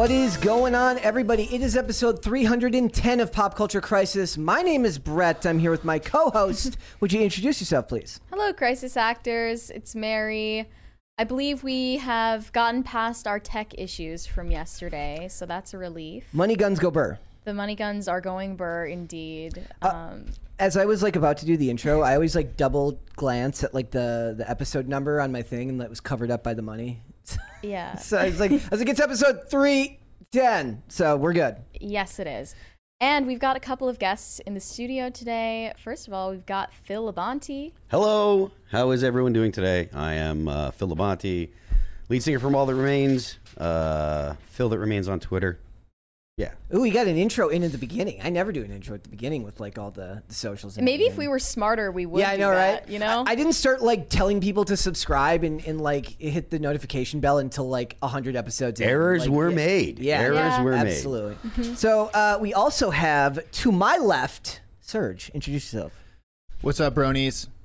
What is going on, everybody? It is episode 310 of Pop Culture Crisis. My name is Brett. I'm here with my co host. Would you introduce yourself, please? Hello, crisis actors. It's Mary. I believe we have gotten past our tech issues from yesterday, so that's a relief. Money Guns Go Burr. The money guns are going burr indeed. Uh, Um, As I was like about to do the intro, I always like double glance at like the the episode number on my thing, and that was covered up by the money. Yeah. so I was like, I was like, it's episode 310. So we're good. Yes, it is. And we've got a couple of guests in the studio today. First of all, we've got Phil Labonte. Hello, how is everyone doing today? I am uh, Phil Labonte, lead singer from All That Remains. Uh, Phil That Remains on Twitter. Yeah, Ooh, we got an intro in at the beginning. I never do an intro at the beginning with like all the, the socials. in the Maybe if we were smarter, we would. Yeah, I do know, that, right? You know, I, I didn't start like telling people to subscribe and, and like hit the notification bell until like hundred episodes. in. errors Like, were yeah. made. Yeah, errors Yeah. were made. absolutely. So uh, we also have to my left, Serge. Introduce yourself. What's up, bronies?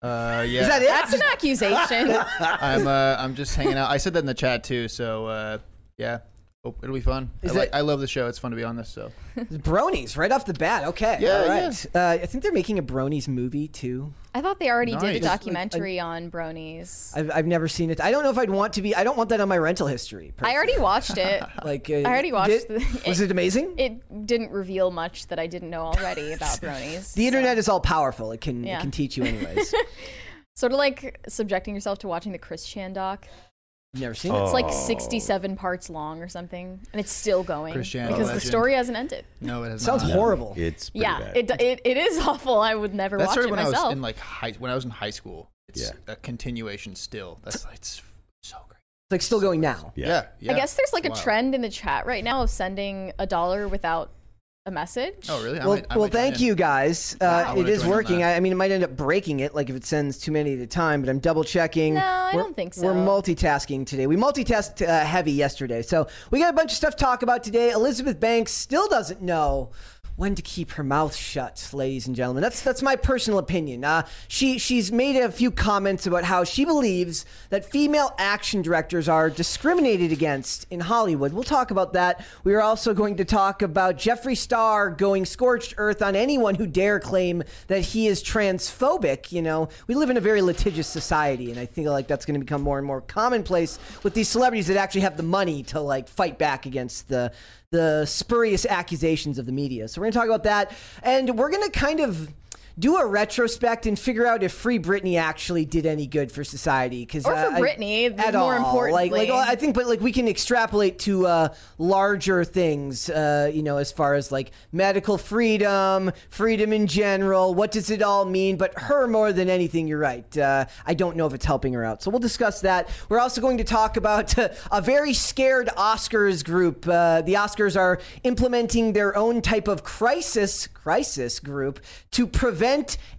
Uh, yeah, Is that it? that's an accusation. I'm uh, I'm just hanging out. I said that in the chat too, so uh, yeah, oh, it'll be fun. Is I, like, that- I love the show. It's fun to be on this. So Bronies right off the bat. Okay, Yeah, all right. Uh, I think they're making a Bronies movie too. I thought they already did a Nice. documentary on bronies. I've, I've never seen it. I don't know if I'd want to be. I don't want that on my rental history. I already watched it. like. Uh, I already watched did- the- was it amazing? It didn't reveal much that I didn't know already about bronies. the internet is all powerful. It can it can teach you anyways. Sort of like subjecting yourself to watching the Chris Chan doc. Never seen it. It's like 67 parts long or something, and it's still going Chris because the legend. story hasn't ended. no, it has Sounds not. horrible. It's pretty Yeah, bad. it, it it is awful. I would never That watch started it when I myself. was in like high when I was in high school. It's Yeah. a continuation still. That's it's so great. It's like still going now. yeah. Yeah, yeah. I guess there's like a Wow. trend in the chat right now of sending a dollar without a message. Oh really? I Well, might- I well, might thank you guys. Uh, wanna it is working. I, I mean, it might end up breaking it, like if it sends too many at a time. But I'm double checking. No, I We're- don't think so. We're multitasking today. We multitasked uh, heavy yesterday, so we got a bunch of stuff to talk about today. Elizabeth Banks still doesn't know when to keep her mouth shut, ladies and gentlemen. That's that's my personal opinion. Uh, she she's made a few comments about how she believes that female action directors are discriminated against in Hollywood. We'll talk about that. We are also going to talk about Jeffree Star going scorched earth on anyone who dare claim that he is transphobic. You know, we live in a very litigious society, and I think like that's going to become more and more commonplace with these celebrities that actually have the money to like fight back against the the spurious accusations of the media. So we're going to talk about that, and we're going to kind of do a retrospect and figure out if Free Britney actually did any good for society. Because Or for Britney, at more all. like, like importantly. I think, but like we can extrapolate to uh, larger things. Uh, you know, as far as like medical freedom, freedom in general. What does it all mean? But her more than anything, you're right. Uh, I don't know if it's helping her out. So we'll discuss that. We're also going to talk about uh, a very scared Oscars group. Uh, the Oscars are implementing their own type of crisis crisis group to prevent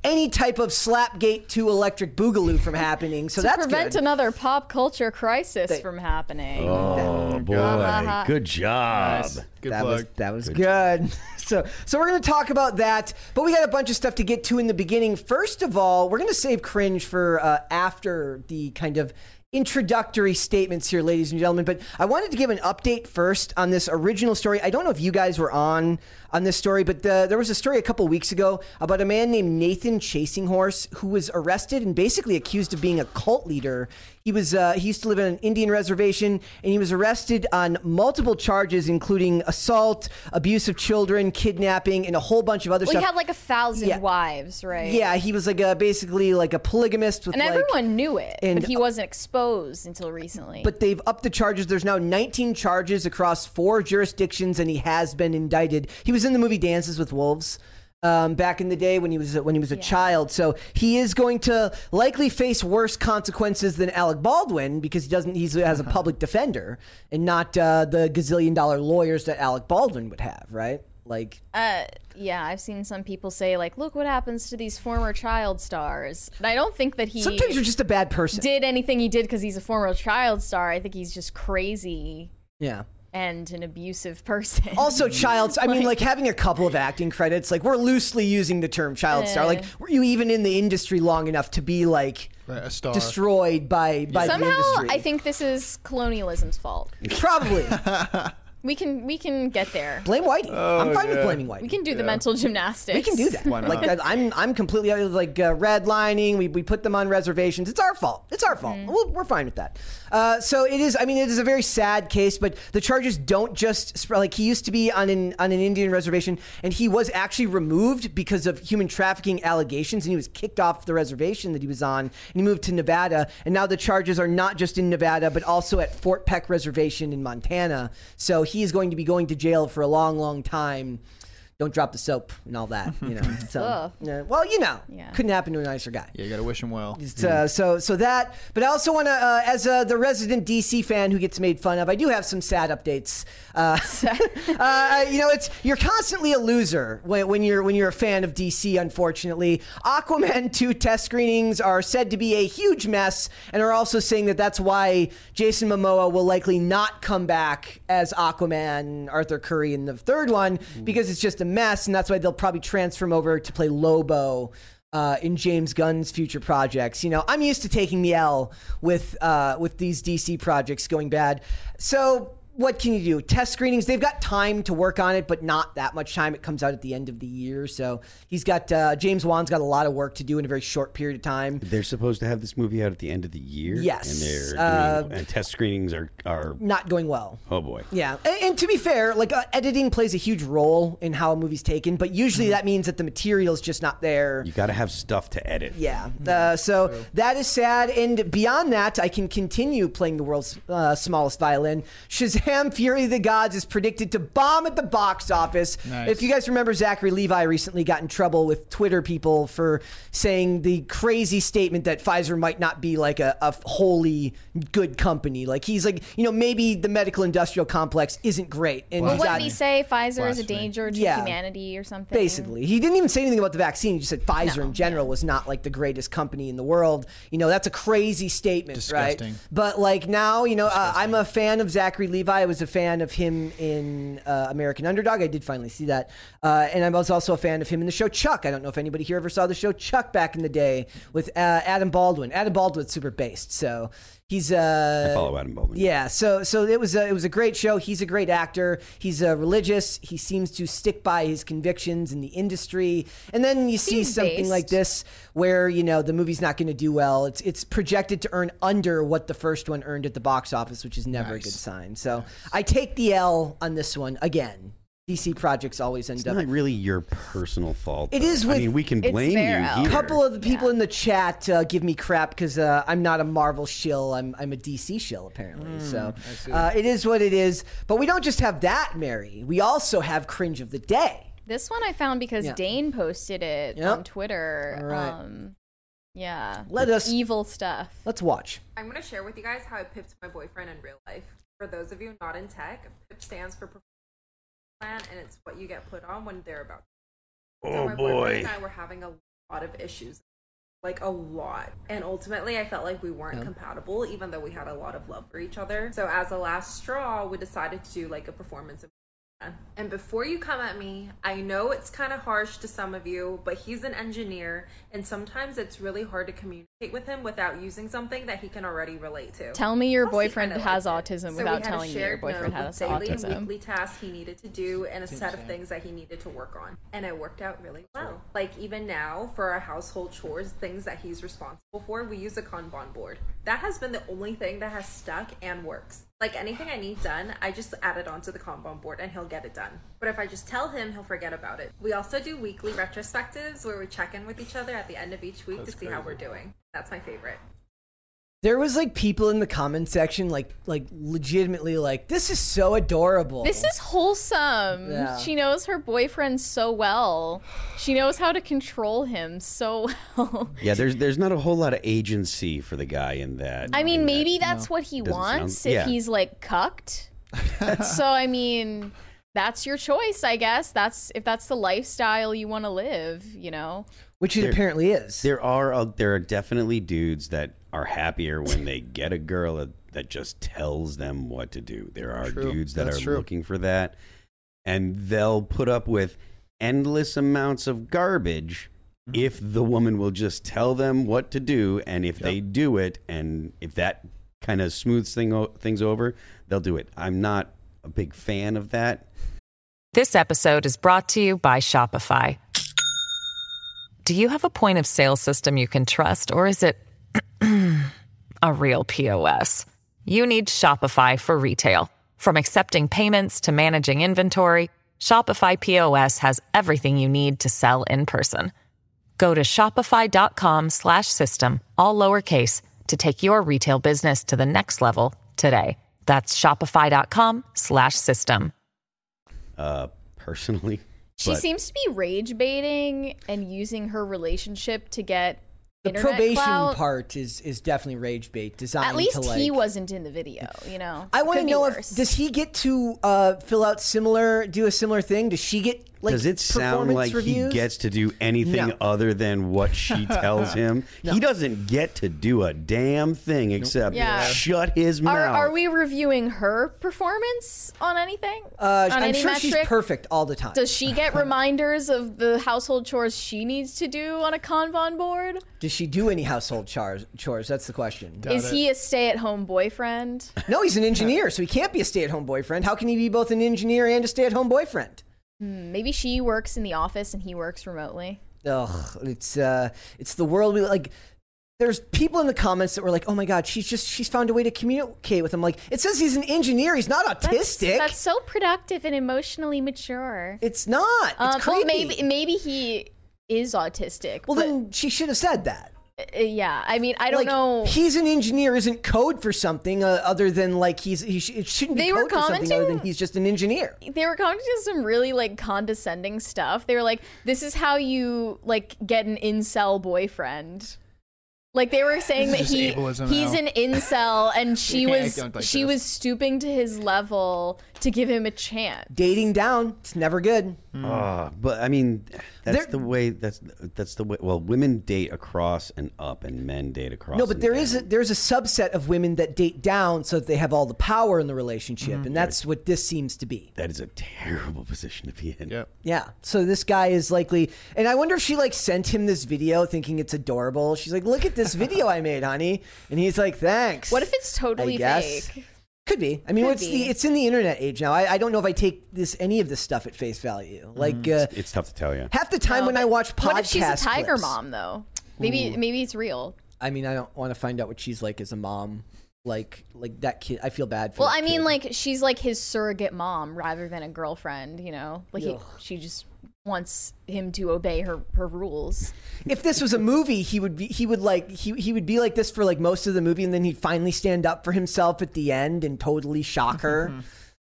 any type of slapgate to electric boogaloo from happening. So that's good. to that's prevent good. another pop culture crisis They- from happening. Oh boy, good job. Nice. Good that plug. was that was good. so so we're going to talk about that, but we got a bunch of stuff to get to in the beginning. First of all, we're going to save cringe for uh, after the kind of introductory statements here, ladies and gentlemen. But I wanted to give an update first on this original story. I don't know if you guys were on on this story, but uh, there was a story a couple weeks ago about a man named Nathan Chasing Horse who was arrested and basically accused of being a cult leader. He was uh, he used to live on an Indian reservation, and he was arrested on multiple charges, including assault, abuse of children, kidnapping, and a whole bunch of other Well, stuff. he had like a thousand Yeah. wives, right? yeah, he was like a basically like a polygamist with And like, everyone knew it, and- but he wasn't exposed until recently. but they've upped the charges. There's now 19 charges across four jurisdictions, and he has been indicted. He was in the movie Dances with Wolves. Um, back in the day when he was when he was a child. So he is going to likely face worse consequences than Alec Baldwin because he doesn't. He's has a public defender and not uh, the gazillion dollar lawyers that Alec Baldwin would have, right? Like, Uh, yeah, I've seen some people say like, "Look what happens to these former child stars." And I don't think that he sometimes you're just a bad person. did anything he did because he's a former child star. I think he's just crazy yeah. And an abusive person. Also, child. I mean, like having a couple of acting credits. Like we're loosely using the term child star. Like, were you even in the industry long enough to be like Right, a star. destroyed by by the Somehow, industry? I think this is colonialism's fault. probably We can we can get there. blame Whitey. I'm fine with blaming Whitey. We can do the mental gymnastics. We can do that. Why not? Like I- I'm, I'm completely out of like uh, redlining. We, we put them on reservations. It's our fault. It's our fault. Mm-hmm. We'll, we're fine with that. Uh, so it is. I mean, it is a very sad case. But the charges don't just spread. Like he used to be on an on an Indian reservation, and he was actually removed because of human trafficking allegations, and he was kicked off the reservation that he was on, and he moved to Nevada. And now the charges are not just in Nevada, but also at Fort Peck Reservation in Montana. So he is going to be going to jail for a long, long time don't drop the soap and all that, you know. So, yeah, well, you know, Yeah. couldn't happen to a nicer guy. Yeah, you gotta wish him well. It's, uh, so, so that. But I also want to, uh, as uh, the resident DC fan who gets made fun of, I do have some sad updates. Uh, uh, you know, it's you're constantly a loser when, when you're when you're a fan of DC. Unfortunately, Aquaman two test screenings are said to be a huge mess, and are also saying that that's why Jason Momoa will likely not come back as Aquaman, Arthur Curry in the third one because it's just a mess, and that's why they'll probably transfer him over to play Lobo uh, in James Gunn's future projects. You know, I'm used to taking the L with uh, with these DC projects going bad. So what can you do? Test screenings. They've got time to work on it, but not that much time. It comes out at the end of the year, so he's got uh, James Wan's got a lot of work to do in a very short period of time. They're supposed to have this movie out at the end of the year. Yes. and they're Uh, doing, and test screenings are are Not going well. oh boy. Yeah, and, and to be fair, like uh, editing plays a huge role in how a movie's taken, but usually that means that the material's just not there. You got to have stuff to edit. Yeah. Uh, so that is sad. And beyond that, I can continue playing the world's uh, smallest violin. Shazam Fury of the Gods is predicted to bomb at the box office. Nice. If you guys remember, Zachary Levi recently got in trouble with Twitter people for saying the crazy statement that Pfizer might not be like a, a wholly good company. Like he's like, you know, maybe the medical industrial complex isn't great. And Well, he's what did he say? Pfizer is a danger to Yeah. humanity or something. Basically, he didn't even say anything about the vaccine. He just said Pfizer No, in general was not like the greatest company in the world. You know, that's a crazy statement, Disgusting. right? But like now, you know, uh, I'm a fan of Zachary Levi. I was a fan of him in uh, American Underdog. I did finally see that, uh, and I was also a fan of him in the show Chuck. I don't know if anybody here ever saw the show Chuck back in the day with uh, Adam Baldwin. Adam Baldwin's super based, so he's uh, I follow Adam Baldwin. yeah, so so it was a, it was a great show. He's a great actor. He's uh, religious. He seems to stick by his convictions in the industry. And then you see Seems something based. like this where you know the movie's not going to do well. It's it's projected to earn under what the first one earned at the box office, which is never a good sign. So I take the L on this one again. DC projects always end It's up. It's not really your personal fault. It though. is I mean, we can blame you A couple of the people in the chat uh, give me crap because uh, I'm not a Marvel shill. I'm, I'm a DC shill, apparently. so uh, it is what it is. But we don't just have that, Mary. We also have cringe of the day. This one I found because Yeah. Dane posted it Yep. on Twitter. All right. Um, yeah. Let us Evil stuff. let's watch. I'm going to share with you guys how I pipped my boyfriend in real life. For those of you not in tech, PIP stands for Performance Plan, and it's what you get put on when they're about. Oh, so Oh my boy. boyfriend and I were having a lot of issues, like a lot, and ultimately I felt like we weren't compatible, even though we had a lot of love for each other. So as a last straw, we decided to do like a performance. plan. And before you come at me, I know it's kind of harsh to some of you, but he's an engineer, and sometimes it's really hard to communicate with him without using something that he can already relate to. Tell me your Plus, boyfriend kinda has liked it. autism So without we had a telling me your shared boyfriend note has with daily autism. and weekly tasks he needed to do and a set of things that he needed to work on. And it worked out really well. Like even now, for our household chores, things that he's responsible for, we use a Kanban board. That has been the only thing that has stuck and works. Like anything I need done, I just add it onto the Kanban board and he'll get it done. But if I just tell him, he'll forget about it. We also do weekly retrospectives where we check in with each other at the end of each week to see how we're doing. That's my favorite. There was like people in the comment section, like like legitimately like, this is so adorable. This is wholesome. Yeah. She knows her boyfriend so well. She knows how to control him so well. Yeah, there's there's not a whole lot of agency for the guy in that. I mean, in that. maybe that's what he Doesn't wants sound- if yeah. he's like cucked. so I mean, that's your choice, I guess. That's if that's the lifestyle you want to live, you know. which it apparently is. There are uh, there are definitely dudes that are happier when they get a girl that, that just tells them what to do. There are True. dudes that That's are true. looking for that, and they'll put up with endless amounts of garbage Mm-hmm. if the woman will just tell them what to do, and if they do it, and if that kind of smooths thing o- things over, they'll do it. I'm not a big fan of that. This episode is brought to you by Shopify. Do you have a point of sale system you can trust, or is it a real POS? You need Shopify for retail. From accepting payments to managing inventory, Shopify POS has everything you need to sell in person. Go to shopify.com slash system, all lowercase, to take your retail business to the next level today. That's shopify.com slash system. Uh, personally, She but- seems to be rage baiting and using her relationship to get the probation clout. part is is definitely rage bait designed At least like. he wasn't in the video, you know. I want to know worse. if does he get to uh, fill out similar, do a similar thing? Does she get like Does it sound like reviews? he gets to do anything No. other than what she tells him? He doesn't get to do a damn thing except Yeah. shut his Are, mouth. are we reviewing her performance on anything? Uh, on I'm any sure metric? she's perfect all the time. Does she get reminders of the household chores she needs to do on a Kanban board? Does she do any household chores? Chores? That's the question. Is he a stay-at-home boyfriend? No, he's an engineer, so he can't be a stay-at-home boyfriend. How can he be both an engineer and a stay-at-home boyfriend? Maybe she works in the office and he works remotely. Ugh, it's uh, it's the world we like. There's people in the comments that were like, "Oh my god, she's just she's found a way to communicate with him." Like it says he's an engineer. He's not autistic. That's so productive and emotionally mature. it's not. It's Um, well, maybe maybe he is autistic. well, then she should have said that. Uh, yeah. I mean, I don't like, know. He's an engineer isn't code for something uh, other than like he's he sh- it shouldn't be They were code for something other than he's just an engineer. they were commenting on some really like condescending stuff. They were like, "This is how you like get an incel boyfriend." Like they were saying that This is he ableism he's now. an incel and she can't was like she this. was stooping to his level to give him a chance. Dating down, it's never good. Ah, but I mean, that's There- the way. That's that's the way. Well, women date across and up, and men date across. No, but and there is a, there's a subset of women that date down so that they have all the power in the relationship, Mm-hmm. and that's what this seems to be. that is a terrible position to be in. Yep. Yeah. So this guy is likely, and I wonder if she like sent him this video thinking it's adorable. She's like, "Look at this video I made, honey," and he's like, "Thanks." What if it's totally I guess. fake? Could be. I mean, Could what's be. the? It's in the internet age now. I, I don't know if I take this any of this stuff at face value. Like uh, It's tough to tell you. half the time No, when I watch podcasts, What if she's a tiger clips- mom though? Maybe maybe it's real. I mean, I don't want to find out what she's like as a mom. Like, like that kid. I feel bad for. Well, that I mean, kid. like she's like his surrogate mom rather than a girlfriend. You know, like he, Ugh. she just wants him to obey her her rules. if this was a movie, he would be he would like he he would be like this for like most of the movie, and then he'd finally stand up for himself at the end and totally shock her.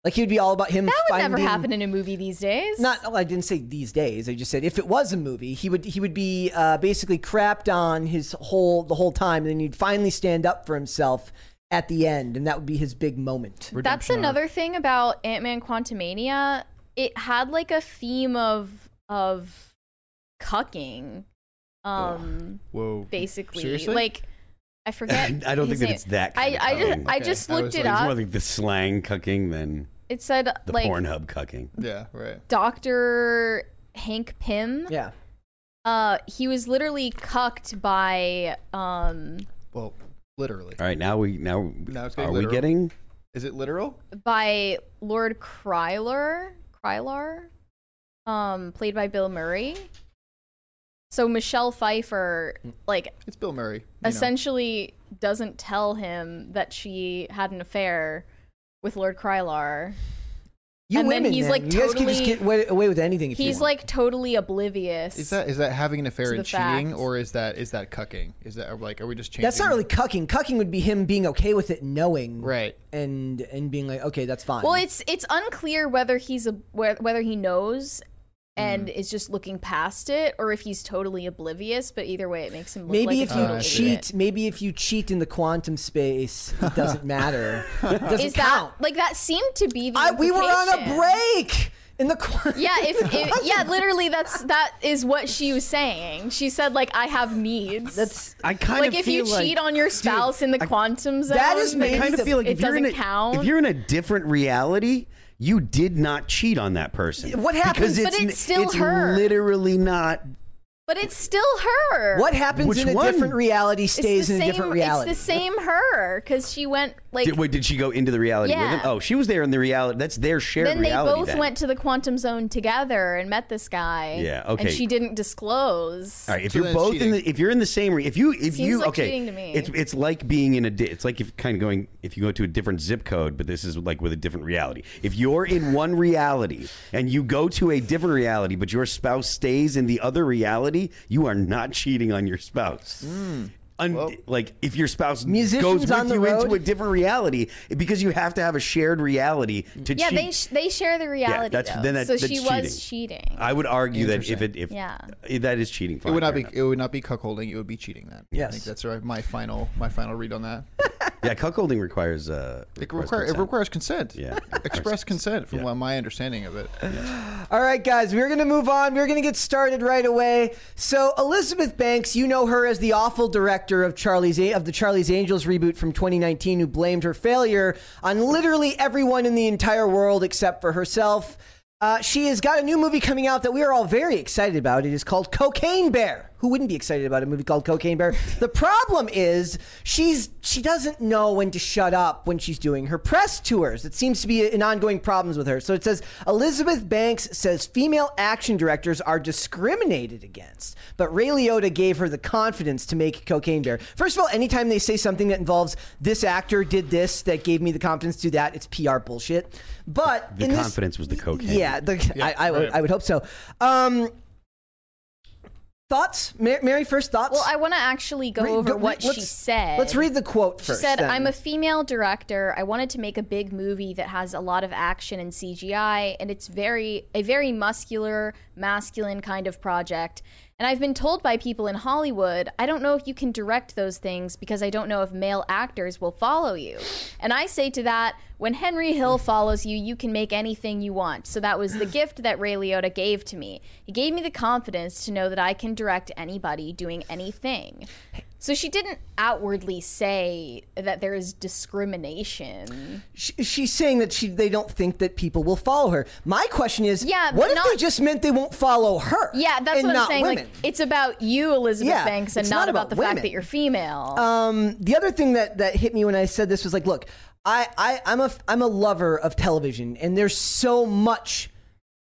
like he would be all about him. That would finding, never happen in a movie these days. Not, well, I didn't say these days. I just said if it was a movie, he would he would be uh, basically crapped on his whole the whole time, and then he'd finally stand up for himself at the end, and that would be his big moment. That's Redemption arc. another thing about Ant Man Quantumania. It had like a theme of of cucking. Um, Whoa. basically, Seriously? like I forget. I don't think his that name. it's that. I Kind I of just cucking. I Okay. just I looked it like- It's more like the slang cucking than It said the like Pornhub cucking. Yeah. Right. Doctor Hank Pym. Yeah, Uh, he was literally cucked by um Well, literally. All right, now we now, Now it's getting are we getting? Is it literal? by Lord Krylar, Krylar, um, played by Bill Murray. So Michelle Pfeiffer, like, It's Bill Murray. you know. essentially doesn't tell him that she had an affair with Lord Krylar. You and women, then he's man, like you guys can just totally- get away, away with anything. If you He's want. like totally oblivious. Is that is that having an affair and cheating, fact. or is that is that cucking? Is that like are we just changing? That's not really cucking. Cucking would be him being okay with it, knowing, Right. and and being like, okay, that's fine. Well, it's it's unclear whether he's a whether he knows and mm. is just looking past it, or if he's totally oblivious. But either way, it makes him look maybe like if a you total I idiot. cheat, maybe if you cheat in the quantum space, it doesn't matter. It doesn't Is that count. like that seemed to be the I, we were on a break in the quantum. Yeah, if, if yeah, literally that's that is what she was saying. She said like I have needs. That's I kind of like of if feel you like, cheat on your spouse in the I- quantum zone, That is then maybe I kind of feel like it if you're in doesn't a count. if you're in a different reality, you did not cheat on that person. What happens- Because But it's, it's still it's her. literally not. but it's still her. what happens Which in a one? different reality stays the in a same, different reality. It's the same her because she went like. Did, wait, did she go into the reality with Yeah. him? Oh, she was there in the reality. That's their shared then they both then. went to the quantum zone together and met this guy. Yeah, okay. And she didn't disclose. All right, if So you're then it's both in cheating. the, if you're in the same, re- if you, if Seems you, like okay, cheating to me. it's it's like being in a, di- it's like if kind of going, if you go to a different zip code, but this is like with a different reality. If you're in one reality and you go to a different reality, but your spouse stays in the other reality, you are not cheating on your spouse. Hmm. Un- like if your spouse Musicians goes with on the you road? into a different reality because you have to have a shared reality to yeah, cheat. they sh- they share the reality. Yeah, that's- though. then that- so that's she was cheating. I would argue that if it if Yeah. that is cheating, It would not be enough. it would not be cuckolding. It would be cheating. Then I Yes. think that's right. My final my final read on that. Yeah, cuckolding requires uh, It, requires require, it consent. requires consent. Yeah. express consent from Yeah. my understanding of it. All right, guys, we're going to move on. We're going to get started right away. So, Elizabeth Banks, you know her as the awful director of Charlie's of the Charlie's Angels reboot from 2019 who blamed her failure on literally everyone in the entire world except for herself. Uh, she has got a new movie coming out that we are all very excited about. It is called Cocaine Bear. Who wouldn't be excited about a movie called Cocaine Bear? The problem is she's she doesn't know when to shut up when she's doing her press tours. It seems to be an ongoing problems with her. So it says Elizabeth Banks says female action directors are discriminated against, but Ray Liotta gave her the confidence to make Cocaine Bear. First of all, anytime they say something that involves this actor did this that gave me the confidence to do that, it's PR bullshit. But The in this- confidence was the cocaine. yeah, the, I, I, would, right. I would hope so. Um, thoughts, Ma- Mary? First thoughts. well, I want to actually go Re- over go- what she said. Let's read the quote first. She said, then. I'm a female director. I wanted to make a big movie that has a lot of action and CGI, and it's very a very muscular, masculine kind of project. And I've been told by people in Hollywood, I don't know if you can direct those things because I don't know if male actors will follow you. And I say to that, when Henry Hill follows you, you can make anything you want. So that was the gift that Ray Liotta gave to me. He gave me the confidence to know that I can direct anybody doing anything. So she didn't outwardly say that there is discrimination. She- she's saying that she they don't think that people will follow her. My question is, Yeah, what if not- they just meant they won't follow her? Yeah, that's and what I'm saying. Women? Like it's about you, Elizabeth Yeah, Banks, and not, not about, about the women. fact that you're female. Um, the other thing that that hit me when I said this was like, look, I, I I'm a I'm a lover of television, and there's so much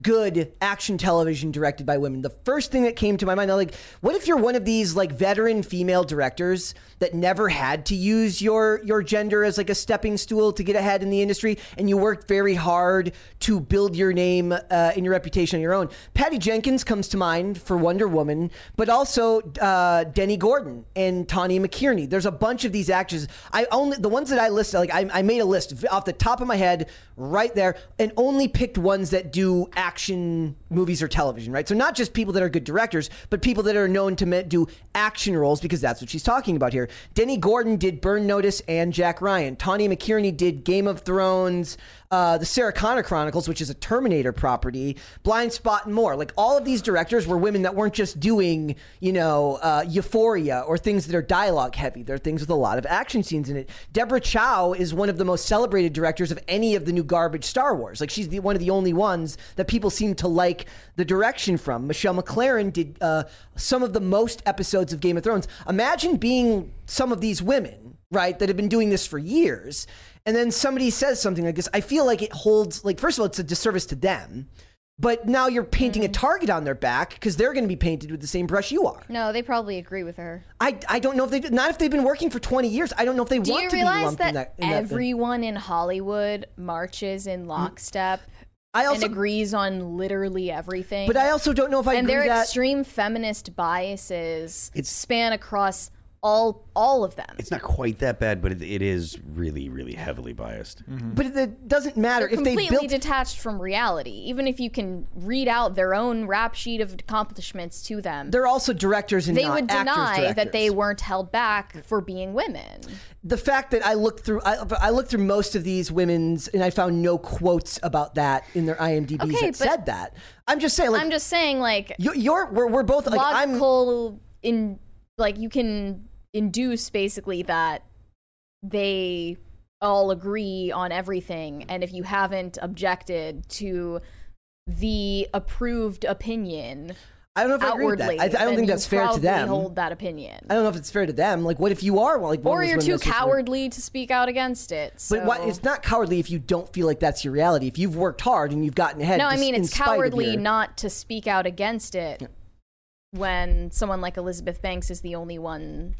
good action television directed by women. The first thing that came to my mind, I'm like, what if you're one of these like veteran female directors that never had to use your your gender as like a stepping stool to get ahead in the industry, and you worked very hard to build your name uh, and your reputation on your own? Patty Jenkins comes to mind for Wonder Woman, but also uh, Dennie Gordon and Tawny McKierney. There's a bunch of these actors. I only the ones that I listed, like I, I made a list off the top of my head right there, and only picked ones that do action movies or television, right? So not just people that are good directors, but people that are known to do action roles because that's what she's talking about here. Dennie Gordon did Burn Notice and Jack Ryan. Tawny McKierney did Game of Thrones, uh, the Sarah Connor Chronicles, which is a Terminator property, Blindspot, and more. Like all of these directors were women that weren't just doing, you know, uh, Euphoria or things that are dialogue heavy. They're things with a lot of action scenes in it. Deborah Chow is one of the most celebrated directors of any of the new garbage Star Wars. Like she's the, one of the only ones that people seem to like the direction from. Michelle MacLaren did uh, some of the most episodes of Game of Thrones. Imagine being some of these women, right, that have been doing this for years and then somebody says something like this, I feel like it holds like first of all, it's a disservice to them. But now you're painting a mm-hmm. target on their back because they're going to be painted with the same brush you are. no, they probably agree with her. I, I don't know if they not if they've been working for 20 years. I don't know if they Do want you to be realize lumped that, in that. In that thing. everyone in Hollywood marches in mm. lockstep I and also, agrees on literally everything. but I also don't know if I and agree their that. extreme feminist biases It's- span across all all of them. It's not quite that bad, but it, it is really, really heavily biased. Mm-hmm. but it doesn't matter They're if they completely built. detached from reality. Even if you can read out their own rap sheet of accomplishments to them, they're also directors and they not would actors, deny that they weren't held back for being women. the fact that I looked through, I, I looked through most of these women's, and I found no quotes about that in their IMDb's Okay, that said that. I'm just saying, like, I'm just saying, like you, you're, we're, we're both like, I'm, logical in like you can induce basically that they all agree on everything and if you haven't objected to the approved opinion I don't know if I agree with outwardly that. I, I don't think that's fair to them. hold that opinion I don't know if it's fair to them. Like, what if you are like, or you're too cowardly to speak out against it so. But what, it's not cowardly if you don't feel like that's your reality. If you've worked hard and you've gotten ahead. no i mean it's cowardly your- not to speak out against it when someone like elizabeth banks is the only one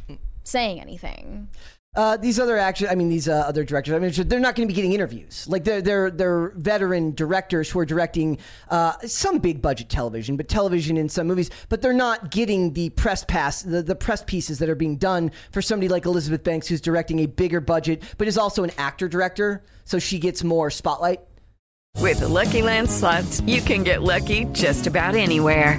saying anything Uh, these other action, I mean, these uh, other directors, I mean, they're not going to be getting interviews. Like they're they're they're veteran directors who are directing uh, some big budget television, but television in some movies. But they're not getting the press pass, the, the press pieces that are being done for somebody like Elizabeth Banks, who's directing a bigger budget, but is also an actor director, so she gets more spotlight. With the Lucky Land slots, you can get lucky just about anywhere.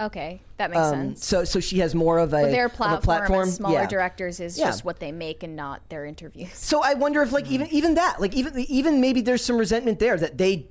Okay that makes Um, sense so so she has more of a, But their of a platform, platform. smaller Yeah. directors is Yeah. just what they make and not their interviews. So I wonder if like even even that like even even maybe there's some resentment there that they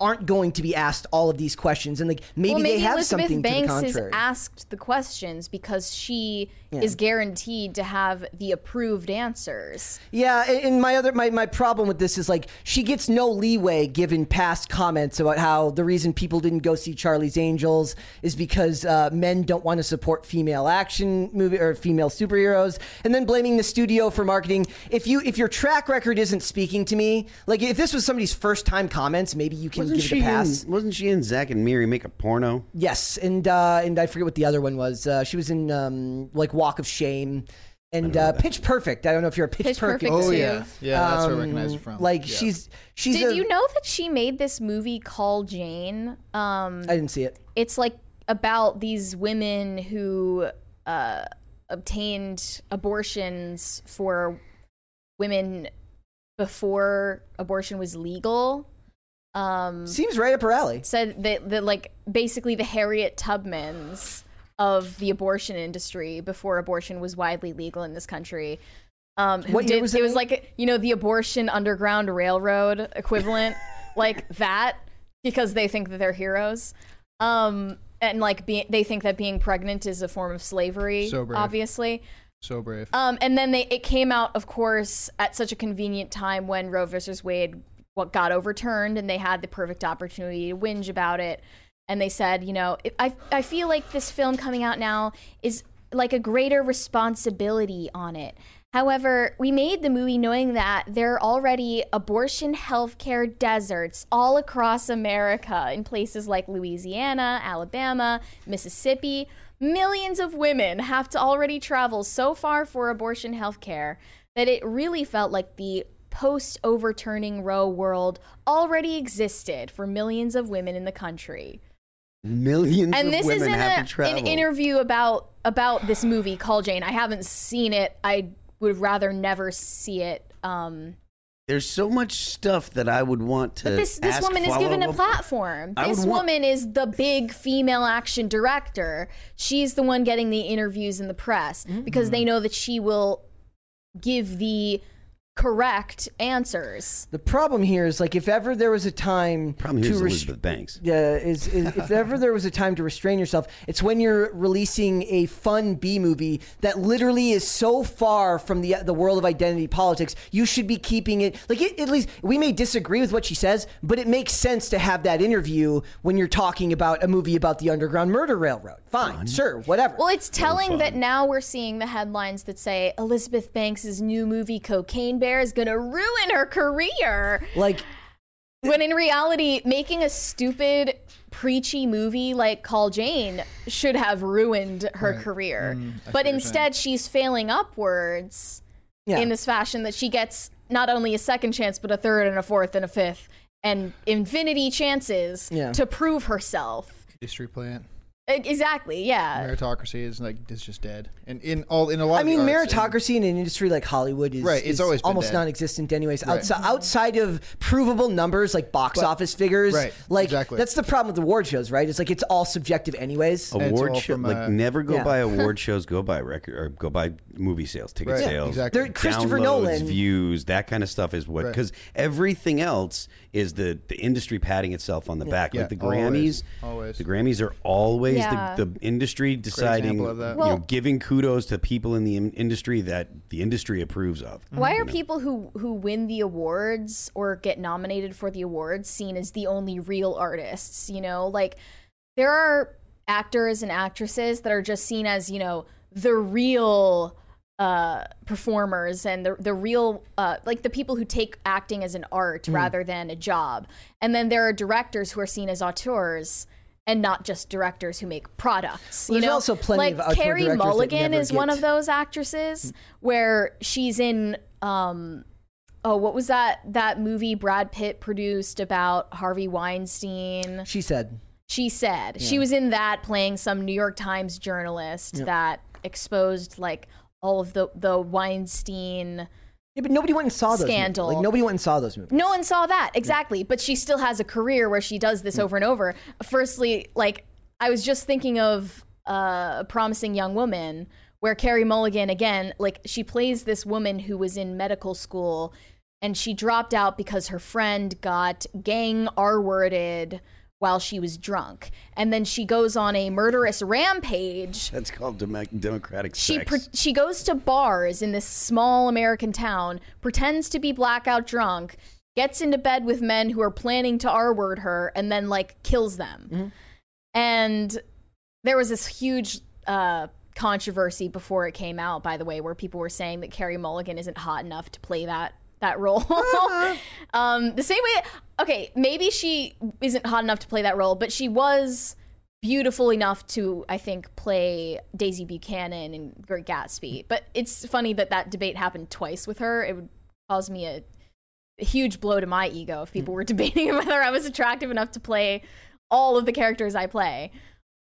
aren't going to be asked all of these questions and like maybe, well, maybe they have Elizabeth something Banks to the contrary. asked the questions because she is guaranteed to have the approved answers. yeah, and, and my other my, my problem with this is like she gets no leeway given past comments about how the reason people didn't go see Charlie's Angels is because uh, men don't want to support female action movie or female superheroes, and then blaming the studio for marketing. If you if your track record isn't speaking to me, like if this was somebody's first time comments, maybe you can Wasn't give she, it a pass. in, wasn't she in Zack and Miri make a porno? Yes, and uh, and I forget what the other one was. Uh, she was in um, like Walk of Shame and uh, Pitch Perfect. I don't know if you're a Pitch, Pitch Perfect Oh too. yeah, yeah. That's where I Um, recognize her from. Like Yeah. she's she's. Did a- you know that she made this movie called Jane? Um, I didn't see it. it's like about these women who uh, obtained abortions for women before abortion was legal. Um, Seems right up her alley. said that, that like basically the Harriet Tubmans of the abortion industry before abortion was widely legal in this country. Um, who What year did- was it? it was like you know the abortion underground railroad equivalent, like that, because they think that they're heroes. Um, and like be, they think that being pregnant is a form of slavery. So brave. obviously. so brave. Um, and then they it came out, of course, at such a convenient time when Roe versus Wade what got overturned, and they had the perfect opportunity to whinge about it. And they said, you know, I I feel like this film coming out now is like a greater responsibility on it. However, we made the movie knowing that there are already abortion healthcare deserts all across America in places like Louisiana, Alabama, Mississippi. Millions of women have to already travel so far for abortion healthcare that it really felt like the post overturning Roe world already existed for millions of women in the country Millions and of this women is in a, an interview about about this movie called Jane. I haven't seen it. I would rather never see it. Um, There's so much stuff that I would want to. but this this woman is given a platform. This would want- woman is the big female action director. She's the one getting the interviews in the press Mm-hmm. because they know that she will give the correct answers. The problem here is like if ever there was a time Problem to is res- Elizabeth Banks. Yeah, is, is if ever there was a time to restrain yourself, it's when you're releasing a fun B movie that literally is so far from the the world of identity politics. You should be keeping it like it, at least we may disagree with what she says, but it makes sense to have that interview when you're talking about a movie about the Underground Murder Railroad. Fine, sure, whatever. Well, it's telling fun. that now we're seeing the headlines that say Elizabeth Banks' new movie Cocaine Bear is going to ruin her career. like When in reality, making a stupid, preachy movie like Call Jane should have ruined her career. Mm, but what you're instead, she's failing upwards yeah. in this fashion that she gets not only a second chance, but a third and a fourth and a fifth and infinity chances Yeah. to prove herself. Industry plant. Exactly, yeah. Meritocracy is like it's just dead. And in all in a lot. I of the mean, arts and- meritocracy in an industry like Hollywood is, Right, it's is always almost dead. non-existent, anyways. Right. Outside, outside of provable numbers like box But- office figures, right, like exactly. that's the problem with award shows, right? It's like it's all subjective, anyways. it's Award show, from, like uh, never go yeah. by award shows. Go by record or go by movie sales, ticket Right, sales, exactly. Christopher downloads, Nolan- views, that kind of stuff is what Right. because everything else is the the industry patting itself on the back. Yeah, like the Grammys, always. the Grammys are always Yeah. the, the industry deciding, example of you know, Well- giving kudos to people in the in- industry that the industry approves of. Why are people who who win the awards or get nominated for the awards seen as the only real artists? You know, like there are actors and actresses that are just seen as you know the real uh performers and the the real uh like the people who take acting as an art Hmm. rather than a job. And then there are directors who are seen as auteurs and not just directors who make products Well, you there's know? also plenty like of carrie mulligan is one of those actresses where she's in um oh what was that that movie brad pitt produced about harvey weinstein? She said, she said. She was in that playing some new york times journalist that exposed like all of the the weinstein yeah, but nobody went and saw those Scandal. Movies. Like nobody went and saw those movies. no one saw that exactly, but she still has a career where she does this over and over. Firstly, like I was just thinking of uh, a promising young woman where Carrie Mulligan again, like she plays this woman who was in medical school and she dropped out because her friend got gang R-worded while she was drunk, and then she goes on a murderous rampage That's called dem- democratic she sex. pre- she goes to bars in this small American town, pretends to be blackout drunk, gets into bed with men who are planning to R word her, and then like kills them. And there was this huge uh, controversy before it came out, by the way, where people were saying that Carrie Mulligan isn't hot enough to play that that role. um, the same way, okay, maybe she isn't hot enough to play that role, but she was beautiful enough to, I think, play Daisy Buchanan in Great Gatsby. But it's funny that that debate happened twice with her. It would cause me a, a huge blow to my ego if people were debating whether I was attractive enough to play all of the characters I play.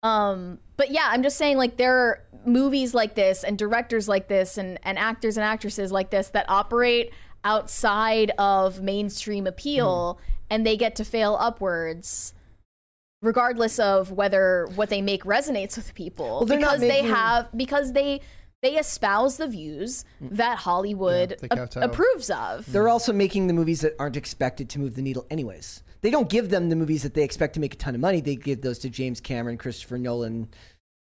Um, but yeah, I'm just saying, like, there are movies like this and directors like this and, and actors and actresses like this that operate outside of mainstream appeal mm-hmm. and they get to fail upwards regardless of whether what they make resonates with people they're not because they have because they they espouse the views mm. that Hollywood they a- approves of. They're also making the movies that aren't expected to move the needle, anyways. They don't give them the movies that they expect to make a ton of money. They give those to James Cameron, Christopher Nolan,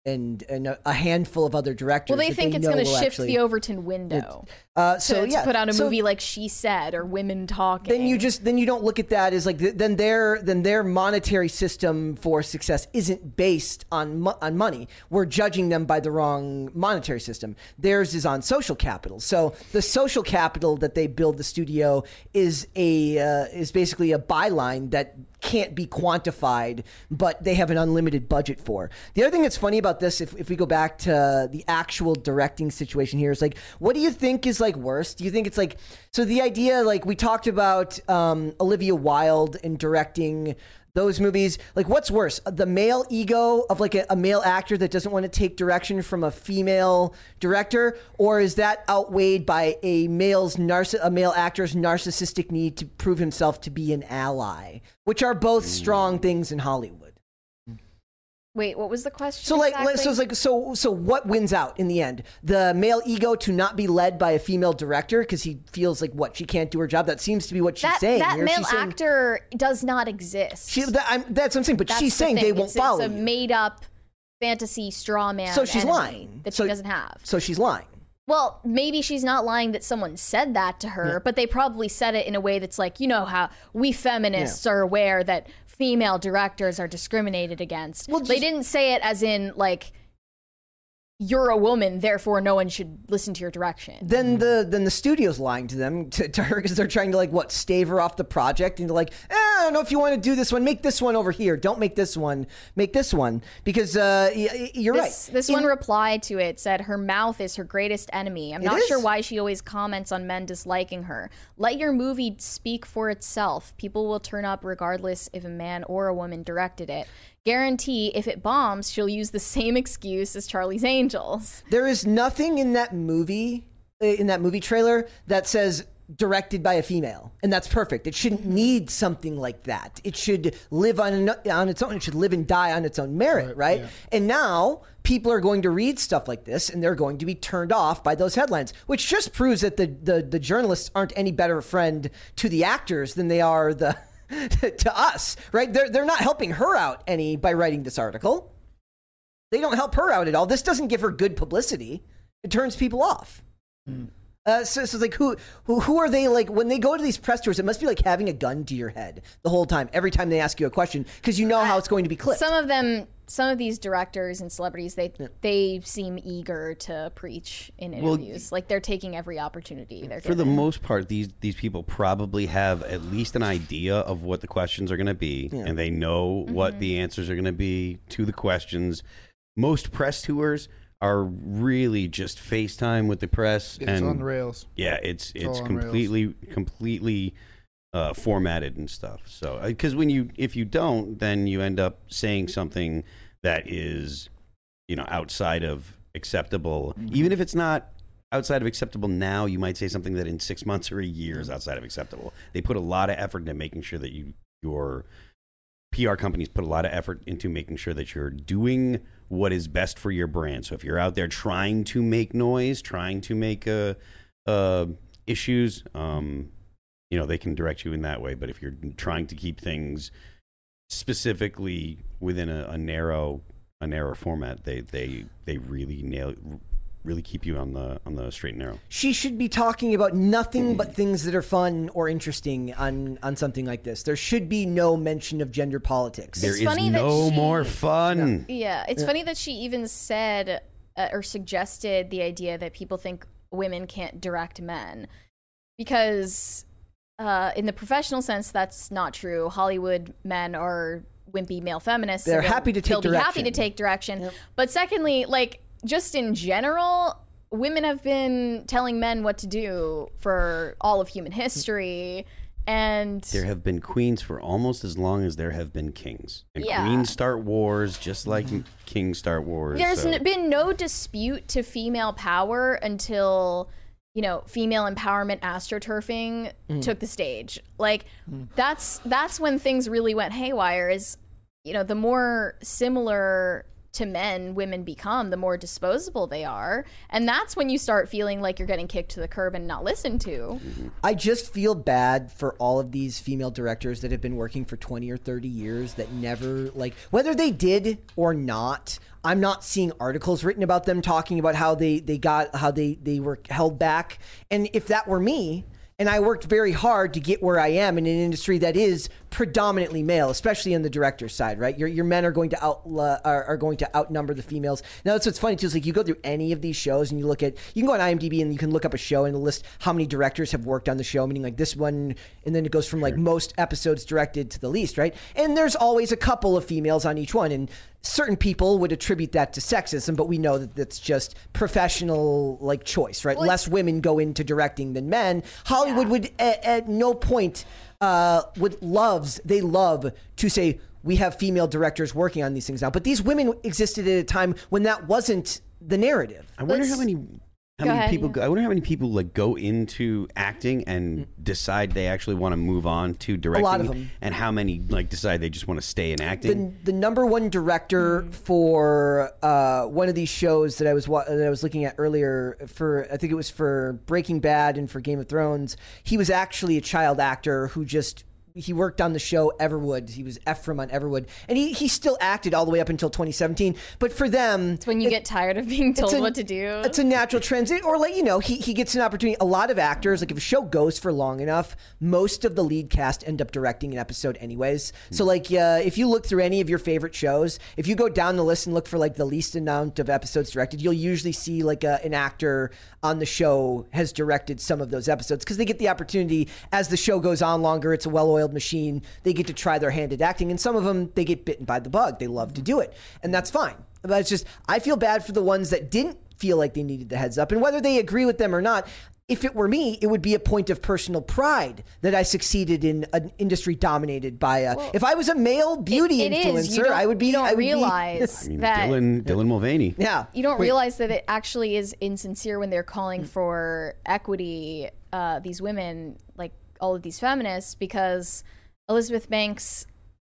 and and a, a handful of other directors. Well, they think it's going to shift actually- the Overton window Uh, so to yeah, put out a so movie like She Said or Women Talking. then you just then you don't look at that as like then their then their monetary system for success isn't based on mo- on money. We're judging them by the wrong monetary system. Theirs is on social capital. So the social capital that they build the studio is a uh, is basically a byline that can't be quantified, but they have an unlimited budget for. The other thing that's funny about this, if, if we go back to the actual directing situation here, is like, what do you think is like worse? Do you think it's like, so the idea, like we talked about um, Olivia Wilde in directing those movies, like what's worse, the male ego of like a, a male actor that doesn't want to take direction from a female director, or is that outweighed by a male's narciss- a male actor's narcissistic need to prove himself to be an ally, which are both strong mm. things in Hollywood? Wait, what was the question? So like, exactly? so it's like, so so what wins out in the end? The male ego to not be led by a female director because he feels like what she can't do her job. That seems to be what she's that, saying. that here. male saying- actor does not exist. She, that, I'm, that's what I'm saying. But That's she's the saying they won't it's, follow. It's a you. made up fantasy straw man. So she's lying. that So- she doesn't have. So she's lying. Well, maybe she's not lying that someone said that to her, but they probably said it in a way that's like, you know how we feminists are aware that female directors are discriminated against. Well, they didn't say it as in like you're a woman, therefore no one should listen to your direction. Then the then the studio's lying to them to, to her because they're trying to like what stave her off the project and they're like eh, I don't know if you want to do this one make this one over here don't make this one make this one because uh, you're This, right this In- one replied to it said her mouth is her greatest enemy. I'm It not is? sure why she always comments on men disliking her. Let your movie speak for itself. People will turn up regardless if a man or a woman directed it. Guarantee if it bombs, she'll use the same excuse as Charlie's Angels. There is nothing in that movie, uh, in that movie trailer, that says directed by a female, and that's perfect. It shouldn't need something like that. It should live on on its own. It should live and die on its own merit, right? And now people are going to read stuff like this, and they're going to be turned off by those headlines, which just proves that the the, the journalists aren't any better friend to the actors than they are the. to us, right? They're they're not helping her out any by writing this article. They don't help her out at all. This doesn't give her good publicity. It turns people off. Hmm. Uh, so, so it's like who, who who are they like when they go to these press tours? It must be like having a gun to your head the whole time, every time they ask you a question, because you know how it's going to be clipped. Some of them, some of these directors and celebrities, they they seem eager to preach in Well, interviews. like they're taking every opportunity. They're For the most part, these these people probably have at least an idea of what the questions are going to be, and they know what Mm-hmm. the answers are going to be to the questions. Most press tours are really just FaceTime with the press, It's and on the rails. yeah, it's it's rails. completely completely uh, formatted and stuff. So because when you if you don't, then you end up saying something that is you know outside of acceptable, Mm-hmm. even if it's not outside of acceptable now. You might say something that in six months or a year is outside of acceptable. They put a lot of effort into making sure that you your PR companies put a lot of effort into making sure that you're doing what is best for your brand. So if you're out there trying to make noise, trying to make uh, uh, issues, um, you know, they can direct you in that way. But if you're trying to keep things specifically within a, a narrow a narrow format, they they they really nail really keep you on the on the straight and narrow. she should be talking about nothing but things that are fun or interesting on on something like this. There should be no mention of gender politics. There It's is funny that no she- more fun. Yeah, it's funny that she even said uh, or suggested the idea that people think women can't direct men because uh, in the professional sense that's not true. Hollywood men are wimpy male feminists. They're they'll- happy to take they'll be happy to take direction. But secondly, like just in general, women have been telling men what to do for all of human history. And There have been queens for almost as long as there have been kings. And Yeah. queens start wars just like kings start wars. There's so- n- been no dispute to female power until you know female empowerment astroturfing mm. took the stage. Like mm. that's that's when things really went haywire. Is you know the more similar to men women become, the more disposable they are, and that's when you start feeling like you're getting kicked to the curb and not listened to. I just feel bad for all of these female directors that have been working for 20 or 30 years that never like whether they did or not. I'm not seeing articles written about them talking about how they they got how they they were held back. And if that were me, and I worked very hard to get where I am in an industry that is predominantly male, especially on the director's side, right? Your, your men are going to out are, are going to outnumber the females. Now that's what's funny too is like you go through any of these shows and you look at you can go on IMDb and you can look up a show and list how many directors have worked on the show, meaning like this one, and then it goes from like most episodes directed to the least, right? And there's always a couple of females on each one, and certain people would attribute that to sexism, but we know that that's just professional like choice, right? Less women go into directing than men. Hollywood would at, at no point uh, would loves they love to say we have female directors working on these things now, but these women existed at a time when that wasn't the narrative. I wonder how Let's- many How Go many ahead, people? yeah. Go, I wonder how many people like go into acting and decide they actually want to move on to directing. lot of 'em. And how many like decide they just want to stay in acting? the, the number one director for uh, one of these shows that I was wa- that I was looking at earlier for I think it was for Breaking Bad and for Game of Thrones. He was actually a child actor who just he worked on the show Everwood. He was Ephraim on Everwood, and he, he still acted all the way up until 2017. But for them, It's when you it- get tired of being told a- what to do. It's a natural transit, or like you know, he he gets an opportunity. A lot of actors, like if a show goes for long enough, most of the lead cast end up directing an episode anyways. So like, uh, if you look through any of your favorite shows, if you go down the list and look for like the least amount of episodes directed, you'll usually see like a, an actor on the show has directed some of those episodes because they get the opportunity as the show goes on longer. It's a well-oiled machine. They get to try their hand at acting, and some of them they get bitten by the bug. They love to do it, and that's fine. But it's just I feel bad for the ones that didn't feel like they needed the heads up, and whether they agree with them or not. If it were me, it would be a point of personal pride that I succeeded in an industry dominated by a. if I was a male beauty It influencer, is. You don't, I would be. You don't I would be- realize I mean, that Dylan Dylan Mulvaney. yeah. you don't realize that it actually is insincere when they're calling for equity. Uh, these women, like all of these feminists, because Elizabeth Banks,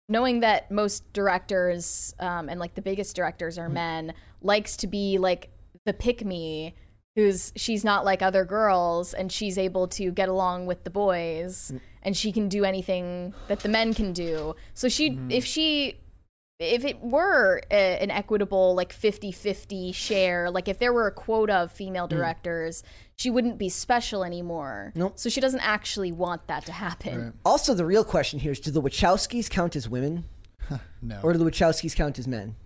knowing that most directors um, and like the biggest directors are men, likes to be like the pick me. Who's she's not like other girls, and she's able to get along with the boys, Mm. and she can do anything that the men can do. So she, Mm-hmm. if she if it were a, an equitable like 50-50 share like if there were a quota of female directors she wouldn't be special anymore Nope. so she doesn't actually want that to happen Also, the real question here is: Do the Wachowskis count as women, No. or do the Wachowskis count as men?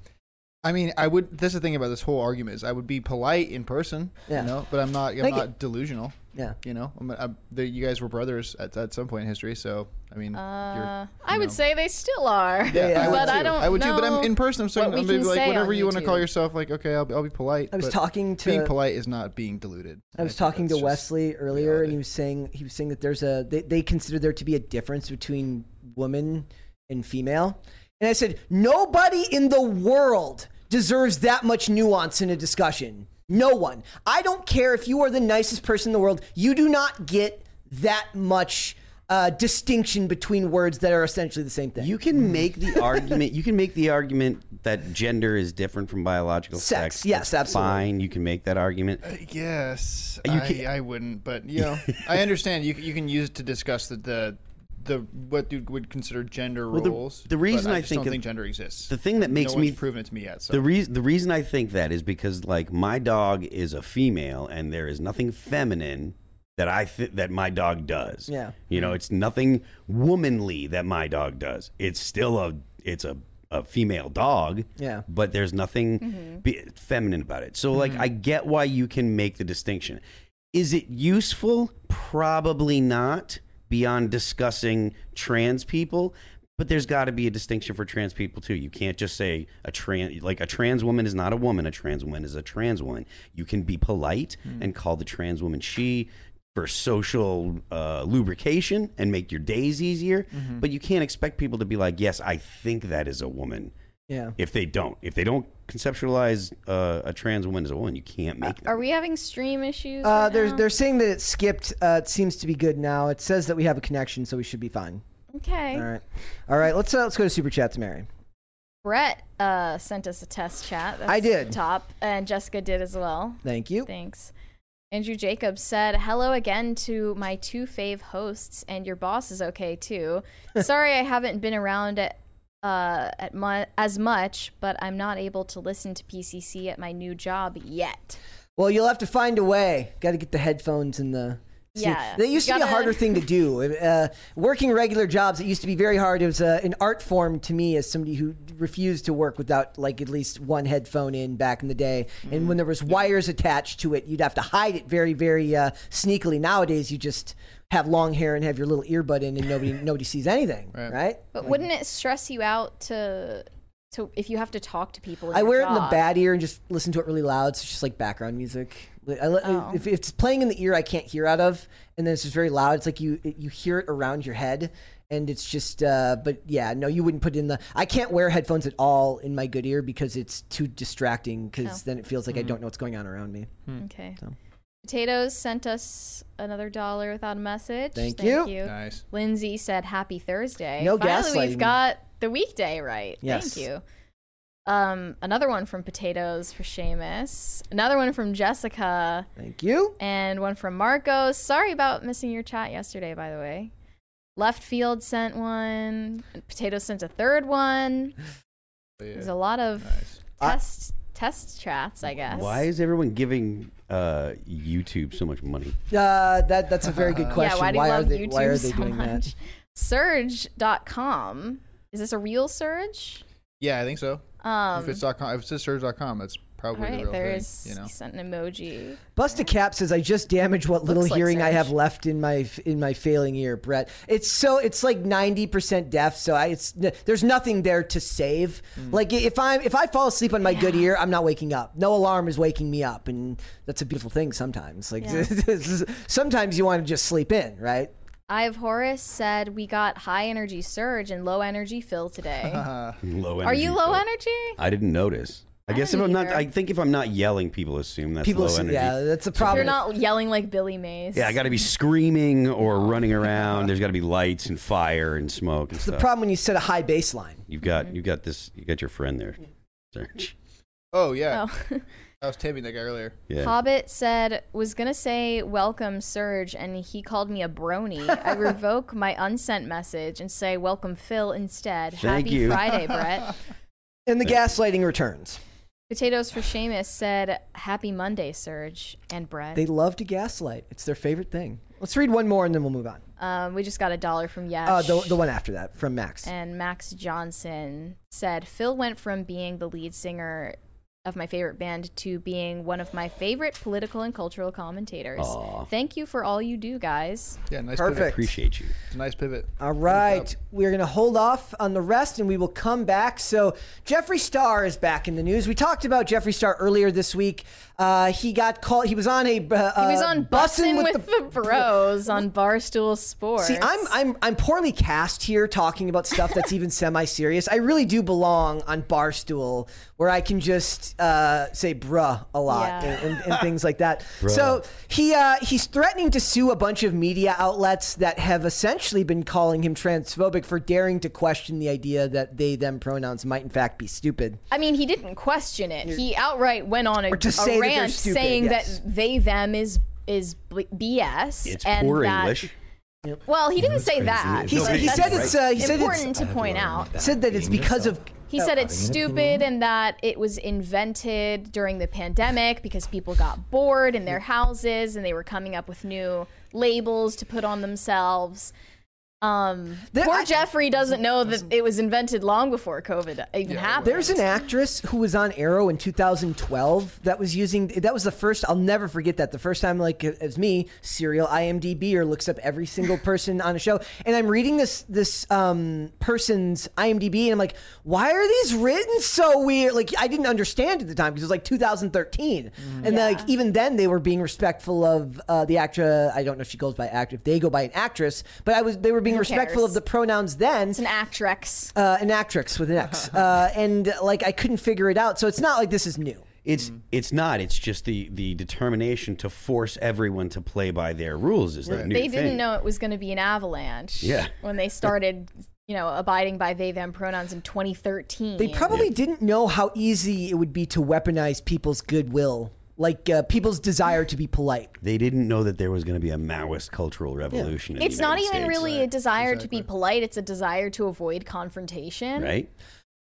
I mean, I would. That's the thing about this whole argument is I would be polite in person, Yeah. you know, but I'm not. I'm Like not it- delusional. Yeah. You know, I'm, I'm, the, you guys were brothers at, at some point in history, so I mean, uh, you're, i you would know. say they still are Yeah, I would but too. i don't I would too, but I'm in person. I'm saying I'm be like whatever you want to call yourself. Like, okay, I'll, I'll be polite. I was but talking to being polite is not being deluded. I was think talking to Wesley earlier, and he was saying he was saying that there's a they, they consider there to be a difference between woman and female, and I said nobody in the world deserves that much nuance in a discussion. No one. I don't care if you are the nicest person in the world. You do not get that much uh, distinction between words that are essentially the same thing. You can make the argument. You can make the argument that gender is different from biological Sex, sex. yes, That's absolutely. Fine, you can make that argument. Yes, You I, can- I wouldn't, but you know, I understand you you can use it to discuss the the, the what you would consider gender Well, the- roles. the reason but I, I just think don't think gender exists. The thing that makes no me one's proven it to me yet. So The reason the reason I think that is because like my dog is a female and there is nothing feminine that I th- that my dog does. Yeah. You know, it's nothing womanly that my dog does. It's still a it's a a female dog. Yeah. But there's nothing mm-hmm. be- feminine about it. So mm-hmm. like I get why you can make the distinction. Is it useful? Probably not beyond discussing trans people. But there's got to be a distinction for trans people too. You can't just say a trans like a trans woman is not a woman. A trans woman is a trans woman. You can be polite and call the trans woman she for social uh, lubrication and make your days easier. But you can't expect people to be like, "Yes, I think that is a woman." yeah. If they don't, if they don't conceptualize uh, a trans woman as a woman, you can't make them. are we having stream issues Uh, right they're now? they're saying that it skipped. Uh, it seems to be good now. It says that we have a connection, so we should be fine. okay All right, all right. Let's uh, let's go to super chats, Mary. brett uh, sent us a test chat That's I did. top and jessica did as well Thank you. Thanks. Andrew Jacobs said, Hello again to my two fave hosts, and your boss is okay too. Sorry I haven't been around at, uh, at mu- as much, but I'm not able to listen to PCC at my new job yet. Well, you'll have to find a way. Got to get the headphones and the. Yeah, that used to be a harder thing to do. Uh, working regular jobs, it used to be very hard. It was uh, an art form to me as somebody who refused to work without like at least one headphone in back in the day. And when there was wires attached to it, you'd have to hide it very, very uh, sneakily. Nowadays, you just have long hair and have your little earbud in, and nobody nobody sees anything, right? Right. But wouldn't it stress you out to, to if you have to talk to people? I your wear it in the bad ear and just listen to it really loud. So it's just like background music. I, Oh. if, if it's playing in the ear, I can't hear out of, and then it's just very loud. It's like you you hear it around your head, and it's just. Uh, but yeah, no, you wouldn't put it in the. I can't wear headphones at all in my good ear because it's too distracting. Because Oh. then it feels like I don't know what's going on around me. Okay. Potatoes sent us another dollar without a message. Thank you. Nice. Lindsay said happy Thursday. No Finally, gaslighting. we've got the weekday right. Yes. Thank you. Um, another one from Potatoes for Seamus. Another one from Jessica. Thank you. And one from Marcos. Sorry about missing your chat yesterday, by the way. Left Field sent one. Potatoes sent a third one. There's a lot of Nice. test test chats, I guess. Why is everyone giving uh, YouTube so much money? Uh, that that's a very good question. Yeah, why do you are love they YouTube why are so they doing much? Surge.com. Is this a real Surge? Yeah, I think so. Um, if it's dot .com, if it's surge.com, that's probably all the real there's thing. You know. he sent an emoji. that? Busta Cap says I just damaged what little like hearing I have left in my in my failing ear, Brett. It's so it's like ninety percent deaf, so I, it's there's nothing there to save. Mm. Like if I if I fall asleep on my good ear, I'm not waking up. No alarm is waking me up, and that's a beautiful thing. Sometimes, like Yeah. sometimes you want to just sleep in, right? I have Horace said we got high energy surge and low energy Phil today. Low energy Are you low Phil. energy? I didn't notice. I, I guess if I'm not. I think if I'm not yelling, people assume that's People, low say- energy. yeah, that's a problem. You're not yelling like Billy Mays. Yeah, I got to be screaming or running around. There's got to be lights and fire and smoke and It's the stuff. problem when you set a high baseline. You've got mm-hmm. you've got this. You got your friend there, Serge. Oh yeah, Oh. I was taping that guy earlier. Yeah. Hobbit said was gonna say welcome Surge and he called me a brony. I revoke my unsent message and say welcome Phil instead. Thank Happy you. Friday, Brett. And the gaslighting returns. Potatoes for Seamus said happy Monday, Serge and Brett. They love to gaslight. It's their favorite thing. Let's read one more and then we'll move on. um, we just got a dollar from Yash. Uh, the, the one after that from Max. and Max Johnson said Phil went from being the lead singer of my favorite band to being one of my favorite political and cultural commentators. Aw. Thank you for all you do, guys. Yeah, nice Perfect. pivot. Appreciate you. It's a nice pivot. All right, we're going to hold off on the rest and we will come back. So, Jeffree Star is back in the news. We talked about Jeffree Star earlier this week. Uh, he got called, he was on a. Uh, He was on Bussin' Bussin' with, the, Bros on Barstool Sports. See, I'm I'm I'm poorly cast here talking about stuff that's even semi-serious. I really do belong on Barstool, where I can just uh, say "bruh" a lot Yeah. and, and, and things like that. So he uh, he's threatening to sue a bunch of media outlets that have essentially been calling him transphobic for daring to question the idea that they them pronouns might in fact be stupid. I mean, he didn't question it. He outright went on a, Or to a say that rant stupid, saying yes. that they them is is BS. It's and poor that, English. Well, he didn't say that. He, but he said it's uh, he said important it's to point out. said that it's because of He said it's stupid and that it was invented during the pandemic because people got bored in their houses and they were coming up with new labels to put on themselves. Um, There- poor I- Jeffree doesn't know that it was invented long before COVID even happened. There's an actress who was on Arrow in 2012 that was using that was the first I'll never forget that the first time like as me serial IMDb or looks up every single person on a show and I'm reading this this um, person's IMDb and I'm like why are these written so weird like I didn't understand at the time because it was like 2013 and Yeah. like even then they were being respectful of uh, the actress I don't know if she goes by actor if they go by an actress but I was they were being respectful cares? of the pronouns then It's an actress. uh, an actress with an X, uh, and like I couldn't figure it out. So it's not like this is new. It's it's not. It's just the the determination to force everyone to play by their rules is the new they didn't know it was going to be an avalanche. Yeah. When they started, you know, abiding by they them pronouns in 2013. They probably didn't know how easy it would be to weaponize people's goodwill, like uh, people's desire to be polite. They didn't know that there was going to be a Maoist cultural revolution. in the It's not United even States, really a desire to be polite. It's a desire to avoid confrontation. right.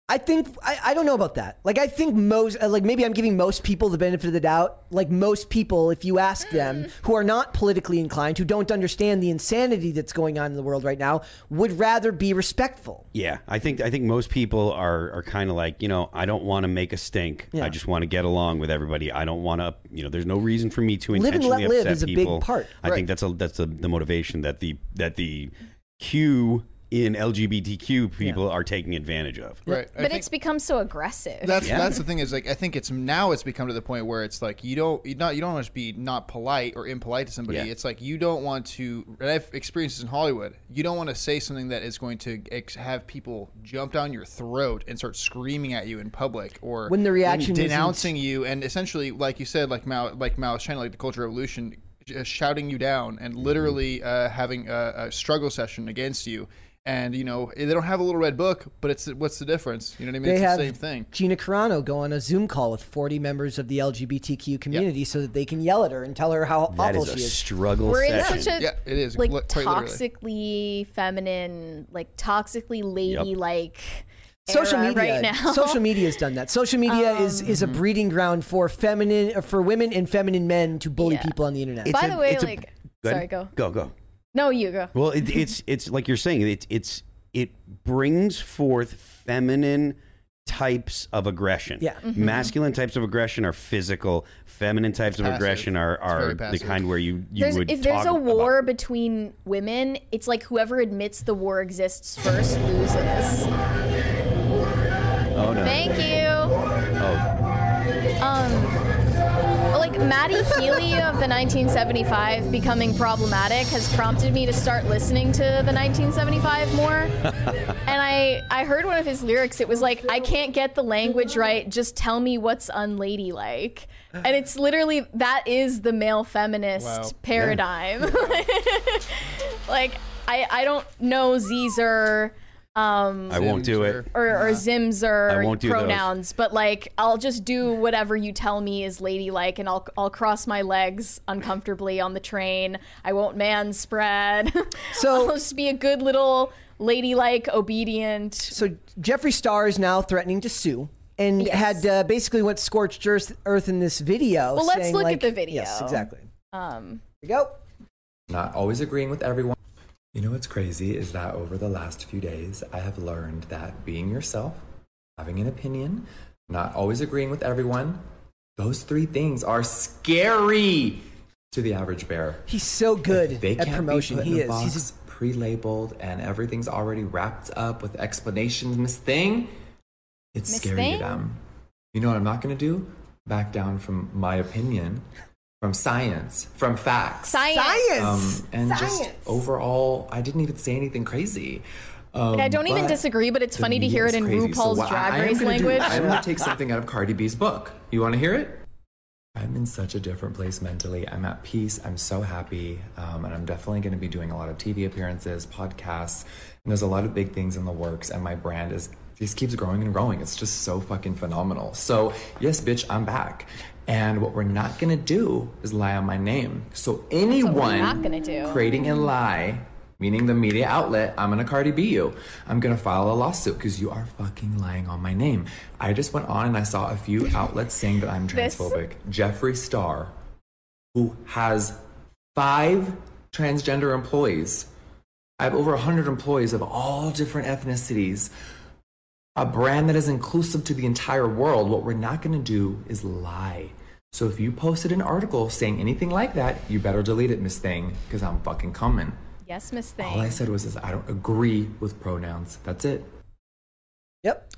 I think I, I don't know about that. Like I think most uh, like maybe I'm giving most people the benefit of the doubt. Like most people, if you ask them who are not politically inclined, who don't understand the insanity that's going on in the world right now, would rather be respectful. Yeah, I think I think most people are are kind of like you know I don't want to make a stink. Yeah. I just want to get along with everybody. I don't want to you know. There's no reason for me to Live and intentionally let live upset is a big people. part. I think that's a that's a, the motivation that the that the Q in LGBTQ people are taking advantage of. Right. I But it's become so aggressive. That's Yeah. that's the thing is like I think it's now it's become to the point where it's like you don't you not you don't want to be not polite or impolite to somebody. Yeah. It's like you don't want to. And I've experienced this in Hollywood. You don't want to say something that is going to ex- have people jump down your throat and start screaming at you in public or When the reaction isn't- denouncing you and essentially like you said like Mao like Mao was trying like the Cultural Revolution. Shouting you down and literally uh, having a, a struggle session against you, and you know they don't have a little red book, but it's what's the difference? You know what I mean? They it's have the same thing. Gina Carano go on a Zoom call with 40 members of the LGBTQ community so that they can yell at her and tell her how That awful is a she is. struggle We're in such a Yeah, it is, like li- quite literally. toxically feminine, like toxically lady ladylike Social era media, right now. social media has done that. Social media is is a Um, breeding ground for feminine, uh, for women and feminine men to bully Yeah. people on the internet. It's By a- the way, it's a- like, Go sorry, go. Go, go. No, you go. Well, it, it's it's like you're saying. It's it's it brings forth feminine types of aggression. Yeah. Mm-hmm. Masculine types of aggression are physical. Feminine types of aggression are are the kind where you you There's, would if there's talk a war about- between women, it's like whoever admits the war exists first loses. Oh no. Thank you. Oh, Um, like Matty Healy of the 1975 becoming problematic has prompted me to start listening to the 1975 more. and I I heard one of his lyrics. It was like, "I can't get the language right. Just tell me what's unladylike." And it's literally that is the male feminist Wow. paradigm. like I I don't know Zer. Um, I won't do it. or, or Zimzer I won't do those. pronouns, but like I'll just do whatever you tell me is ladylike, and I'll I'll cross my legs uncomfortably on the train. I won't man spread. So- I'll just be a good little ladylike, obedient. So Jeffree Star is now threatening to sue. And Yes. had uh, basically went scorched earth, earth in this video. Well, let's saying, look at the video. Yes, exactly. Um, Here we go. not always agreeing with everyone. You know what's crazy is that over the last few days, I have learned that being yourself, having an opinion, not always agreeing with everyone, those three things are scary to the average bear. He's so good They at can't promotion. be put He in a is. box, He's pre-labeled, and everything's already wrapped up with explanations. Miss Thing, it's Miss scary Thing? to them. You know what I'm not going to do? Back down from my opinion, from science, from facts. science. science. Um, and just overall, I didn't even say anything crazy. Um, Like, I don't even disagree, but it's funny to hear it in crazy. RuPaul's what Drag I Race gonna do- language. I'm going to take something out of Cardi B's book. You want to hear it? I'm in such a different place mentally. I'm at peace. I'm so happy. Um, and I'm definitely going to be doing a lot of TV appearances, podcasts, and there's a lot of big things in the works. And my brand is just keeps growing and growing. It's just so fucking phenomenal. So, yes, bitch, I'm back. And what we're not going to do is lie on my name. So, anyone not gonna do. creating a lie, meaning the media outlet, I'm gonna Cardi B you. I'm gonna file a lawsuit because you are fucking lying on my name. I just went on and I saw a few outlets saying that I'm This- transphobic. Jeffree Star, who has five transgender employees, I have over 100 employees of all different ethnicities. A brand that is inclusive to the entire world. What we're not going to do is lie. So if you posted an article saying anything like that, you better delete it, Miss Thing, because I'm fucking coming. Yes, Miss Thing. All I said was, is I don't agree with pronouns. That's it. Yep.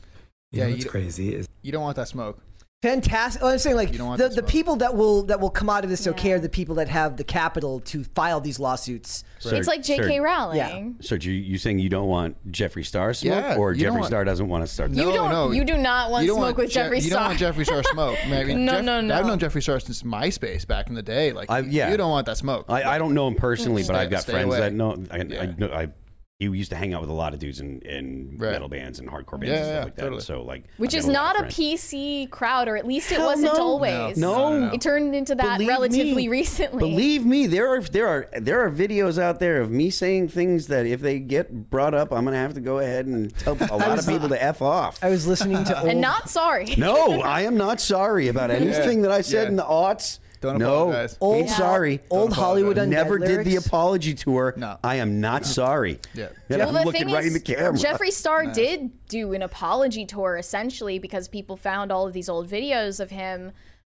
You Yeah, know what's don't- crazy is You don't want that smoke. Fantastic. Oh, I'm saying like You don't the, the people that will that will come out of this okay are the people that have the capital to file these lawsuits. it's like J.K. Sir, Rowling. So you you saying you don't want Jeffree Star smoke, Yeah, or you Jeffree want- Star doesn't want to start? You don't- no. you do not want you don't smoke with Je- Jeffree You don't want Star. Jeffree Star smoke. I mean, No, Jeff- no, no. I've known Jeffree Star since MySpace back in the day. Like, I- yeah. you don't want that smoke. I, I don't know him personally, but Stay- I've got friends away. that know. I, I Yeah. know. I he used to hang out with a lot of dudes in, in Right. metal bands and hardcore bands Yeah, and stuff yeah, like that. totally. So like, Which is got not a. PC crowd, or at least it Hell wasn't no. always. No. No. It turned into that Believe relatively me. recently. Believe me, there are there are there are videos out there of me saying things that if they get brought up, I'm gonna have to go ahead and tell a lot of people to f off. I was listening to old, and not sorry. No, I am not sorry about anything that I said Yeah. in the aughts. Don't no, apologize. Old- ain't sorry. old Hollywood undead Never did the apology tour. No. I am not sorry. Yeah. And Well, I'm the looking thing right is, in the camera. Jeffree Star did do an apology tour essentially because people found all of these old videos of him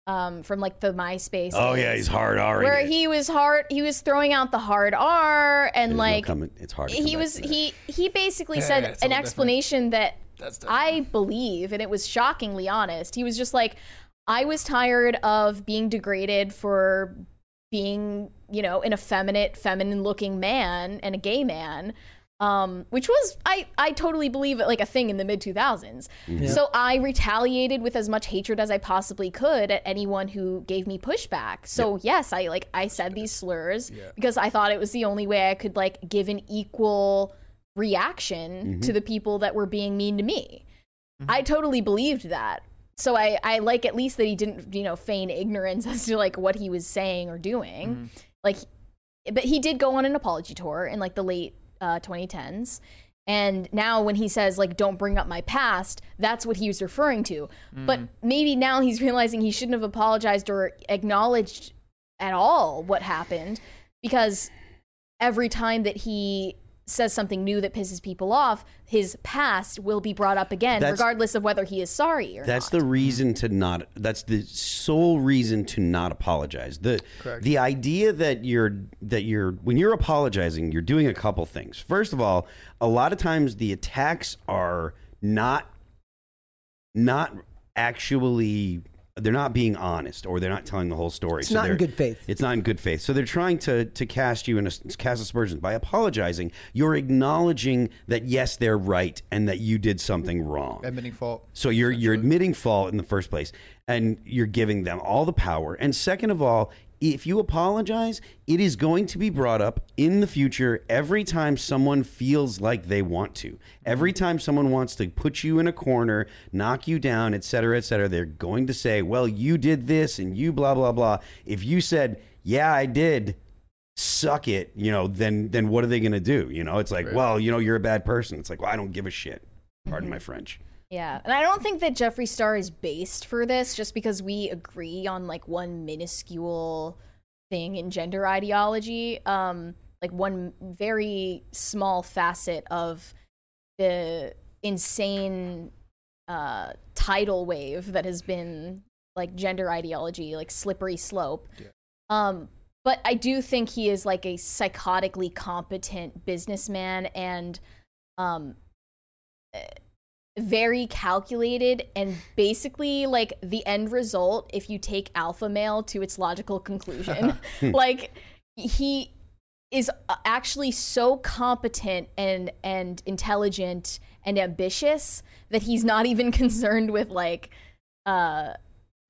um, from like the MySpace. Oh days, yeah, he's hard R. Where he was hard, he was throwing out the hard R, and There's no like coming- it's hard to come he was from he he basically Yeah, said yeah, an little explanation that That's. I believe, and it was shockingly honest. He was just like, I was tired of being degraded for being, you know, an effeminate, feminine looking man and a gay man. Um, which was I, I totally believe it like a thing in the mid 2000s. Mm-hmm. So I retaliated with as much hatred as I possibly could at anyone who gave me pushback. So yes, I like I said these slurs because I thought it was the only way I could like give an equal reaction mm-hmm. to the people that were being mean to me. Mm-hmm. I totally believed that. So I, I like at least that he didn't, you know, feign ignorance as to like what he was saying or doing. Like, but he did go on an apology tour in like the late uh, 2010s. And now when he says like don't bring up my past, that's what he was referring to. But maybe now he's realizing he shouldn't have apologized or acknowledged at all what happened because every time that he says something new that pisses people off, his past will be brought up again, That's- regardless of whether he is sorry or not. That's not. the reason to not. That's the sole reason to not apologize. the The idea that you're that you're when you're apologizing, you're doing a couple things. First of all, a lot of times the attacks are not not actually they're not being honest or they're not telling the whole story. It's not in good faith. It's not in good faith. So they're trying to to cast you in a cast aspersions by apologizing. You're acknowledging that yes, they're right and that you did something wrong. Admitting fault. So you're you're admitting fault in the first place, and you're giving them all the power. And second of all, if you apologize, it is going to be brought up in the future every time someone feels like they want to. Every mm-hmm. time someone wants to put you in a corner, knock you down, et cetera, et cetera, they're going to say, "Well, you did this, and you blah blah blah." If you said, "Yeah, I did," suck it, you know, then then what are they going to do? You know, it's like, well, you know, you're a bad person. It's like, well, I don't give a shit. Pardon mm-hmm. my French. Yeah, and I don't think that Jeffree Star is based for this just because we agree on like one minuscule thing in gender ideology, um, like one very small facet of the insane uh, tidal wave that has been like gender ideology, like slippery slope. Um, but I do think he is like a psychotically competent businessman and um, very calculated and basically like the end result if you take alpha male to its logical conclusion like he is actually so competent and and intelligent and ambitious that he's not even concerned with like uh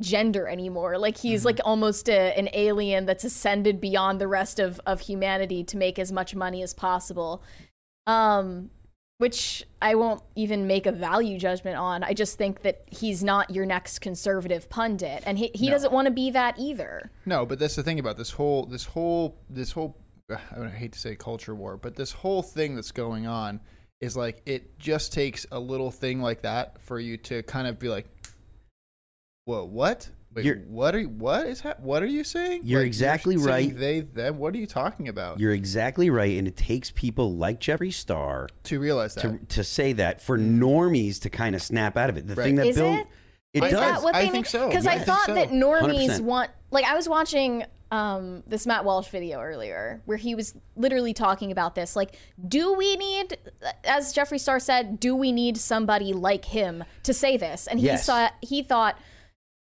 gender anymore. Like he's like almost a, an alien that's ascended beyond the rest of of humanity to make as much money as possible. Um which I won't even make a value judgment on. I just think that he's not your next conservative pundit, and he, he doesn't want to be that either. No, but that's the thing about this whole this whole this whole I hate to say culture war, but this whole thing that's going on is like it just takes a little thing like that for you to kind of be like, "Whoa, what? Wait, You're- what are you, what is hap- what are you saying?" You're Like, exactly saying right. They them. What are you talking about? You're exactly right, and it takes people like Jeffree Star to realize that. to to say that for normies to kind of snap out of it. The thing that Is Bill, it? it Is does. that what I they think so. Because Yeah, I I thought so. that normies 100%. want. Like I was watching um, this Matt Walsh video earlier, where he was literally talking about this. Like, do we need, as Jeffree Star said, do we need somebody like him to say this? And he Yes. saw. He thought.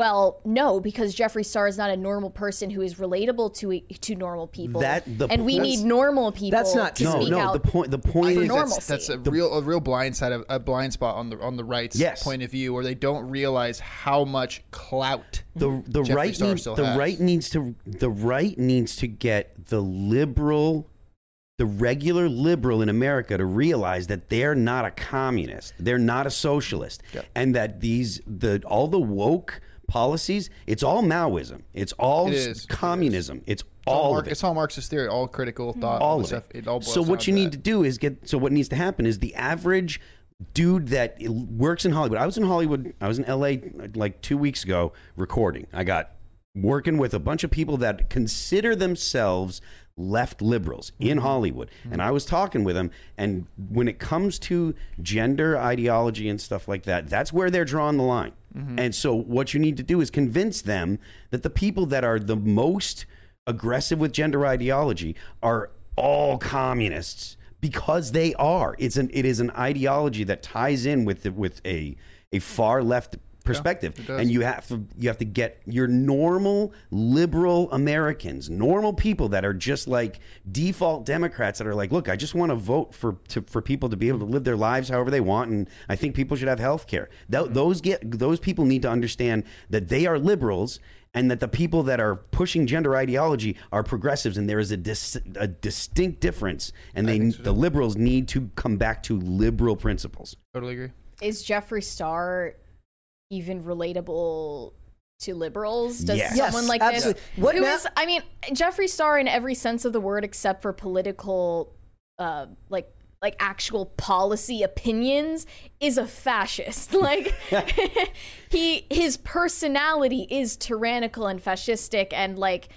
Well, no, because Jeffree Star is not a normal person who is relatable to to normal people. That- the and we need normal people. That's not to no, speak no. out. The point. The point is that's, that's a normalcy. real a real blind side of a blind spot on the on the right's Yes. point of view where they don't realize how much clout the the Jeffree right Star needs, still the has. right needs to the right needs to get the liberal the regular liberal in America to realize that they're not a communist, they're not a socialist, and that these the all the woke policies, it's all Maoism, it's all It s- It communism, it's It's all, all Mar- of it it's all Marxist theory, all critical thought, all the of stuff. it. It all so what you to need that. to do is get. So what needs to happen is the average dude that works in Hollywood. I was in Hollywood. I was in L.A. like two weeks ago recording. I got working with a bunch of people that consider themselves left liberals in Mm-hmm. Hollywood. And I was talking with them and when it comes to gender ideology and stuff like that, that's where they're drawing the line. Mm-hmm. And so what you need to do is convince them that the people that are the most aggressive with gender ideology are all communists because they are. It's an it is an ideology that ties in with the, with a a far left perspective it does. and you have to you have to get your normal liberal Americans, normal people that are just like default Democrats that are like, look, I just want to vote for to, for people to be able to live their lives however they want, and I think people should have health care. Th- mm-hmm. those get those people need to understand that they are liberals. And that the people that are pushing gender ideology are progressives, and there is a, dis- a distinct difference, and they the liberals need to come back to liberal principles. Totally agree. Is Jeffree Star even relatable to liberals? Does Yes. someone Yes, like absolutely. this, What who ma- is, I mean, Jeffree Star in every sense of the word, except for political, uh, like like actual policy opinions, is a fascist. Like he his personality is tyrannical and fascistic, and like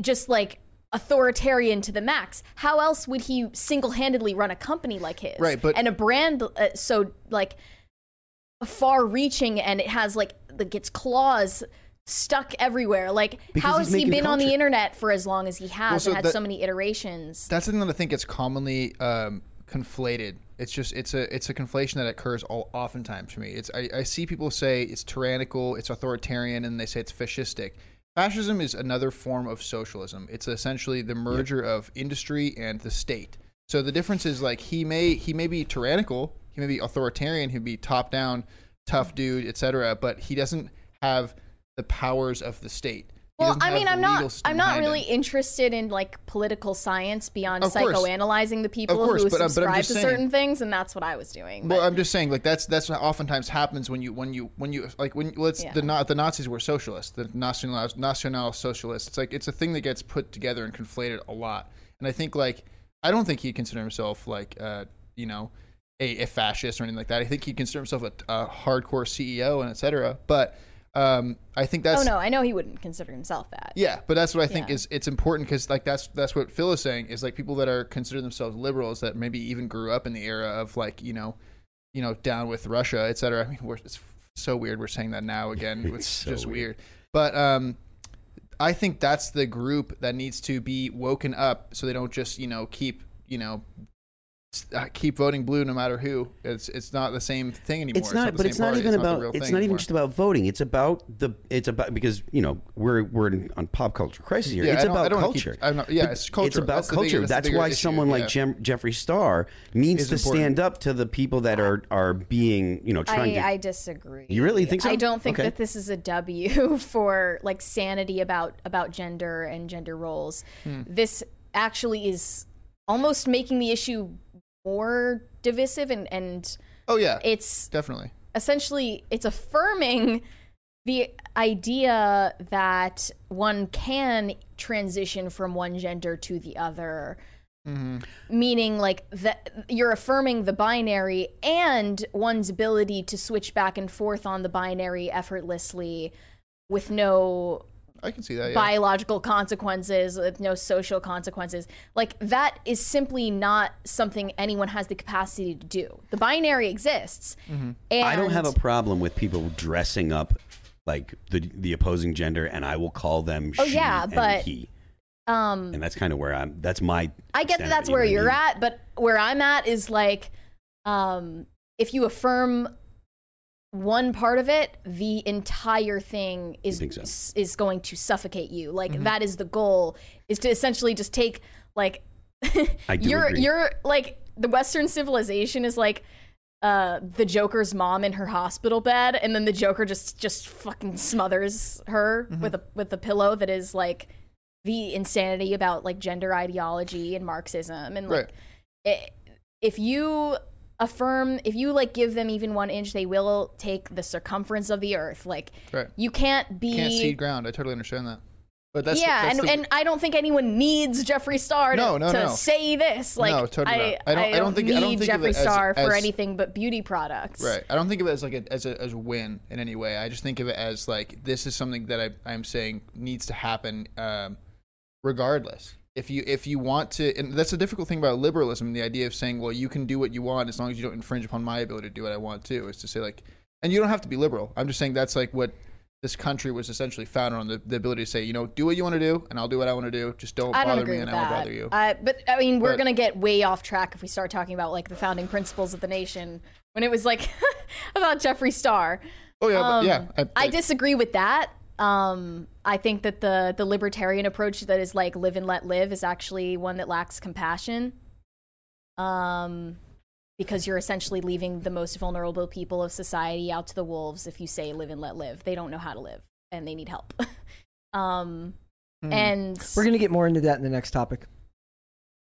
just like authoritarian to the max. How else would he single-handedly run a company like his? Right, but- and a brand uh, so like far-reaching, and it has like like its claws stuck everywhere. Like, Because how has he making been on the internet for as long as he has Well, so and had that- so many iterations? That's the thing that I think gets commonly um, conflated. It's just it's a it's a conflation that occurs all oftentimes for me. It's I, I see people say it's tyrannical, it's authoritarian, and they say it's fascistic. Fascism is another form of socialism. It's essentially the merger of industry and the state. So the difference is like he may he may be tyrannical, he may be authoritarian, he'd be top down, tough dude, etc. But he doesn't have the powers of the state. He Well, I mean, I'm not. I'm not behind him. really interested in like political science beyond Of course. psychoanalyzing the people course, who but, uh, but subscribe to saying- certain things, and that's what I was doing. Well, I'm just saying, like that's that's what oftentimes happens when you when you when you like when let's Yeah. the the Nazis were socialists, the national national socialists. It's like it's a thing that gets put together and conflated a lot. And I think like I don't think he'd consider himself like uh you know a, a fascist or anything like that. I think he'd consider himself a, a hardcore CEO and etc. But um, I think that's oh no, I know he wouldn't consider himself that. yeah, but that's what I think Yeah. is it's important because like that's that's what Phil is saying is like people that are consider themselves liberals that maybe even grew up in the era of like you know, you know down with Russia, et cetera. I mean, we're, it's so weird we're saying that now again. It's, so just weird. weird. But um, I think that's the group that needs to be woken up so they don't just you know keep you know. S- uh, Keep voting blue no matter who. It's it's not the same thing anymore. It's not, the but same it's not party. even the about. real it's not even anymore. just about voting. It's about the. It's about because you know we're we're in, on pop culture crisis here. Yeah, it's I don't- I about don't wanna keep- culture. I'm not- yeah, it's culture. It's about That's the bigger- culture. that's That's why issue, someone like yeah. Jem, Jeffree Star needs Is to important. stand up to the people that are are being you know trying I, to. I disagree. You really think so? I don't think Okay. that this is a W for like sanity about about gender and gender roles. Hmm. This actually is almost making the issue more divisive and and Oh yeah, it's definitely. essentially it's affirming the idea that one can transition from one gender to the other. Mm-hmm. Meaning like that you're affirming the binary and one's ability to switch back and forth on the binary effortlessly with no I can see that. Yeah. biological consequences with no social consequences like that is simply not something anyone has the capacity to do the binary exists and I don't have a problem with people dressing up like the the opposing gender, and I will call them Oh, she yeah, and but- he, um and that's kind of where I'm. That's my. I get extent that that's it, where you know you're I mean? at, but where I'm at is like, um, if you affirm one part of it, the entire thing is so? is going to suffocate you. Like that is the goal, is to essentially just take like I do you're agree. you're like the Western civilization is like. Uh, the Joker's mom in her hospital bed, and then the Joker just just fucking smothers her with a with a pillow that is like the insanity about like gender ideology and Marxism and like Right. i if you affirm if you like give them even one inch they will take the circumference of the earth like Right. you can't be Can't cede ground. I totally understand that. But that's the- yeah that's and, the- and i don't think anyone needs jeffree star to, No, no, to no. say this like No, totally I, not. I don't- I don't think- need I don't think jeffree it as- star for as- anything but beauty products Right. I don't think of it as like a as a as a win in any way. I just think of it as like this is something that I I'm saying needs to happen um, regardless. If you if you want to, and that's the difficult thing about liberalism, the idea of saying, well, you can do what you want as long as you don't infringe upon my ability to do what I want to is to say like, and you don't have to be liberal. I'm just saying that's like what this country was essentially founded on the, the ability to say, you know, do what you want to do, and I'll do what I want to do. Just don't don't bother me, and I won't bother you. Uh, but I mean, we're But- gonna get way off track if we start talking about like the founding principles of the nation when it was like about Jeffree Star. oh yeah, but, Um, yeah. I, I disagree with that. Um, I think that the the libertarian approach that is like live and let live is actually one that lacks compassion. Um, because you're essentially leaving the most vulnerable people of society out to the wolves if you say live and let live. They don't know how to live and they need help. um, Mhm. and We're gonna get more into that in the next topic.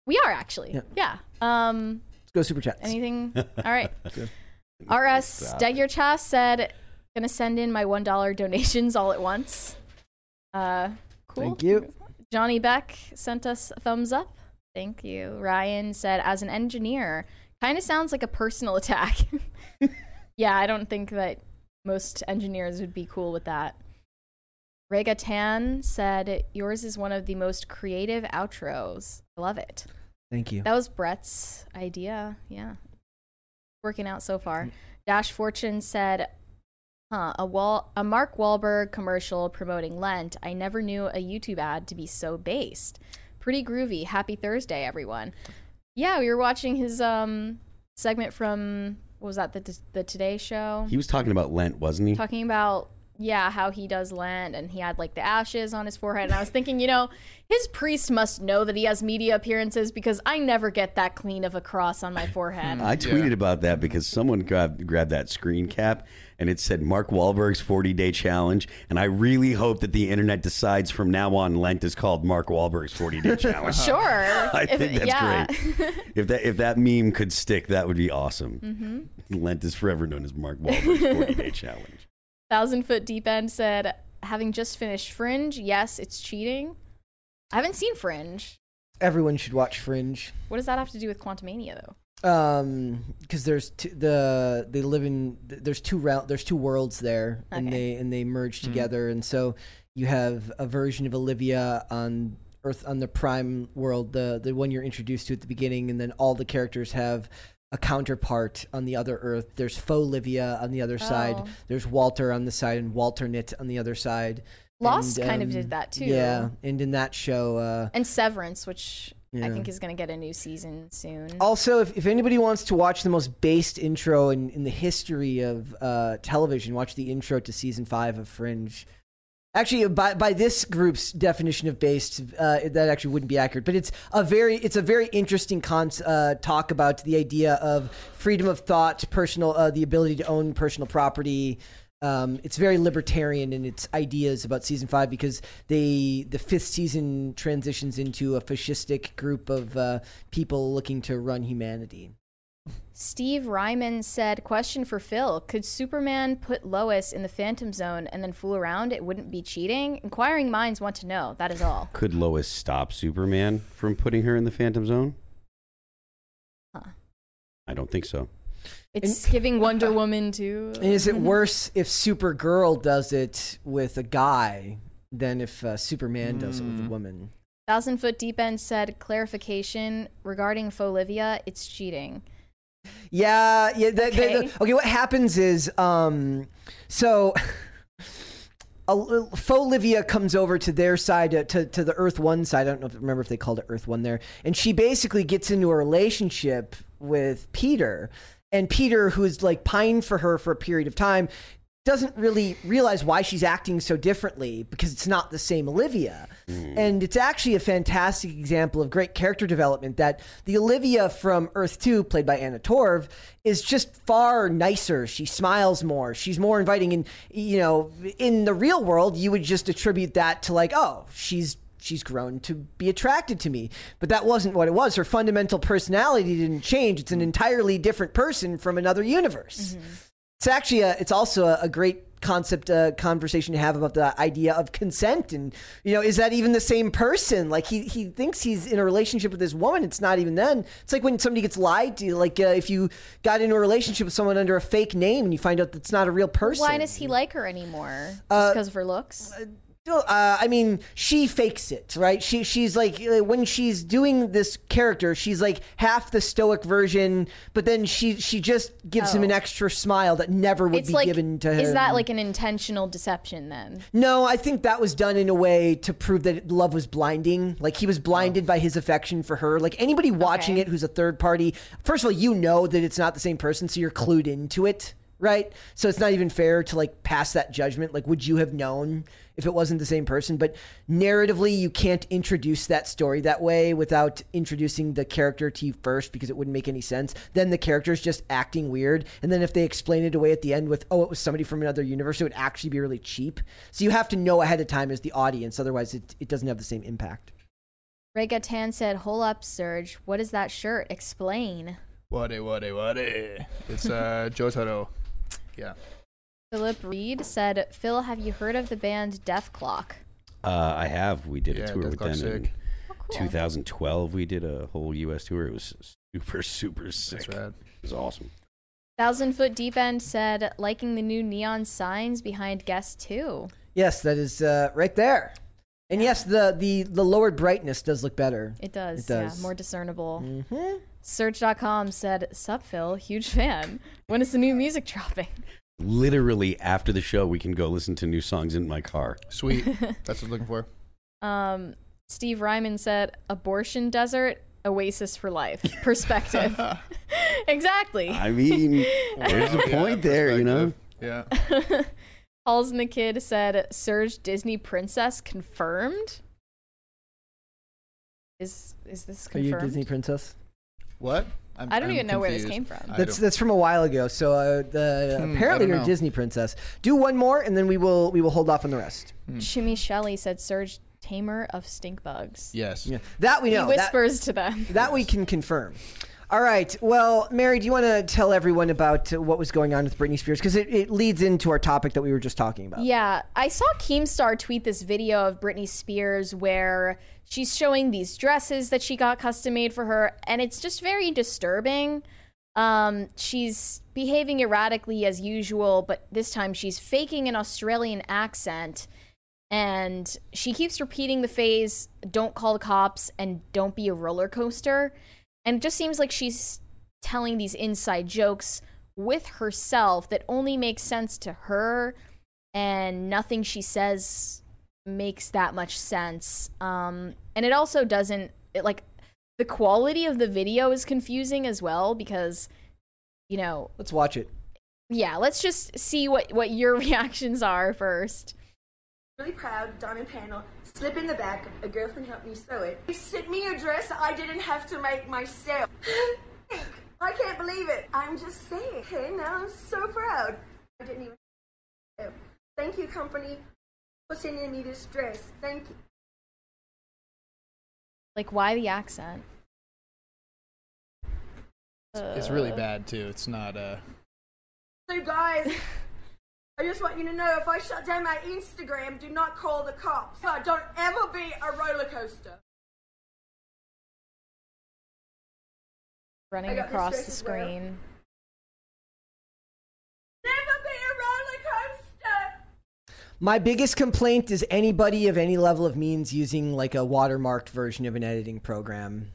we are actually, Yeah. yeah. Um, Let's go super chat. anything? All right. RS Degyerchas said, "Gonna send in my one dollar donations all at once." Uh, cool. Thank you. Johnny Beck sent us a thumbs up. Thank you. Ryan said, "As an engineer, kind of sounds like a personal attack." yeah, I don't think that most engineers would be cool with that. Rega Tan said, "Yours is one of the most creative outros. I love it." Thank you. That was Brett's idea. Yeah. Working out so far. Dash Fortune said, huh, a wall a Mark Wahlberg commercial promoting Lent. I never knew a YouTube ad to be so based. Pretty groovy. Happy Thursday, everyone. Yeah, we were watching his um segment from what was that, the the Today show? He was talking about Lent, wasn't he? talking about yeah how he does Lent and he had like the ashes on his forehead and i was thinking you know his priest must know that he has media appearances because i never get that clean of a cross on my forehead I tweeted about that because someone grabbed grabbed that screen cap and it said Mark Wahlberg's 40 day challenge. And I really hope that the internet decides from now on Lent is called Mark Wahlberg's 40 day challenge. sure I If- think that's yeah. great. If that if that meme could stick, that would be awesome. Mhm. Lent is forever known as Mark Wahlberg's 40 day challenge. Thousand foot deep end said having just finished fringe yes it's cheating i haven't seen fringe Everyone should watch Fringe. what does that have to do with quantumania though Um, because there's t- the they live in there's two round there's two worlds there, and they and they merge Hmm. together, and so you have a version of Olivia on Earth on the Prime world, the the one you're introduced to at the beginning, and then all the characters have a counterpart on the other Earth. There's faux Olivia on the other side. Oh. There's Walter on the side, and Walternate on the other side. Lost And, kind of um, did that too Yeah, and in that show, uh, and severance which i think is going to get a new season soon Also, if, if anybody wants to watch the most based intro in, in the history of uh, television, watch the intro to season five of Fringe. Actually, by by this group's definition of based, uh, that actually wouldn't be accurate. But it's a very it's a very interesting uh, talk about the idea of freedom of thought, personal uh, the ability to own personal property. Um, it's very libertarian in its ideas about season five because they the fifth season transitions into a fascistic group of uh, people looking to run humanity. Steve Ryman said, Question for Phil Could Superman put Lois in the Phantom Zone and then fool around? It wouldn't be cheating? Inquiring minds want to know. That is all. Could Lois stop Superman from putting her in the Phantom Zone? Huh. I don't think so. It's giving Wonder Woman to. And is it worse if Supergirl does it with a guy than if uh, Superman does it with a woman? Thousand Foot Deep End said, Clarification regarding Fauxlivia, it's cheating. Yeah, yeah. The, the- the- Okay. okay, what happens is, um, so a, Fauxlivia comes over to their side, uh, to, to the Earth One side. I don't know if remember if they called it Earth One there, and she basically gets into a relationship with Peter, and Peter, who's like pined for her for a period of time. Doesn't really realize why she's acting so differently because it's not the same Olivia. Hmm. And it's actually a fantastic example of great character development that the Olivia from Earth 2, played by Anna Torv, is just far nicer. She smiles more. She's more inviting. And, you know, in the real world, you would just attribute that to, like, oh, she's she's grown to be attracted to me. But that wasn't what it was. Her fundamental personality didn't change. It's an entirely different person from another universe. Mm-hmm. It's actually a, it's also a, a great concept uh, conversation to have about the idea of consent and you know is that even the same person like he he thinks he's in a relationship with this woman it's not even then it's like when somebody gets lied to like uh, if you got into a relationship with someone under a fake name and you find out that's not a real person Why does he like her anymore? Just Uh, because of her looks? Well, uh, I mean, she fakes it, right? She she's like uh, when she's doing this character, she's like half the stoic version, but then she she just gives him an Oh. extra smile that never would It's be like, given to him. is that like an intentional deception then? No, I think that was done in a way to prove that love was blinding. Like he was blinded by his affection for her. Like anybody watching Okay. it who's a third party, first of all, you know that it's not the same person, so you're clued into it, right? So it's not even fair to like pass that judgment. Like, would you have known if it wasn't the same person? But narratively, you can't introduce that story that way without introducing the character to you first because it wouldn't make any sense. Then the character's just acting weird. And then if they explain it away at the end with, oh, it was somebody from another universe, it would actually be really cheap. So you have to know ahead of time as the audience, otherwise, it, it doesn't have the same impact. Rega Tan said, "Hold up, Serge. What is that shirt? Explain." What a what a what a. It's uh Jotaro. Yeah. Philip Reed said, "Phil, have you heard of the band Dethklok?" Uh, I have. We did a tour Death with Clock's them in. Oh, cool. 2012. We did a whole U.S. tour. It was super, super sick. That's rad. It was awesome. Thousand Foot Deep End said, "Liking the new neon signs behind Guest Two. Yes, that is uh, right there. And yes, the, the, the lowered brightness does look better. It does, It does. yeah, more discernible." Mm-hmm. Search.com said, "Sup, Phil? Huge fan. When is the new music dropping?" Literally after the show, we can go listen to new songs in my car. Sweet. That's what I'm looking for. Um, Steve Ryman said, "Abortion desert, oasis for life. Perspective." exactly. I mean, there's a Yeah, point there, you know. Yeah. Halls and the Kid said, "Surge Disney princess confirmed." Is is this confirmed? Are you a confirmed? Disney princess? What? I'm, I don't I'm even know where this came from. That's that's from a while ago. So uh, the Hmm, apparently don't you're a. Disney princess. Do one more, and then we will we will hold off on the rest. Shimmy Shelley said, "Surge tamer of stink bugs." Yes. Yeah, that we know. He That- whispers to them. That we can confirm. All right. Well, Mary, do you want to tell everyone about uh, what was going on with Britney Spears? Because it, it leads into our topic that we were just talking about. Yeah, I saw Keemstar tweet this video of Britney Spears where she's showing these dresses that she got custom made for her, and it's just very disturbing. Um, she's behaving erratically as usual, but this time she's faking an Australian accent, and she keeps repeating the phrase "Don't call the cops" and "Don't be a roller coaster," and it just seems like she's telling these inside jokes with herself that only makes sense to her and nothing she says makes that much sense. Um, and it also doesn't it, like the quality of the video is confusing as well because you know Let's watch it. yeah let's just see what what your reactions are first really proud, diamond panel, slip in the back, a girlfriend helped me sew it. They sent me a dress I didn't have to make myself. I can't believe it. I'm just saying. Okay, now I'm so proud. I didn't even. Thank you, company, for sending me this dress. Thank you. like why the accent It's really Uh, bad too. It's not. uh So, guys, I just want you to know if I shut down my Instagram, do not call the cops. Don't ever be a roller coaster. Running across the as well. screen Never be a roller coaster. My biggest complaint is anybody of any level of means using like a watermarked version of an editing program.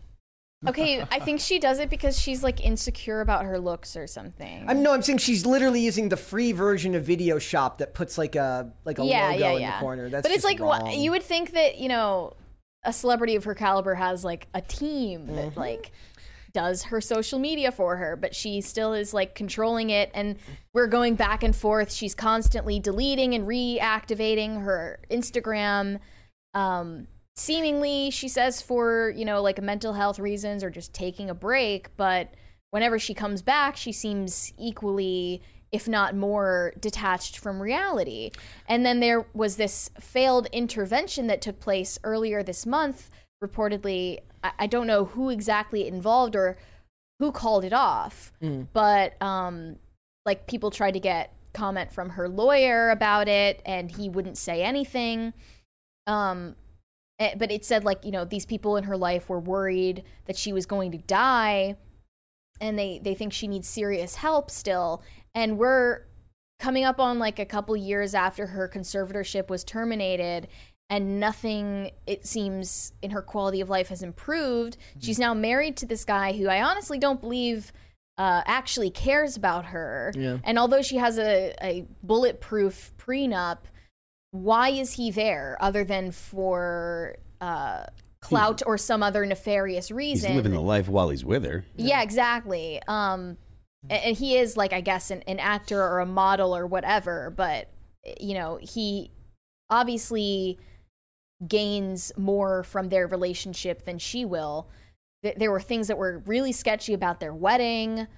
Okay i think she does it because she's like insecure about her looks or something I'm no, I'm saying she's literally using the free version of Video Shop that puts like a like a yeah, logo yeah, in yeah. the corner. That's but it's like wrong. you would think that you know a celebrity of her caliber has like a team that Mm-hmm. like does her social media for her, but she still is like controlling it, and we're going back and forth. She's constantly deleting and reactivating her Instagram. Um, seemingly, she says for you know like mental health reasons or just taking a break, but whenever she comes back, she seems equally if not more detached from reality. And then there was this failed intervention that took place earlier this month. Reportedly, I, I don't know who exactly involved or who called it off, Mm. but um, like people tried to get comment from her lawyer about it, and he wouldn't say anything. Um, but it said like you know these people in her life were worried that she was going to die and they they think she needs serious help still. And we're coming up on like a couple years after her conservatorship was terminated and nothing it seems in her quality of life has improved. She's now married to this guy who i honestly don't believe uh, actually cares about her. Yeah. and although she has a, a bulletproof prenup why is he there other than for uh, clout or some other nefarious reason? He's living the life while he's with her. yeah, exactly. Um, a- and he is like, I guess, an, an actor or a model or whatever. But you know, he obviously gains more from their relationship than she will. There were things that were really sketchy about their wedding.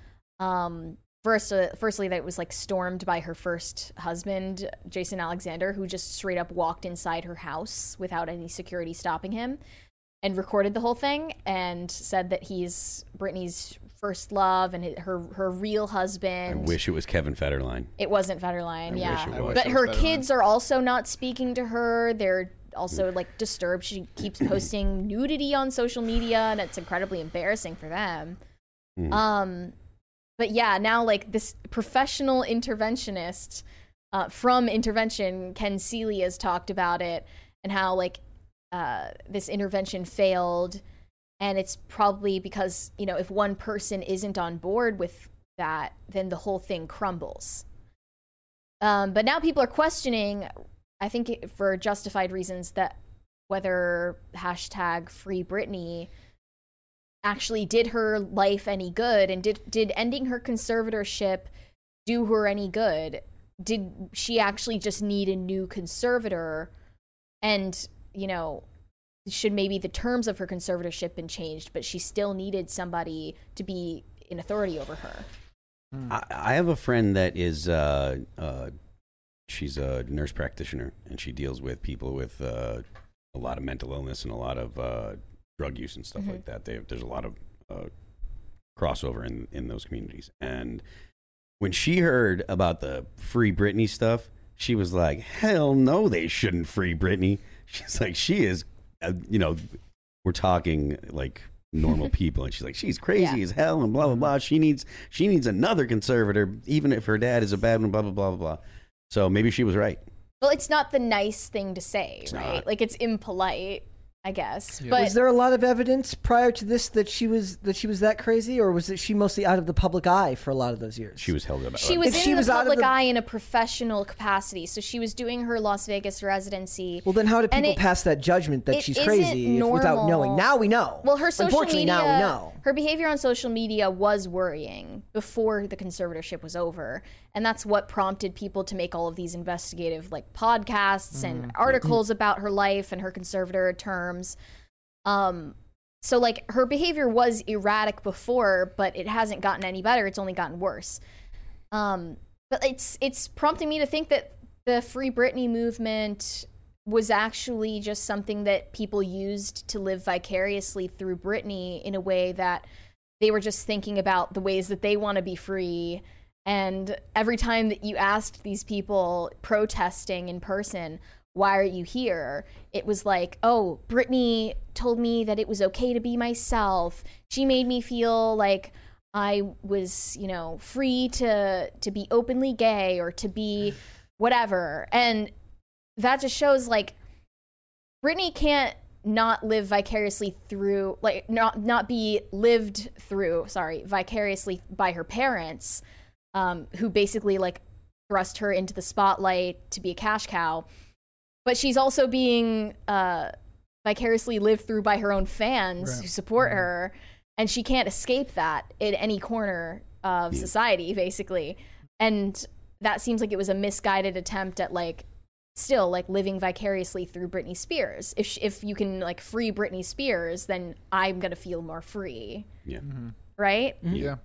Um, first, uh, firstly, that it was like stormed by her first husband, Jason Alexander, who just straight up walked inside her house without any security stopping him and recorded the whole thing and said that he's Britney's first love and her her real husband. I wish it was Kevin Federline. It wasn't Federline, I yeah. wish it was. But I wish it her was kids are also not speaking to her. They're also like disturbed. She keeps posting nudity on social media and it's incredibly embarrassing for them. Hmm. Um but yeah, now like this professional interventionist uh, from intervention, Ken Seeley has talked about it and how like uh, this intervention failed, and it's probably because you know if one person isn't on board with that, then the whole thing crumbles. Um, but now people are questioning, I think for justified reasons, that whether hashtag Free Britney actually did her life any good and did did ending her conservatorship do her any good? Did she actually just need a new conservator? And you know should maybe the terms of her conservatorship been changed but she still needed somebody to be in authority over her? I, I have a friend that is uh, uh, she's a nurse practitioner and she deals with people with uh, a lot of mental illness and a lot of uh, drug use and stuff Mhm. like that. They, there's a lot of uh, crossover in in those communities. And when she heard about the free Britney stuff, she was like, "Hell no, they shouldn't free Britney." She's like, "She is, uh, you know, we're talking like." normal people and she's like she's crazy Yeah. as hell and blah blah blah she needs she needs another conservator even if her dad is a bad one blah blah blah blah blah so maybe she was right well it's not the nice thing to say right not. like it's impolite i guess but was there a lot of evidence prior to this that she was that she was that crazy, or was it she mostly out of the public eye for a lot of those years? she was held up She was If in she the was out of public the- eye in a professional capacity. So she was doing her Las Vegas residency. Well, then how do people it- pass that judgment that she's crazy if- without knowing? Now we know. Well, her social Unfortunately, media, now we know. her behavior on social media was worrying before the conservatorship was over, and that's what prompted people to make all of these investigative like podcasts and Mm-hmm. articles about her life and her conservator terms. Um, so like her behavior was erratic before, but it hasn't gotten any better. It's only gotten worse. Um, but it's it's prompting me to think that the Free Britney movement was actually just something that people used to live vicariously through Britney in a way that they were just thinking about the ways that they want to be free. And every time that you asked these people protesting in person, why are you here? It was like, oh, Britney told me that it was okay to be myself. She made me feel like I was, you know, free to to be openly gay or to be whatever. And that just shows like Britney can't not live vicariously through like not not be lived through, sorry, vicariously by her parents um who basically like thrust her into the spotlight to be a cash cow. But she's also being uh vicariously lived through by her own fans Right. who support her and she can't escape that in any corner of society basically. And that seems like it was a misguided attempt at like still like living vicariously through Britney Spears. If sh- if you can like free Britney Spears then I'm going to feel more free. Yeah. Right? Yeah.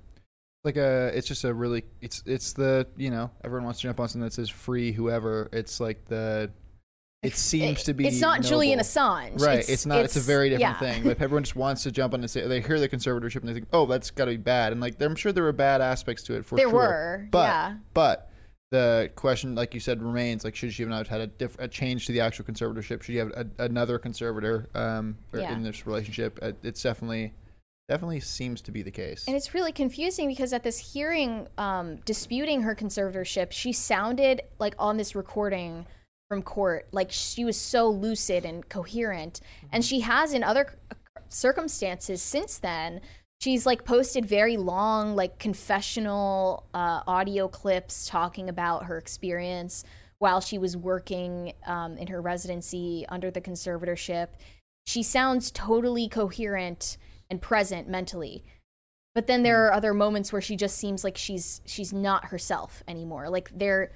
Like a it's just a really it's it's the you know everyone wants to jump on something that says free whoever it's like the it seems to be it's not Julian. Assange. right It's- it's, not it's, a very different yeah. thing like everyone just wants to jump on and say they hear the conservatorship and they think oh that's got to be bad and like I'm sure there were bad aspects to it for There sure were, but yeah. but the question like you said remains like should she have not had a, diff- a change to the actual conservatorship should you have a, another conservator um Yeah. in this relationship Uh, it's definitely definitely seems to be the case And it's really confusing because at this hearing um, disputing her conservatorship, she sounded like on this recording from court, like she was so lucid and coherent. And she has in other circumstances since then. She's like posted very long, like confessional uh, audio clips talking about her experience while she was working um, in her residency under the conservatorship. She sounds totally coherent and present mentally. But then there hmm. are other moments where she just seems like she's she's not herself anymore. Like there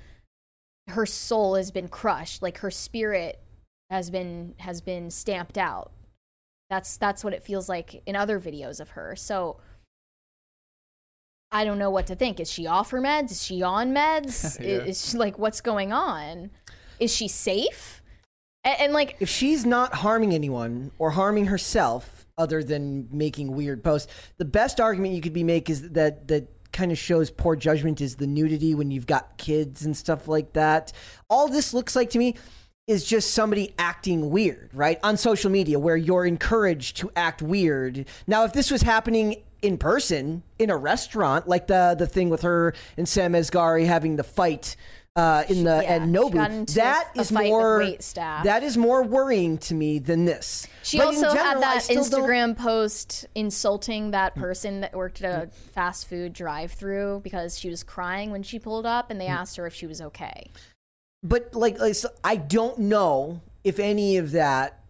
her soul has been crushed. Like her spirit has been has been stamped out. That's that's what it feels like in other videos of her. So i don't know what to think. Is she off her meds? Is she on meds? Yeah. is she like what's going on? Is she safe and, and like if she's not harming anyone or harming herself other than making weird posts the best argument you could be make is that that kind of shows poor judgment is the nudity when you've got kids and stuff like that. All this looks like to me is just somebody acting weird right? On social media where you're encouraged to act weird. Now if this was happening in person in a restaurant like the the thing with her and Sam Asghari having the fight uh, in the Yeah, at she Nobu that is more staff. that is more worrying to me than this. She But also general, had that still don't- Instagram post insulting that person that worked at a fast food drive-through because she was crying when she pulled up, and they Mm. asked her if she was okay. but like, like so I don't know if any of that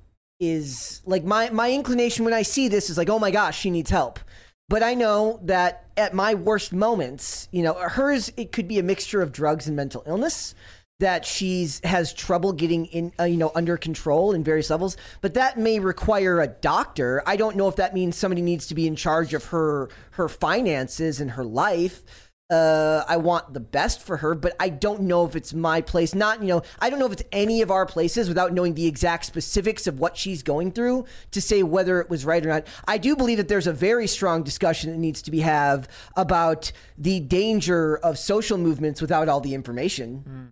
is like my my inclination when I see this is like, oh my gosh, she needs help. But I know that at my worst moments, you know, hers it could be a mixture of drugs and mental illness that she's has trouble getting in uh, you know under control in various levels. But that may require a doctor. I don't know if that means somebody needs to be in charge of her her finances and her life uh, I want the best for her, but I don't know if it's my place. Not, you know, I don't know if it's any of our places without knowing the exact specifics of what she's going through to say whether it was right or not. I do believe that there's a very strong discussion that needs to be have about the danger of social movements without all the information.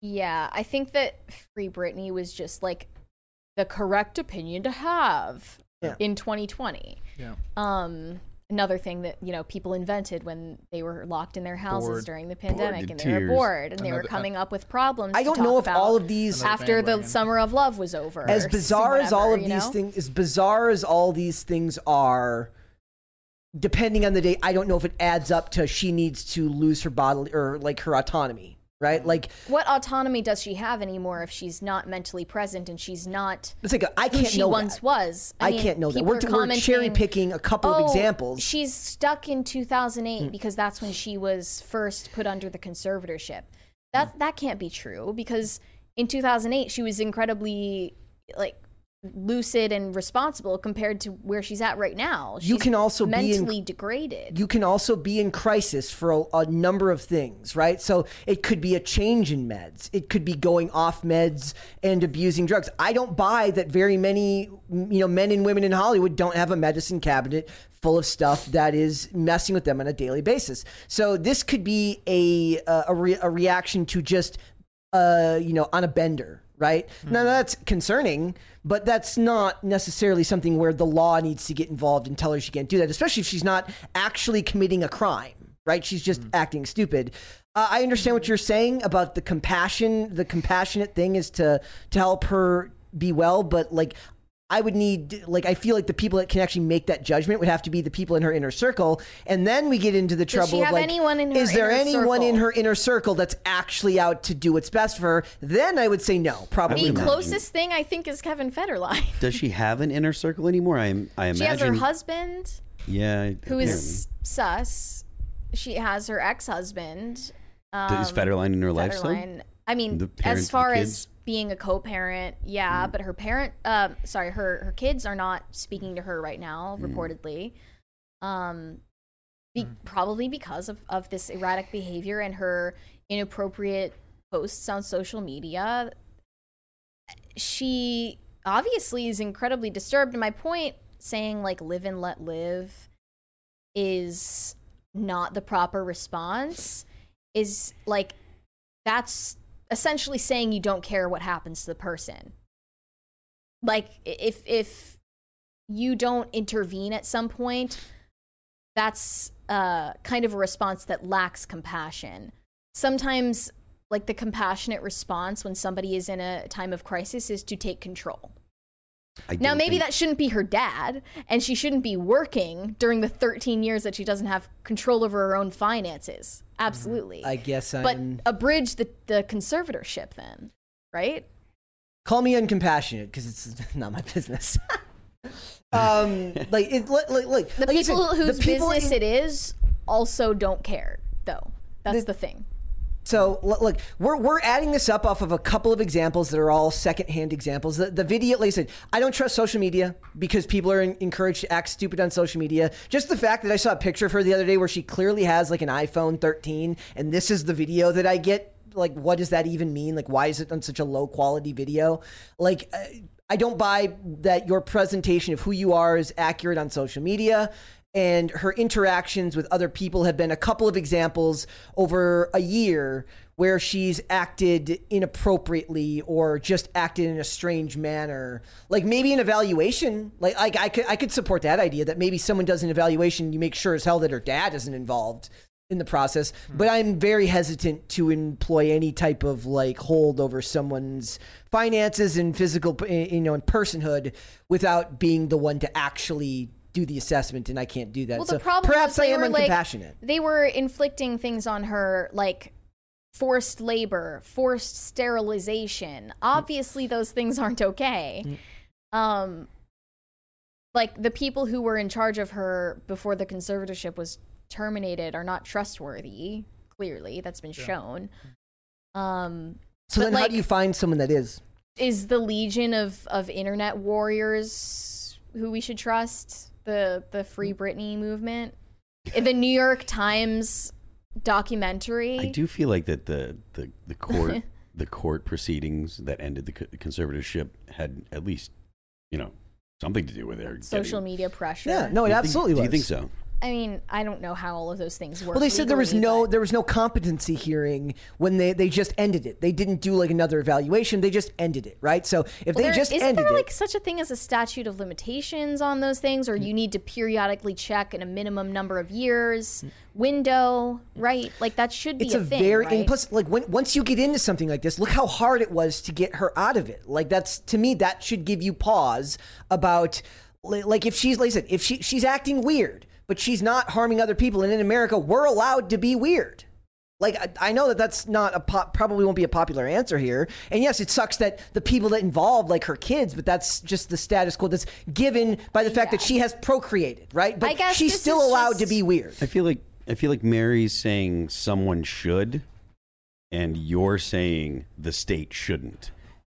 Yeah, I think that Free Britney was just like the correct opinion to have Yeah. in 2020. Yeah. Um, another thing that you know people invented when they were locked in their houses Bored. during the pandemic and they were bored and they were Another- uh, coming up with problems. I don't talk know if all of these- after the bandwagon. summer of love was over. as or bizarre as all of these know? things as bizarre as all these things are depending on the day i don't know if it adds up to she needs to lose her bodily or like her autonomy right like What autonomy does she have anymore if she's not mentally present and she's not? It's like a- I who can't she know once that. was. I mean, can't know that. people We're- we're cherry-picking a couple of "Oh, examples." She's stuck in 2008 Mm. because that's when she was first put under the conservatorship. That that can't be true because in 2008 she was incredibly like lucid and responsible compared to where she's at right now. You can also be in- mentally degraded. you can also be in crisis for a, a number of things, right? So it could be a change in meds. It could be going off meds and abusing drugs. I don't buy that very many, you know, men and women in Hollywood don't have a medicine cabinet full of stuff that is messing with them on a daily basis. So this could be a a, a, re- a reaction to just uh, you know, on a bender, right? Now that's concerning, but that's not necessarily something where the law needs to get involved and tell her she can't do that, especially if she's not actually committing a crime, right? She's just acting stupid. Uh, I understand what you're saying about the compassion. The compassionate thing is to to help her be well, but like I would need like I feel like the people that can actually make that judgment would have to be the people in her inner circle, and then we get into the Does trouble she of have like, anyone in her is there inner anyone in her inner circle that's actually out to do what's best for her? Then I would say no, probably the not. closest thing I think is Kevin Federline. Does she have an inner circle anymore? I, am- I She has imagine. her husband, Yeah. who apparently. is sus. She has her ex-husband. Um, Is Federline in her life still? I mean, The parent as of the far kids? as being a co-parent, yeah, but her parent, uh, sorry, her her kids are not speaking to her right now, Mm. reportedly. Um, be- probably because of, of this erratic behavior and her inappropriate posts on social media. She obviously is incredibly disturbed. And my point saying, like, live and let live is not the proper response is like, that's essentially saying you don't care what happens to the person. Like, if, if, you don't intervene at some point, that's uh, kind of a response that lacks compassion. Sometimes, like the compassionate response when somebody is in a time of crisis is to take control. I Now, maybe think- that shouldn't be her dad, and she shouldn't be working during the 13 years that she doesn't have control over her own finances. Absolutely. I guess but I'm. abridge the, the conservatorship then, right? Call me uncompassionate because it's not my business. um, like it, like, like, The like I said, people whose the people business in- it is also don't care, though. That's the thing. So look, we're we're adding this up off of a couple of examples that are all secondhand examples. The, the video, like I said, I don't trust social media because people are en- encouraged to act stupid on social media. Just the fact that I saw a picture of her the other day where she clearly has like an iPhone 13, and this is the video that I get. Like, what does that even mean? Like, why is it on such a low quality video? Like. Uh, I don't buy that your presentation of who you are is accurate on social media. And her interactions with other people have been a couple of examples over a year where she's acted inappropriately or just acted in a strange manner. Like maybe an evaluation, like, like I could I could support that idea that maybe someone does an evaluation, you make sure as hell that her dad isn't involved in the process. Hmm. But I'm very hesitant to employ any type of like hold over someone's finances and physical, you know, and personhood without being the one to actually do the assessment, and I can't do that. Well, so the problem perhaps I am were like uncompassionate. they were inflicting things on her like forced labor, forced sterilization. Obviously, those things aren't okay. Um, like the people who were in charge of her before the conservatorship was terminated are not trustworthy. Clearly, that's been shown. Um, so then, how do you find someone that is? is the legion of of internet warriors who we should trust the the free mm. Britney movement. The new york times documentary. I do feel like that the the, the court the court proceedings that ended the co- conservatorship had at least you know something to do with their social getting- media pressure. Yeah, no, it Do you think- absolutely Do you think so? I mean i don't know how all of those things work Well, they said there was legally, no but- there was no competency hearing when they they just ended it. They didn't do like another evaluation. They just ended it, right? So if Well, they there- just isn't ended there it, like such a thing as a statute of limitations on those things, or you mm. need to periodically check in a minimum number of years window, right? Like that should be it's a, a, thing, very right? and plus like when once you get into something like this look how hard it was to get her out of it like that's to me that should give you pause about li- like if she's like I said if she she's acting weird but she's not harming other people. And in America we're allowed to be weird. Like I, I know that that's not a pop, probably won't be a popular answer here. And yes it sucks that the people that involved like her kids but that's just the status quo that's given by the fact that she has procreated right? But I guess she's still is allowed to be weird. I feel like I feel like Mary's saying someone should, and you're saying the state shouldn't.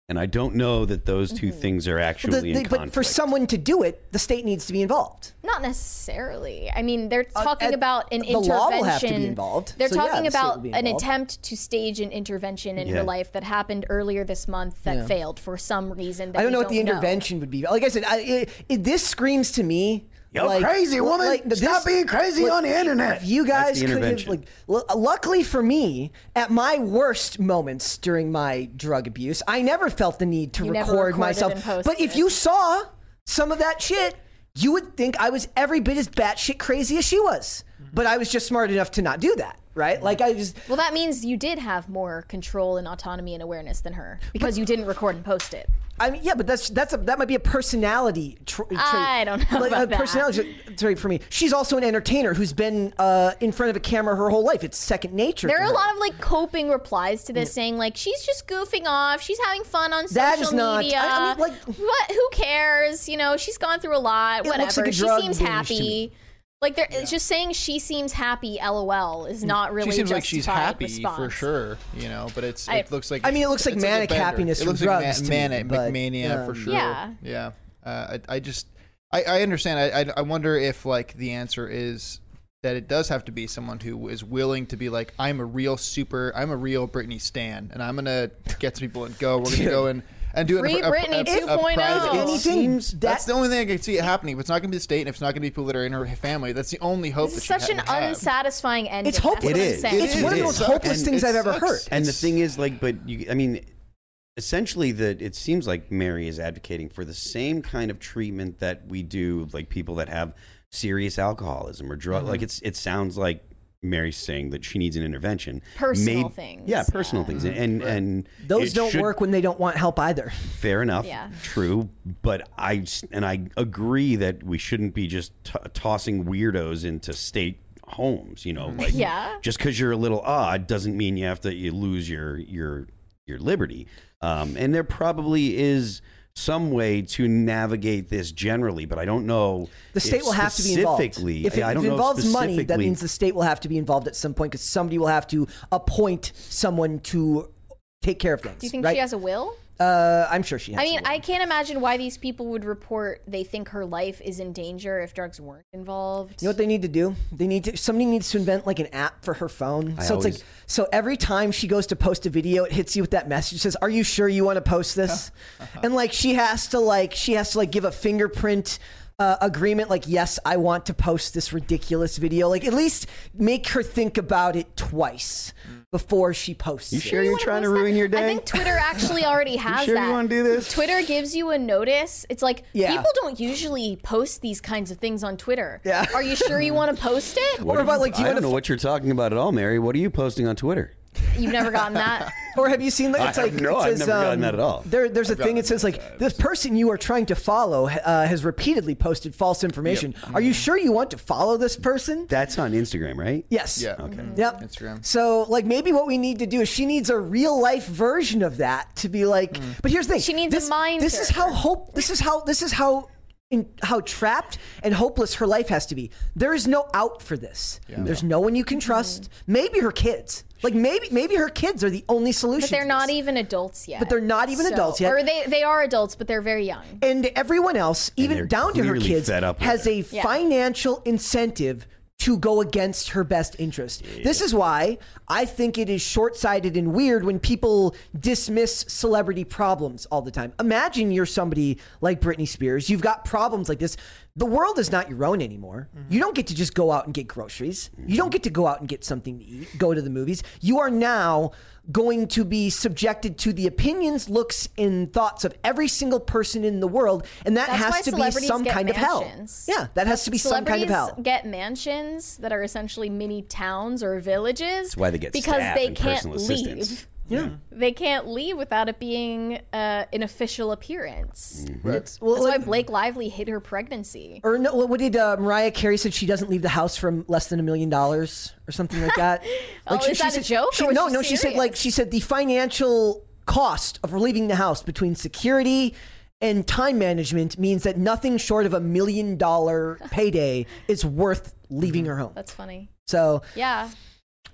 And I don't know that those 2 things are actually Well, the- in the- conflict. but for someone to do it, the state needs to be involved. Not necessarily. I mean, they're talking at- about an Uh, the law will have to be intervention. involved. They're So, yeah, talking the about an attempt to stage an intervention in Yeah. her life that happened earlier this month that Yeah. failed for some reason. That I don't we know what the intervention would be. Like I said, I, it, it, this screams to me. Yo, like, crazy woman, stop being crazy on the internet. If you guys could have, like, l- luckily for me, at my worst moments during my drug abuse, I never felt the need to You record myself. But if you saw some of that shit, you would think I was every bit as batshit crazy as she was. But I was just smart enough to not do that, right? Like I just Well, that means you did have more control and autonomy and awareness than her because you didn't record and post it. I mean, yeah, but that's that's a, that might be a personality tr- trait. I don't know like about a that. personality trait for me. She's also an entertainer who's been uh, in front of a camera her whole life. It's second nature. There to are a lot of like coping replies to this saying like she's just goofing off, she's having fun on social media. That is not- media. I- I mean, like- what? Who cares? You know, she's gone through a lot. It whatever. looks like a she drug seems binge to happy. Me. Like they're it's just saying she seems happy. LOL is not really. she seems like she's happy response. for sure, you know. But it's I- it looks like I mean, it looks like manic happiness It looks drugs like to ma- me, manic but, mania for um, sure. Yeah. yeah. Uh, I, I just I, I understand. I, I I wonder if like the answer is that it does have to be someone who is willing to be like, I'm a real super, I'm a real Britney stan, and I'm gonna get to people and go. We're gonna go and and do Free it. a- a- Britney a- a 2.0. private- If anything, that's the only thing I can see it happening. If it's not gonna be the state, and if it's not gonna be people that are in her family, that's the only hope. This is such an have. unsatisfying ending. It's That's hopeless. what It I'm is. saying. It's It one of is. the most hopeless sucks. things I've ever heard. And the thing is, like, but you, I mean, essentially, that it seems like Mary is advocating for the same kind of treatment that we do, like people that have serious alcoholism or drug. Mm-hmm. Like, it's it sounds like Mary's saying that she needs an intervention. Personal Maybe- things, Yeah, personal things, and and, and Those don't should- work when they don't want help either. Fair enough. Yeah. True, but I and I agree that we shouldn't be just t- tossing weirdos into state homes. You know, like Yeah. just because you're a little odd doesn't mean you have to you lose your your your liberty. Um, and there probably is some way to navigate this generally, but I don't know. The state will have to be involved. specifically. If it, I if don't it know involves money, that means the state will have to be involved at some point because somebody will have to appoint someone to take care of things. Do you think right? she has a will? Uh, I'm sure she has. I a mean. I can't imagine why these people would report they think her life is in danger if drugs weren't involved. You know what they need to do? They need to. Somebody needs to invent like an app for her phone. I so it's like so every time she goes to post a video, it hits you with that message. It says, "Are you sure you want to post this?" and like she has to like she has to like give a fingerprint. Uh, agreement like yes i want to post this ridiculous video like at least make her think about it twice before she posts You it. sure you're wanna trying to post that? ruin your day? I think Twitter actually already has sure you wanna do this? Twitter gives you a notice. It's like Yeah. people don't usually post these kinds of things on Twitter. Yeah. Are you sure you want to post it? What Or about, you- like, do you I don't know what you're talking about at all, Mary. What are you posting on Twitter? You've never gotten that. Or have you seen that? I It's have like no- it I've says, never gotten um, that at all. There, there's a thing. It says like this person you are trying to follow uh, has repeatedly posted false information. Are you sure you want to follow this person? That's on Instagram, right? Yes. Yeah. Okay. Yep. Instagram. So like maybe what we need to do is she needs a real life version of that to be like. But here's the thing. She needs a mind This is how hope. This is how. This is how. In how trapped and hopeless her life has to be. There is no out for this. There's no one you can trust. Maybe her kids. Like maybe maybe her kids are the only solution. But they're to not this. even adults yet. But they're not even So- adults yet. Or they they are adults, but they're very young. and everyone else, even down to her kids, up with has a. Yeah. financial incentive to go against her best interest. This is why I think it is short sighted and weird when people dismiss celebrity problems all the time. Imagine you're somebody like Britney Spears. You've got problems like this. The world is not your own anymore. Mm-hmm. You don't get to just go out and get groceries. You don't get to go out and get something to eat, go to the movies. You are now going to be subjected to the opinions, looks, and thoughts of every single person in the world, and that That's has to be some get kind of hell. Yeah, that has to be some kind of Celebrities hell. Get mansions that are essentially mini towns or villages. That's why they get because staff they and can't leave. assistants. Yeah. They can't leave without it being uh, an official appearance. It's, well, That's why Blake Lively hid her pregnancy. or no, what did uh, Mariah Carey said she doesn't leave the house from less than a million dollars or something like that? Oh, is that a said, joke, She, or no, she no. She said like she said the financial cost of leaving the house between security and time management means that nothing short of a million dollar payday is worth leaving her home. That's funny. So Yeah.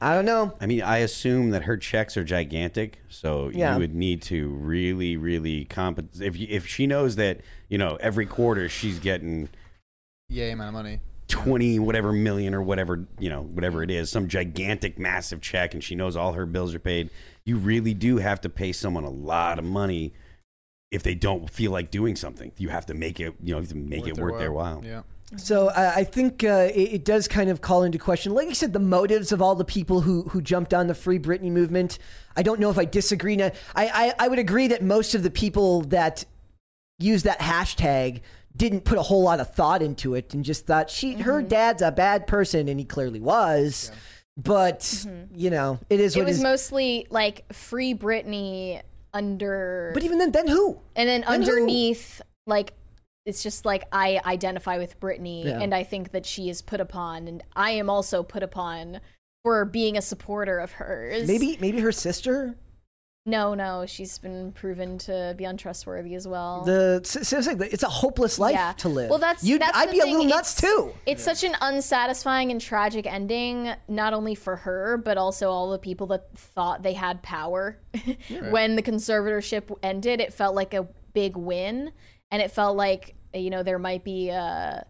I don't know. I mean, I assume that her checks are gigantic, so Yeah. you would need to really, really compensate. If you, if she knows that you know every quarter she's getting Yay amount of money. twenty whatever million or whatever you know whatever it is, some gigantic massive check, and she knows all her bills are paid, you really do have to pay someone a lot of money if they don't feel like doing something. You have to make it you know you have to make it worth their while. Yeah. So I, I think uh, it, it does kind of call into question, like I said, the motives of all the people who who jumped on the Free Britney movement. I don't know if I disagree. Now, I, I I would agree that most of the people that use that hashtag didn't put a whole lot of thought into it and just thought she her Mm-hmm. dad's a bad person and he clearly was. But you know, it is Mm-hmm. It what was it is. mostly like free Britney under. but even then, then who? and then then who? underneath, like, it's just like I identify with Britney Yeah. and I think that she is put upon, and I am also put upon for being a supporter of hers. Maybe maybe her sister. No, no, she's been proven to be untrustworthy as well. The seriously, it's a hopeless life yeah. to live. Well, that's You'd- that's I'd the be a little nuts It's- too. It's such an unsatisfying and tragic ending, not only for her, but also all the people that thought they had power. when the conservatorship ended, it felt like a big win, and it felt like you know there might be a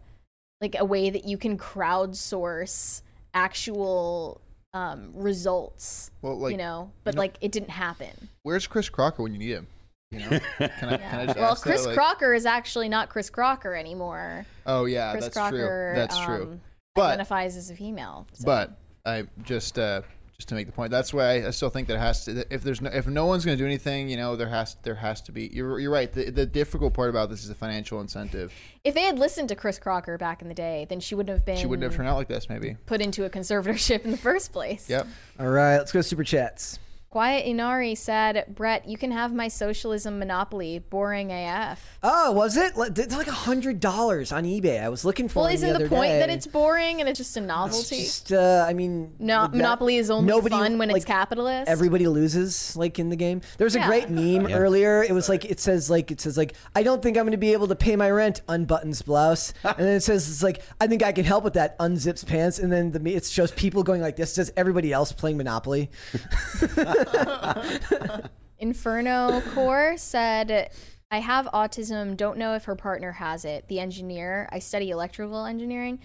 like a way that you can crowdsource actual um, results. Well, like, you know, but you know- like it didn't happen. Where's Chris Crocker when you need him? You know, can I, can I just Well, ask that? Chris Like- Crocker is actually not Chris Crocker anymore. Oh yeah, Chris that's Crocker, true. That's um, true. But identifies as a female. so- but I just uh, just to make the point. That's why I, I still think that it has to. that If there's no, if no one's going to do anything, you know, there has there has to be. You're, you're right. The, the difficult part about this is the financial incentive. if they had listened to Chris Crocker back in the day, then she wouldn't have been She wouldn't have turned out like this. Maybe. put into a conservatorship in the first place. Yep. All right, let's go super chats. Quiet Inari said, Brett, you can have my socialism monopoly. Boring AF. Oh, was it? Like- It's like a hundred dollars on eBay. I was looking for. Well, isn't the, other point day. that it's boring and it's just a novelty? It's Just, uh, I mean, no, that- Monopoly is only nobody, fun when like, it's capitalist. Everybody loses, like in the game. There was a Yeah. great meme Yeah. earlier. It was like it says like it says like I don't think I'm going to be able to pay my rent. Unbuttons blouse, and then it says it's like I think I can help with that. Unzips pants, and then the me- it shows people going like this. It says everybody else playing Monopoly. Inferno Core said, I have autism, don't know if her partner has it. The engineer, I study electrical engineering,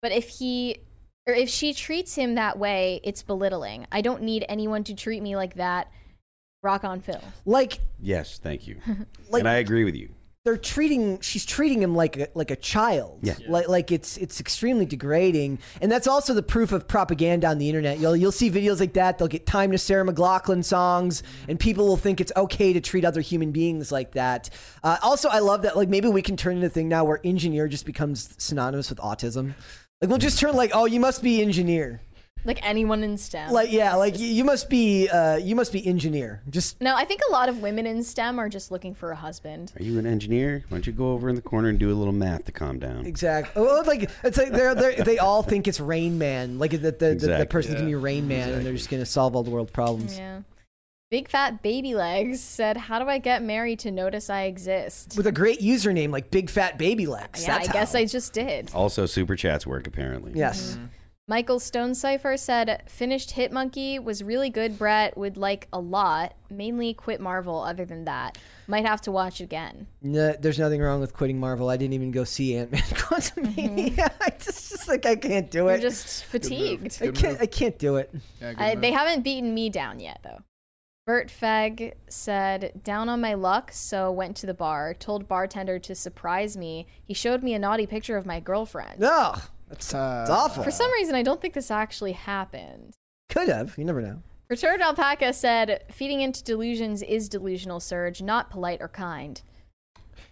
but if he or if she treats him that way, it's belittling. I don't need anyone to treat me like that. Rock on Phil. Like Yes, thank you. Like- and I agree with you. They're treating she's treating him like a, like a child. Yeah. like like it's it's extremely degrading. And that's also the proof of propaganda on the internet. You'll you'll see videos like that. They'll get time to Sarah McLachlan songs and people will think it's okay to treat other human beings like that. Uh, also I love that like maybe we can turn into a thing now where engineer just becomes synonymous with autism. Like we'll just turn like oh you must be engineer Like anyone in STEM. like yeah like you, you must be uh, you must be engineer just no, I think a lot of women in STEM are just looking for a husband. Are you an engineer? Why don't you go over in the corner and do a little math to calm down? Exactly. Well, like it's like they're, they're they all think it's Rain Man, like the the, the, the Exactly. person can be Rain Man, and they're just gonna solve all the world's problems. Yeah. Big fat baby legs said, "How do I get Mary to notice I exist?" With a great username like Big Fat Baby Legs. Yeah, I guess how. I just did. Also, super chats work apparently. Yes. Michael Stonecipher said, "Finished Hitmonkey was really good. Brett would like a lot. Mainly quit Marvel. Other than that, might have to watch again. No, there's nothing wrong with quitting Marvel. I didn't even go see Ant Man Quantumania. Mm-hmm. I just, just like I can't do You're it. just fatigued. I can't. I can't do it. I, they haven't beaten me down yet, though." Bert Feg said, "Down on my luck, so went to the bar. Told bartender to surprise me. He showed me a naughty picture of my girlfriend. No, that's, that's awful. For some reason, I don't think this actually happened." Could have. You never know. Perturbed Alpaca said, feeding into delusions is delusional surge, not polite or kind.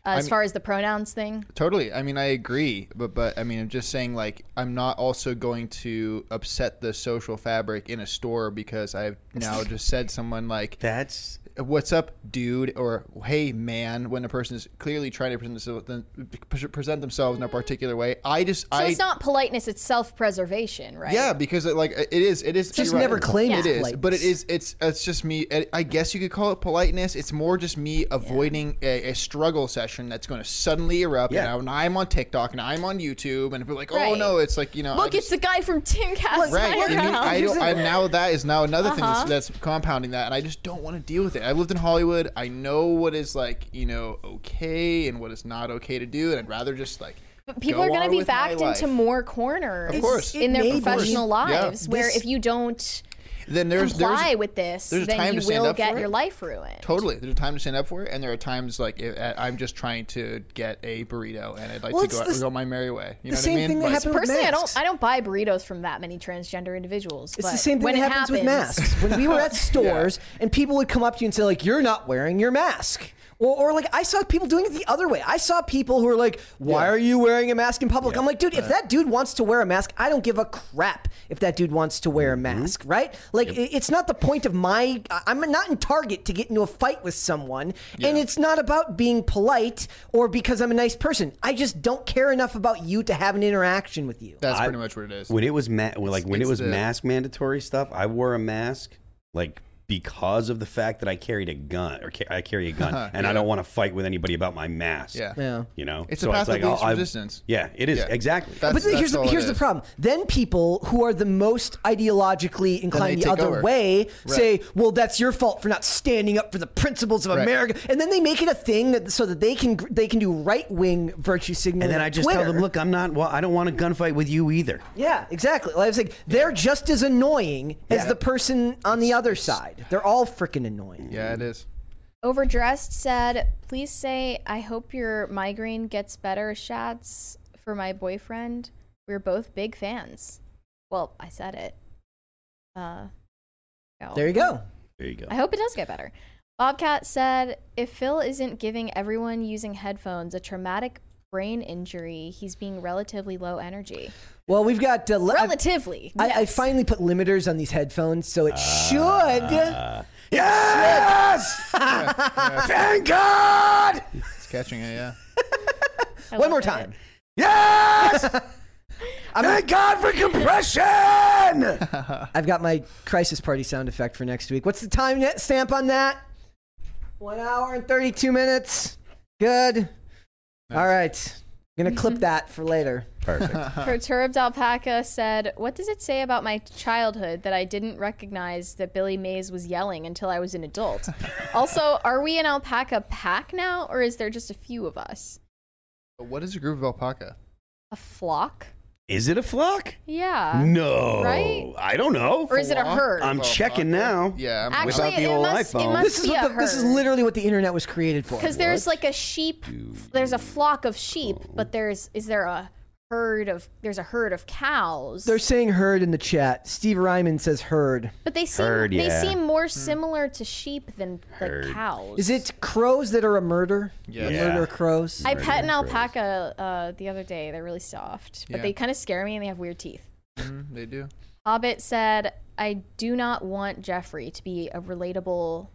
Uh, I as mean- far as the pronouns thing, Totally. I mean, I agree, but but I mean, I'm just saying like I'm not also going to upset the social fabric in a store because I've now just said someone like that's what's up, dude, or hey, man, when a person is clearly trying to present themselves, present themselves in a particular way. I just so I it's not politeness; it's self-preservation, right? Yeah, because it, like it is, it is. Just you're never claim it it's but it is. It's it's just me. I guess you could call it politeness. It's more just me avoiding a, a struggle session that's going to suddenly erupt. Yeah. And now I'm on TikTok and I'm on YouTube, and people are like, oh Right. no, it's like you know, Look, just- it's the guy from Tim Timcast. Right, and you- I don't. I, now that is now another thing Uh-huh. that's, that's compounding that, and I just don't want to deal with it. I lived in Hollywood. I know what is like, you know, okay and what is not okay to do, and I'd rather just like. But people go are going to be backed into more corners, Of course. in their It may be. professional Yeah. lives. Where This- if you don't Then there's comply there's with this, there's a then time you to stand will up get your life ruined. Totally. There's a time to stand up for it, and there are times like if, uh, I'm just trying to get a burrito, and I'd like Well, to it's go, the- go my merry way. You the know same what I mean? thing that Like- happened with Personally, I don't. I don't buy burritos from that many transgender individuals. It's but the same thing when that it happens, with masks. When we were at stores and people would come up to you and say, like, you're not wearing your mask. Or, or like I saw people doing it the other way. I saw people who were like, "Why are you wearing a mask in public?" I'm like, "Dude, if that dude wants to wear a mask, I don't give a crap if that dude wants to wear a mm-hmm. mask, right? Like, i- it's not the point of my. I- I'm not in Target to get into a fight with someone, and it's not about being polite or because I'm a nice person. I just don't care enough about you to have an interaction with you. That's I- pretty much what it is. When it was ma- like when it was the- mask mandatory stuff, I wore a mask like because of the fact that I carried a gun or ca- I carry a gun and I don't want to fight with anybody about my mask. Yeah. Yeah. You know, It's a path of least I'll- I- resistance. Yeah, it is Yeah. exactly. That's- but here's, that's all it here's the problem. Then people who are the most ideologically inclined the other over. way Right. say, "Well, that's your fault for not standing up for the principles of Right. America," and then they make it a thing that, so that they can they can do right wing virtue signaling. and then I just Twitter. tell them, look, I'm not. Well, I don't want a gunfight with you either. Yeah, exactly. Like I was like, they're just as annoying as the person on the other side. They're all freaking annoying. Yeah, it is. Overdressed said, "Please say I hope your migraine gets better, Shats, for my boyfriend. We're both big fans." Well, I said it. Uh, no. There you go. There you go. I hope it does get better. Bobcat said, "If Phil isn't giving everyone using headphones a traumatic brain injury, he's being relatively low energy. Well, we've got uh, li- Relatively, I, I yes. finally put limiters on these headphones, so it should. Uh, yes! Thank God! It's catching it, yeah. One love more it. time. Yes! Thank God for compression! I've got my crisis party sound effect for next week. What's the time net stamp on that? One hour and 32 minutes. Good. All right. I'm going to clip that for later. Perfect. Perturbed Alpaca said, What does it say about my childhood that I didn't recognize that Billy Mays was yelling until I was an adult? also, are we an alpaca pack now, or is there just a few of us? What is a group of alpaca? A flock? Is it a flock? Yeah. No. Right? I don't know. Or is it a herd? I'm checking now. Yeah, I'm Actually, Without the it old must, it iPhone. must This is, be what a the, this is herd. literally what the internet was created for. Because there's like a sheep, there's a flock of sheep, but there's is there a herd of there's a herd of cows? They're saying herd in the chat. Steve Ryman says herd. but they seem Herd, they yeah. seem more similar to sheep than Herd. like cows. Is it crows that are a murder? Yes. A Yeah. murder of crows? I Murder pet an alpaca uh, the other day. They're really soft, but Yeah. they kind of scare me and they have weird teeth. Mhm, they do. Hobbit said, "I do not want Jeffree to be a relatable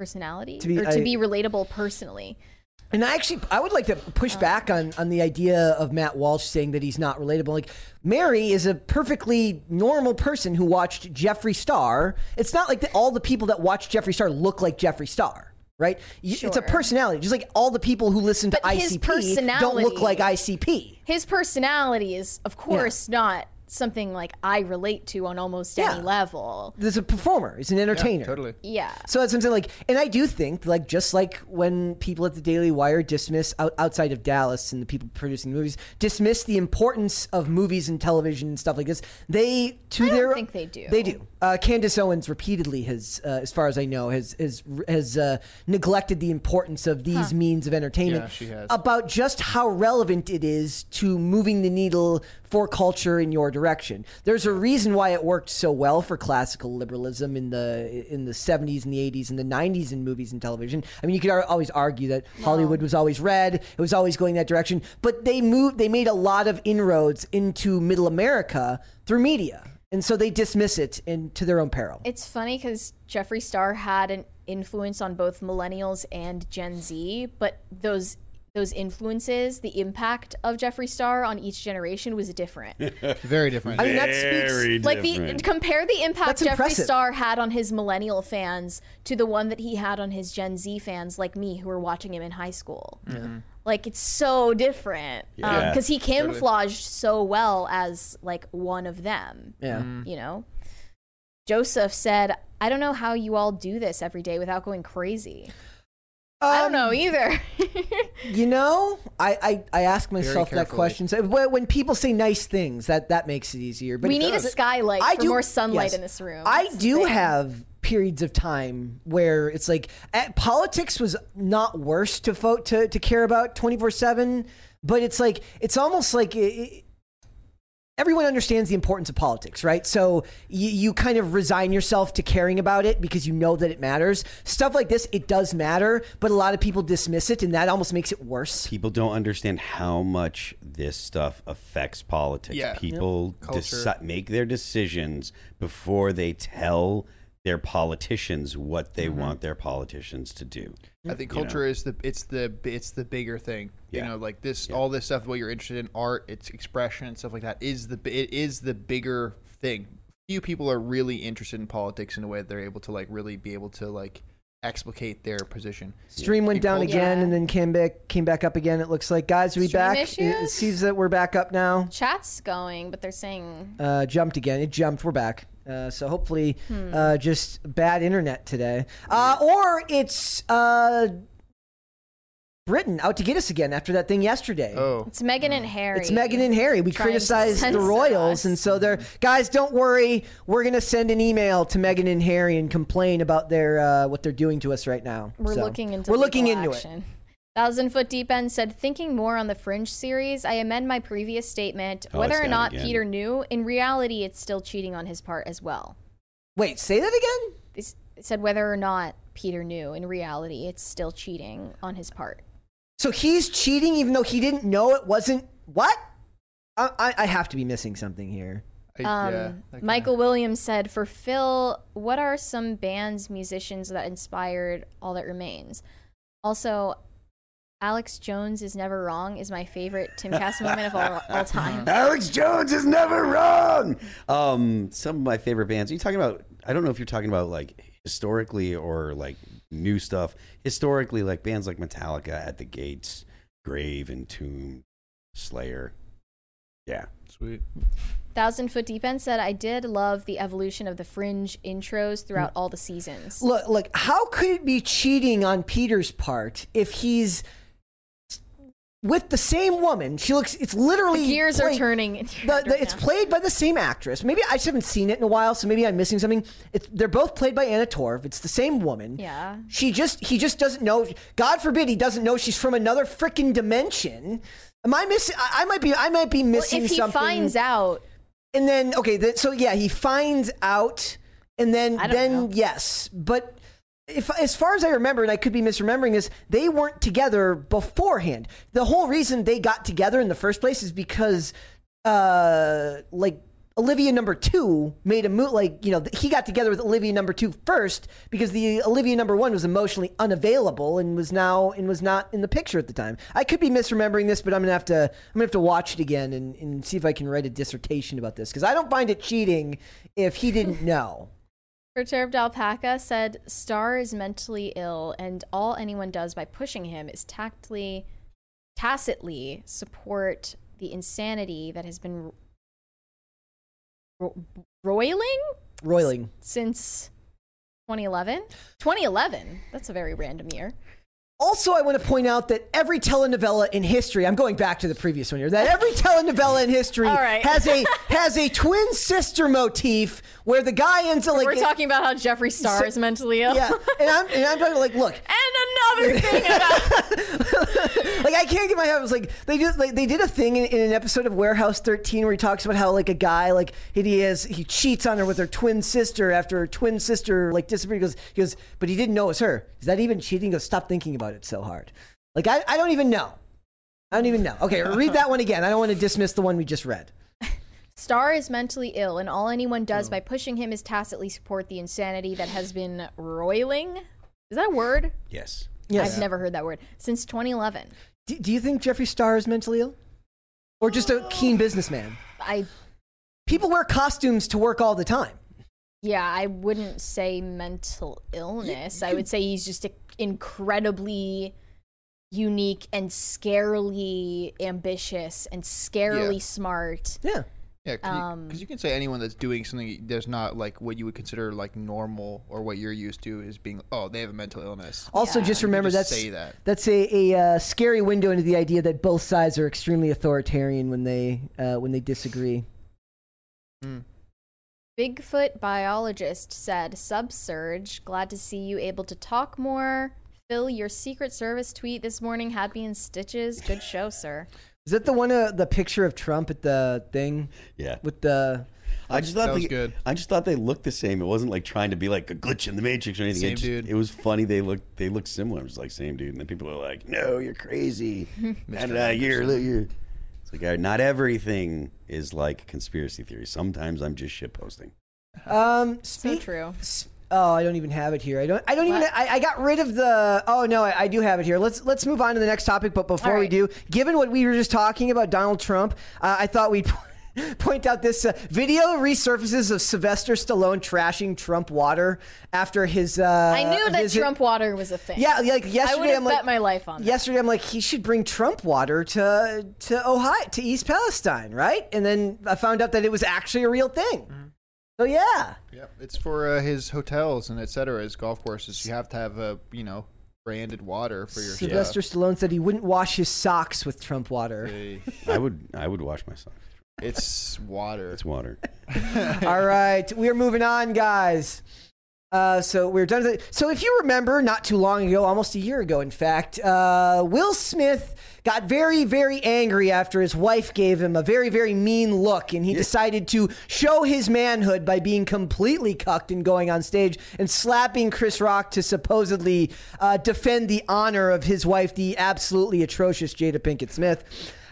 personality To be- or to I- be relatable personally." And I actually, I would like to push oh. back on, on the idea of Matt Walsh saying that he's not relatable. Like, Mary is a perfectly normal person who watched Jeffree Star. It's not like that all the people that watch Jeffree Star look like Jeffree Star, right? Y- It's a Sure. personality. Just like all the people who listen to But his ICP don't personality- look like ICP. His personality is, of course, not something like I relate to on almost any level. There's a performer. He's an entertainer. Totally. Yeah. So that's what I'm saying. Like, and I do think, like, just like when people at the Daily Wire dismiss out, outside of Dallas and the people producing the movies dismiss the importance of movies and television and stuff like this, they to I don't their think they do. They do. Uh, Candace Owens repeatedly has, uh, as far as I know, has has has uh, neglected the importance of these means of entertainment. Yeah, she has. About just how relevant it is to moving the needle for culture in your direction. There's a reason why it worked so well for classical liberalism in the in the 70s and the 80s and the 90s in movies and television. I mean, you could ar- always argue that Hollywood was always red, it was always going that direction, but they moved they made a lot of inroads into middle America through media. And so they dismiss it in, to their own peril. It's funny because Jeffree Star had an influence on both millennials and Gen Z, but those those influences, the impact of Jeffree Star on each generation was different. Very different. I mean, that speaks Very like the compare the impact That's Jeffree impressive. Star had on his millennial fans to the one that he had on his Gen Z fans like me who were watching him in high school. Like it's so different Yeah. Um, because he camouflaged so well as like one of them. yeah. Mm-hmm. You know, Joseph said, "I don't know how you all do this every day without going crazy." I don't Um, know either. You know, I, I, I ask myself that question. So when when people say nice things, that, that makes it easier. But we need a skylight I for do- more sunlight yes. in this room. I That's the do thing. have periods of time where it's like eh, politics was not worse to vote to, to care about 24 7 but it's like it's almost like it, it- everyone understands the importance of politics right so you, you kind of resign yourself to caring about it because you know that it matters stuff like this it does matter but a lot of people dismiss it and that almost makes it worse People don't understand how much this stuff affects politics. Yeah. People Culture. deci- make their decisions before they tell their politicians what they Mm-hmm. want their politicians to do. I think You know? culture is the it's the it's the bigger thing. You Yeah. know, like this all this stuff what you're interested in art, its expression and stuff like that is the it is the bigger thing few people are really interested in politics in a way that they're able to like really be able to like explicate their position. Stream went down culture- again and then came back came back up again. It looks like guys, we Stream back? It, it issues? seems that we're back up now. Chat's going, but they're saying Uh, jumped again. It jumped. We're back. Uh, so hopefully, Hmm. uh, just bad internet today, uh, or it's uh, Britain out to get us again after that thing yesterday. Oh, it's Meghan and Harry. It's Meghan and Harry. We trying to criticized the royals, us. and so they're guys. Don't worry, we're gonna send an email to Meghan and Harry and complain about their uh, what they're doing to us right now. We're So, looking into we're looking into action. Thousand Foot Deep End said, thinking more on the Fringe series, I amend my previous statement. Oh, Whether or not again. Peter knew, in reality, it's still cheating on his part as well. Wait, say that again. This- It said whether or not Peter knew, in reality, it's still cheating on his part. So he's cheating even though he didn't know it wasn't what? I, I, I have to be missing something here. I, Um, yeah, that Michael Williams said, for Phil, what are some bands, musicians that inspired All That Remains? Also, Alex Jones is never wrong is my favorite Timcast moment of all, all time. Alex Jones is never wrong. Um, some of my favorite bands. Are you talking about? I don't know if you're talking about like historically or like new stuff. Historically, like bands like Metallica, At the Gates, Grave, Entombed, Slayer. Yeah. Sweet. Thousand Foot Deep End said, I did love the evolution of the Fringe intros throughout mm. all the seasons. Look, look, how could it be cheating on Peter's part if he's with the same woman? She looks. It's literally Gears are turning. The, the, it's played by the same actress. Maybe I just haven't seen it in a while, so maybe I'm missing something. It's, they're both played by Anna Torv. It's the same woman. Yeah. She just he just doesn't know. God forbid he doesn't know she's from another freaking dimension. Am I missing? I, I might be. I might be Well, missing if he something. finds out, and then okay, then, so yeah, he finds out, and then then know. yes, but. If, as far as I remember, and I could be misremembering this, they weren't together beforehand. The whole reason they got together in the first place is because, uh, like Olivia number two made a move. Like you know, he got together with Olivia number two first because the Olivia number one was emotionally unavailable and was now and was not in the picture at the time. I could be misremembering this, but I'm gonna have to I'm gonna have to watch it again and, and see if I can write a dissertation about this because I don't find it cheating if he didn't know. Perturbed Alpaca said, Star is mentally ill, and all anyone does by pushing him is tactly, tacitly support the insanity that has been ro- roiling Roiling. since 2011. 2011? That's a very random year. Also, I want to point out that every telenovela in history, I'm going back to the previous one here, that every telenovela in history right. has a has a twin sister motif where the guy ends up like We're talking about how Jeffree Star So- is mentally ill. Yeah, and I'm and I'm talking like, look, And another thing about like I can't get my head. It was like they did like they did a thing in, in an episode of Warehouse 13 where he talks about how like a guy like he has he cheats on her with her twin sister after her twin sister like disappeared. He goes he goes, but he didn't know it was her. Is that even cheating? He goes, stop thinking about it so hard. Like I I don't even know. I don't even know. Okay, read that one again. I don't want to dismiss the one we just read. Star is mentally ill, and all anyone does oh. by pushing him is tacitly support the insanity that has been roiling. Is that a word? Yes. Yes. I've never heard that word since 2011. Do, do you think Jeffree Star is mentally ill, or just a keen businessman? I People wear costumes to work all the time. yeah, I wouldn't say mental illness. I would say he's just a- incredibly unique and scarily ambitious and scarily Yeah. smart. Yeah. Yeah, because Um, you, can say anyone that's doing something that's not like what you would consider like normal or what you're used to is being oh they have a mental illness. Also, Yeah. just remember just that's say that. that's a, a uh, scary window into the idea that both sides are extremely authoritarian when they uh, when they disagree. Bigfoot biologist said, Subsurge, glad to see you able to talk more. Phil, your Secret Service tweet this morning had me in stitches. Good show, sir. Is that the one uh, the picture of Trump at the thing Yeah. with the? I just thought that was they, good. I just thought they looked the same. It wasn't like trying to be like a glitch in the matrix or anything. Same it, just- dude. it was funny. They looked they looked similar. It was like same dude, and then people were like, "No, you're crazy. Da, da, da, you're, you're-" It's like not everything is like conspiracy theory. Sometimes I'm just shit posting. Um, So speak, true. s- Oh, I don't even have it here. I don't. I don't even. I, I got rid of the. Oh no, I, I do have it here. Let's let's move on to the next topic. But before All we do, given what we were just talking about Donald Trump, uh, I thought we'd point out this uh, video resurfaces of Sylvester Stallone trashing Trump water after his. Uh, I knew that visit- Trump water was a thing. Yeah, like yesterday, I would have am bet like, my life on that. Yesterday, I'm like, he should bring Trump water to to Ohio, to East Palestine, right? And then I found out that it was actually a real thing. Mm-hmm. So yeah, Yep, it's for uh, his hotels and et cetera, his golf courses. You have to have a you know branded water for your Sylvester Stallone said he wouldn't wash his socks with Trump water. I would I would wash my socks. It's water. It's water. All right, we're moving on, guys. Uh, so we're done. With it. So if you remember, not too long ago, almost a year ago, in fact, uh, Will Smith got very, very angry after his wife gave him a very, very mean look, and he decided to show his manhood by being completely cucked and going on stage and slapping Chris Rock to supposedly uh, defend the honor of his wife, the absolutely atrocious Jada Pinkett Smith.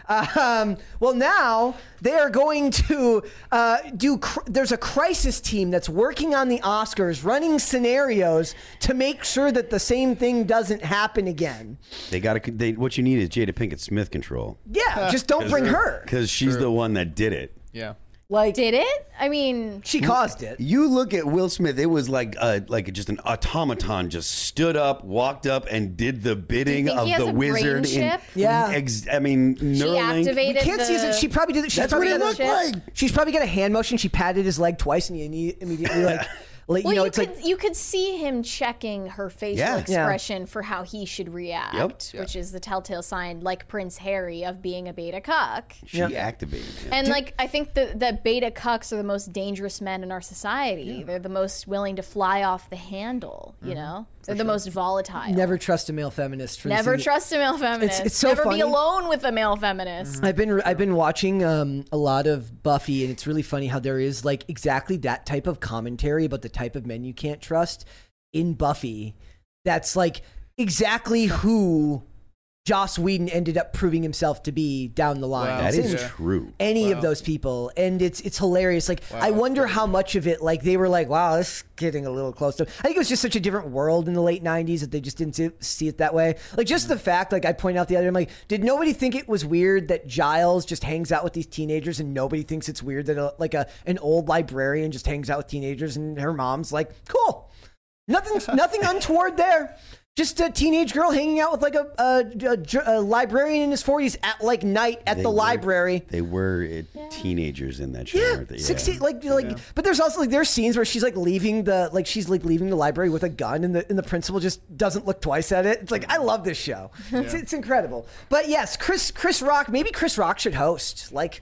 Um, well, now they are going to uh, do. Cr- there's a crisis team that's working on the Oscars, running scenarios to make sure that the same thing doesn't happen again. They got to. They, what you need is Jada Pinkett Smith control. Yeah, just don't bring her. because she's the one that did it. Yeah. Like, did it? I mean, she caused it. You look at Will Smith; it was like uh, like just an automaton just stood up, walked up, and did the bidding of the wizard. chip? Yeah. ex- I mean, Neuralink. activated We can't see the- it. She probably did. She's That's probably what it got looked a- like. She's probably got a hand motion. She patted his leg twice, and he immediately like, like well, you know, you it's could like you could see him checking her facial Yeah. Yeah. expression for how he should react, Yep. which is the telltale sign, like Prince Harry, of being a beta cuck. She activated. it. And like I think the the beta cucks are the most dangerous men in our society. They're the most willing to fly off the handle. Mm-hmm. You know, they're the most volatile. never trust a male feminist. For Never trust a male feminist. it's so Never funny. be alone with a male feminist. I've been I've been watching um, a lot of Buffy, and it's really funny how there is like exactly that type of commentary about the type of men you can't trust in Buffy. That's like exactly who Joss Whedon ended up proving himself to be down the line. Wow. That Same true. Any of those people, and it's it's hilarious. Like I wonder how much of it, like they were like, "Wow, this is getting a little close to." I think it was just such a different world in the late '90s that they just didn't see, see it that way. Like just the fact, like I point out the other, I'm like, did nobody think it was weird that Giles just hangs out with these teenagers, and nobody thinks it's weird that a, like a an old librarian just hangs out with teenagers, and her mom's like, "Cool, nothing, nothing untoward there." Just a teenage girl hanging out with like a, a, a- a librarian in his 40s at like night at They the were- library. They were uh, teenagers in that show. Yeah, weren't they? sixteen. Like, like, but there's also like there's scenes where she's like leaving the like she's like leaving the library with a gun, and the and the principal just doesn't look twice at it. It's like I love this show. It's, it's incredible. But yes, Chris Chris Rock. Maybe Chris Rock should host. Like,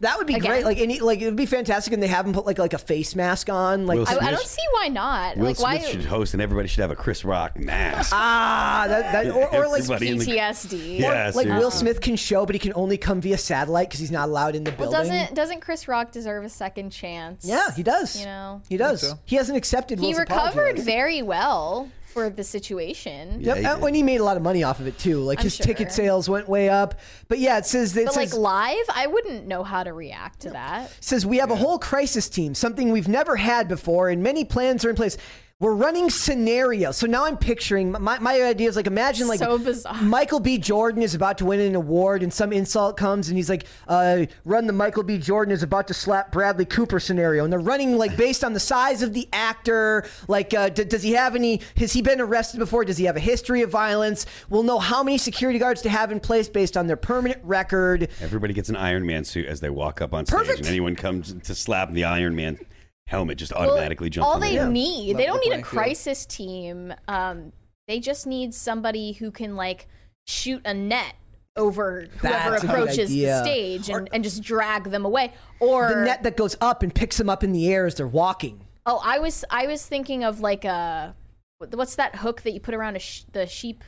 that would be Again? great. Like any like it would be fantastic, and they have him put like like a face mask on. Like Will I, I don't see why not. Will like why Smith should host, and everybody should have a Chris Rock mask. Ah that, that or, or like. Everybody in the- PTSD. Yeah, Like Will seriously. Smith can show, but he can only come via satellite because he's not allowed in the Well, building. doesn't doesn't Chris Rock deserve a second chance? yeah, he does. You know, he does. so. He hasn't accepted. he Will's recovered apology. very well for the situation. Yep, he and did. when he made a lot of money off of it too. Like I'm his ticket sales went way up. But yeah, it says that it But like says, live, I wouldn't know how to react to that. says we have a whole crisis team, something we've never had before, and many plans are in place. We're running scenarios. So now I'm picturing my, my idea is like imagine like So bizarre. Michael B. Jordan is about to win an award and some insult comes and he's like, uh, run the Michael B. Jordan is about to slap Bradley Cooper scenario. And they're running like based on the size of the actor. Like, uh, d- does he have any, has he been arrested before? Does he have a history of violence? We'll know how many security guards to have in place based on their permanent record. Everybody gets an Iron Man suit as they walk up on stage, Perfect. and anyone comes to slap the Iron Man helmet, just Well, automatically jumps. all on they the- need, they don't the need a playing field. crisis team. Um, they just need somebody who can like shoot a net over whoever That's approaches the stage and, and just drag them away. Or The net that goes up and picks them up in the air as they're walking. oh, I was I was thinking of like a what's that hook that you put around a sh- the sheep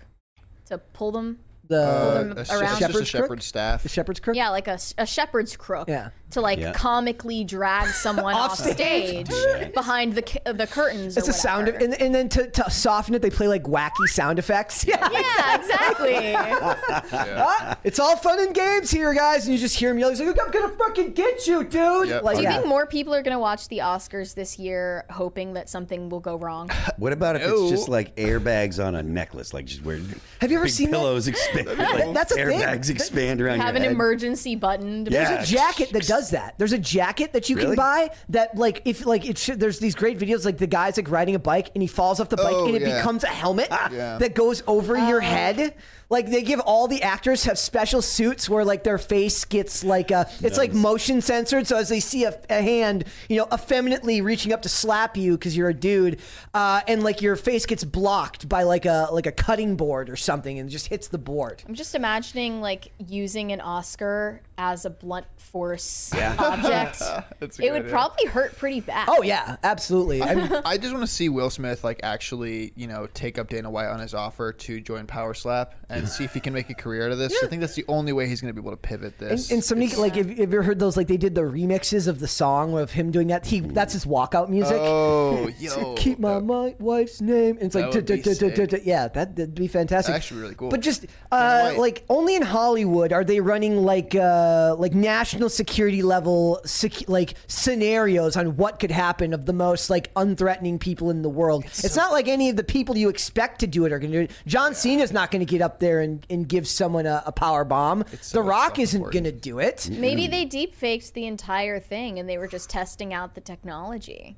to pull them? The Uh, them a sh- around. just a Shepherd's crook? shepherd's staff. the shepherd's crook. Yeah, like a, a shepherd's crook. Yeah. To like Yeah. comically drag someone Off off stage. stage behind the the curtains. It's or a sound, of, and, and then to, to soften it, they play like wacky sound effects. Yeah. yeah, exactly. Ah, it's all fun and games here, guys. And you just hear him yelling, he's like, I'm gonna fucking get you, dude. Yep. Like, Do you yeah. think more people are going to watch the Oscars this year hoping that something will go wrong? What about if No. it's just like airbags on a necklace, like just where Have you ever big seen that? pillows expand? like That's a thing. airbags expand around Have your an head. emergency button. To Yeah. There's a jacket that does does that. There's a jacket that you can buy that like if like it should, there's these great videos like the guy's like riding a bike and he falls off the bike Oh, and it oh, yeah. becomes a helmet Yeah. that goes over your oh. head. Like they give all the actors have special suits where like their face gets like a it's like motion censored so as they see a, a hand you know effeminately reaching up to slap you because you're a dude uh, and like your face gets blocked by like a like a cutting board or something and just hits the board. I'm just imagining like using an Oscar as a blunt force Yeah. object. That's it would idea. probably hurt pretty bad. Oh yeah, absolutely. I mean, I just want to see Will Smith like actually, you know, take up Dana White on his offer to join Power Slap and see if he can make a career out of this. I think that's the only way he's going to be able to pivot And, this. and somebody like, have, have you ever heard those? Like, they did the remixes of the song of him doing that. He that's his walkout music. Oh, yo, keep my, my wife's name. And it's like, That would be duh, duh, duh, duh, sick. duh. yeah, that, that'd be fantastic. Actually really cool. But just uh, like only in Hollywood are they running like uh, like national security level sec- like scenarios on what could happen of the most like unthreatening people in the world. It's, not like any of the people you expect to do it are going to do it. John Cena's not going to get up there and, and give someone a, a power bomb. the Rock isn't going to do it. Maybe they deep faked the entire thing and they were just testing out the technology.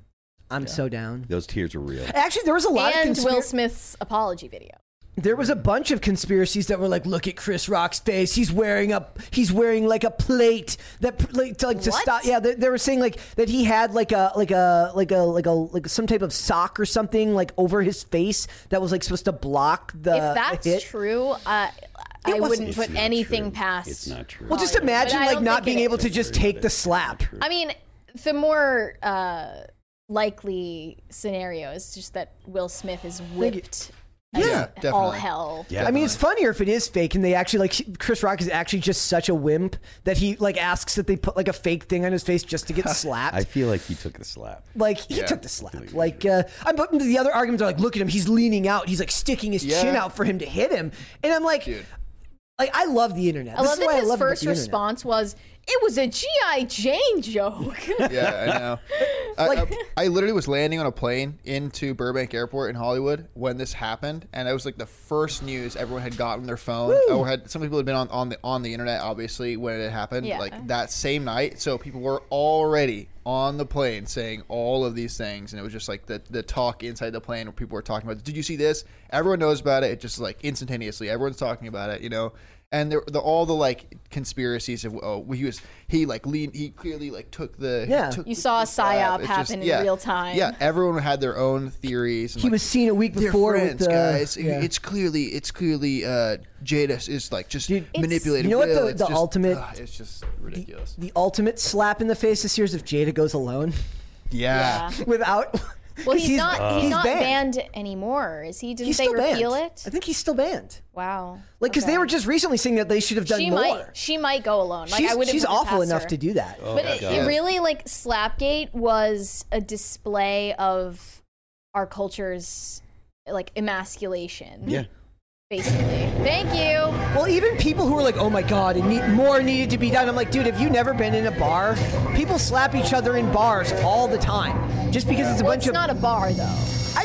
I'm so down. Those tears are real. Actually, there was a lot and of Will Smith's apology video. There was a bunch of conspiracies that were like, look at Chris Rock's face. He's wearing a he's wearing like a plate that like to, like to stop. Yeah, they, they were saying like that he had like a like a like a like a like some type of sock or something like over his face that was like supposed to block the if that's hit. true, uh, I It wasn't- wouldn't put anything true. past. It's not true. Well, just imagine like don't being able to just take the slap. I mean, the more uh, likely scenario is just that Will Smith is whipped. Yeah, as definitely. all hell. Yeah. I mean, it's funnier if it is fake and they actually like Chris Rock is actually just such a wimp that he like asks that they put like a fake thing on his face just to get slapped. I feel like he took the slap. Like he took the slap. Like uh, I'm, but the other arguments are like, look at him. He's leaning out. He's like sticking his chin out for him to hit him. And I'm like, like I love the internet. I This love is why that I his love about first the internet. response was, "It was a GI Jane joke." yeah, I know. I, I, I literally was landing on a plane into Burbank Airport in Hollywood when this happened, and it was like the first news everyone had gotten their phone, or had some people had been on, on the on the internet, obviously, when it happened, Yeah. like that same night. So people were already on the plane saying all of these things, and it was just like the the talk inside the plane where people were talking about. Did you see this? Everyone knows about it. It just like instantaneously, everyone's talking about it. You know. And there, the, all the like conspiracies of oh he was he like lean he clearly like took the Yeah. took You saw a the psyop It's happen in yeah. real time. Yeah, everyone had their own theories. and, He like, was seen a week before friends, with uh, guys. yeah. It's clearly it's clearly uh, Jada is like just Dude, manipulating. you know what the- the just- ultimate- ugh, it's just ridiculous. the ultimate slap in the face this year is if Jada goes alone yeah. Yeah. without. Well, he's, He's- not. uh, he's, not banned. banned. anymore, is he? Didn't He's they still banned. repeal it? I think he's still banned. Wow. Like because they were just recently saying that they should have done she more. might. She might go alone. Like she's I wouldn't she's put it awful enough her. to do that. But it, it really like Slapgate was a display of our culture's like emasculation. Yeah. Basically. Thank you. Well, even people who are like, "Oh my god, and need, more needed to be done." I'm like, dude, have you never been in a bar? People slap each other in bars all the time, just because it's a Well, bunch it's of. It's not a bar though. I,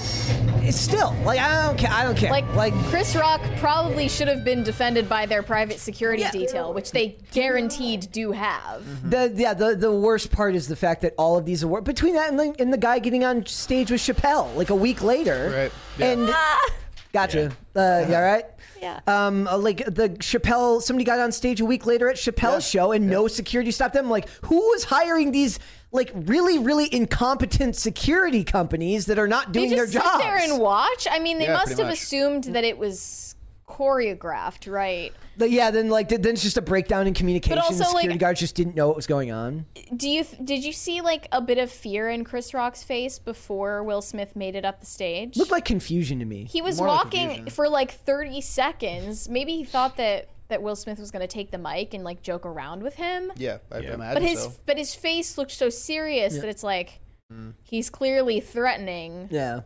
it's still like I don't care. I don't care. Like, like Chris Rock probably should have been defended by their private security detail, which they guaranteed do have. Mm-hmm. the yeah the the worst part is the fact that all of these awards between that and the, and the guy getting on stage with Chappelle like a week later, Right. Yeah. And ah. Gotcha. Uh, yeah, right. Yeah. Um, uh, like the Chappelle, somebody got on stage a week later at Chappelle's show, and no security stopped them. Like, who was hiring these like really, really incompetent security companies that are not doing their jobs. They doing just their sit jobs? there and watch. I mean, they Yeah, must have much. assumed that it was choreographed, right? But yeah, then like then it's just a breakdown in communication. also, the security like- guards just didn't know what was going on. Do you did you see like a bit of fear in Chris Rock's face before Will Smith made it up the stage? Looked like confusion to me. he was More walking confusion. for like 30 seconds. Maybe he thought that that Will Smith was going to take the mic and like joke around with him. Yeah, I imagine But his so. but his face looked so serious that it's like mm. he's clearly threatening. Yeah.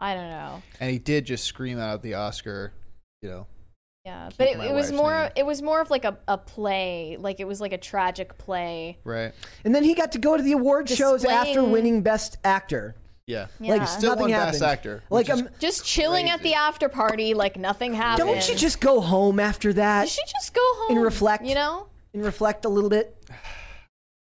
I don't know. And he did just scream out the Oscar, you know. Yeah, but it, it was more name. it was more of like a, a play, like it was like a tragic play. Right. And then he got to go to the award shows after winning Best Actor. Yeah. Yeah. Like Still nothing won happened. Best Actor. Like which is- um, Just chilling at the after party like nothing happened. don't you just go home after that You should just go home and reflect? You know? and reflect a little bit.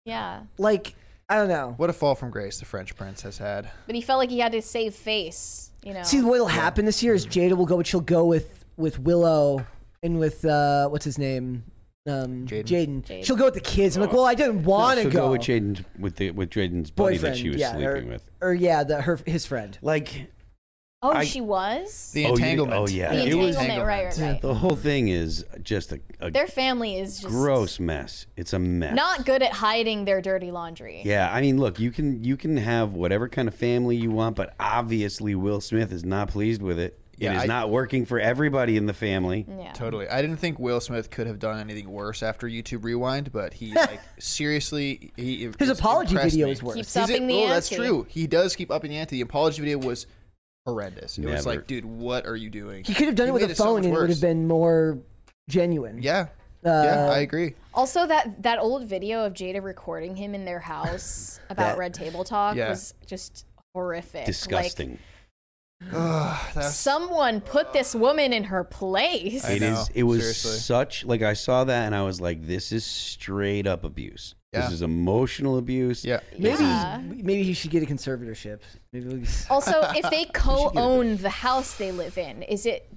Yeah. Like I don't know. What a fall from grace the French prince has had. But he felt like he had to save face, you know. See what'll happen this year is Jada will go. But she'll go with with Willow and with uh what's his name. Um, Jaden. Jaden. She'll go with the kids. I'm like, well, I didn't want to She'll go. go with Jaden with the with Jaden's buddy boyfriend. that she was yeah, sleeping or, with. or yeah, the her his friend. Like oh, I- she was? The Oh, entanglement. oh, yeah. The It was- entanglement, right, right, right. the whole thing is just a, a Their family is just gross mess. It's a mess. not good at hiding their dirty laundry. Yeah, I mean, look, you can you can have whatever kind of family you want, but obviously Will Smith is not pleased with it. Yeah, it is I- not working for everybody in the family. Yeah. Totally. I didn't think Will Smith could have done anything worse after YouTube Rewind, but he like seriously he His apology video me. is worse. Keeps He's- upping the oh, that's true. He does keep upping the ante. The apology video was horrendous. It was like, dude, what are you doing? He could have done it with a phone, much and it would have been more genuine. Yeah. Uh, yeah, I agree. Also, that that old video of Jada recording him in their house about That- Red Table Talk Yeah. was just horrific. Disgusting. Like, that's someone put this woman in her place. I It know, is. It was seriously. such like I saw that and I was like, this is straight up abuse. Yeah. This is emotional abuse. yeah. Maybe Yeah. maybe he should get a conservatorship. Maybe we'll just- Also, if they co-own the house they live in, is it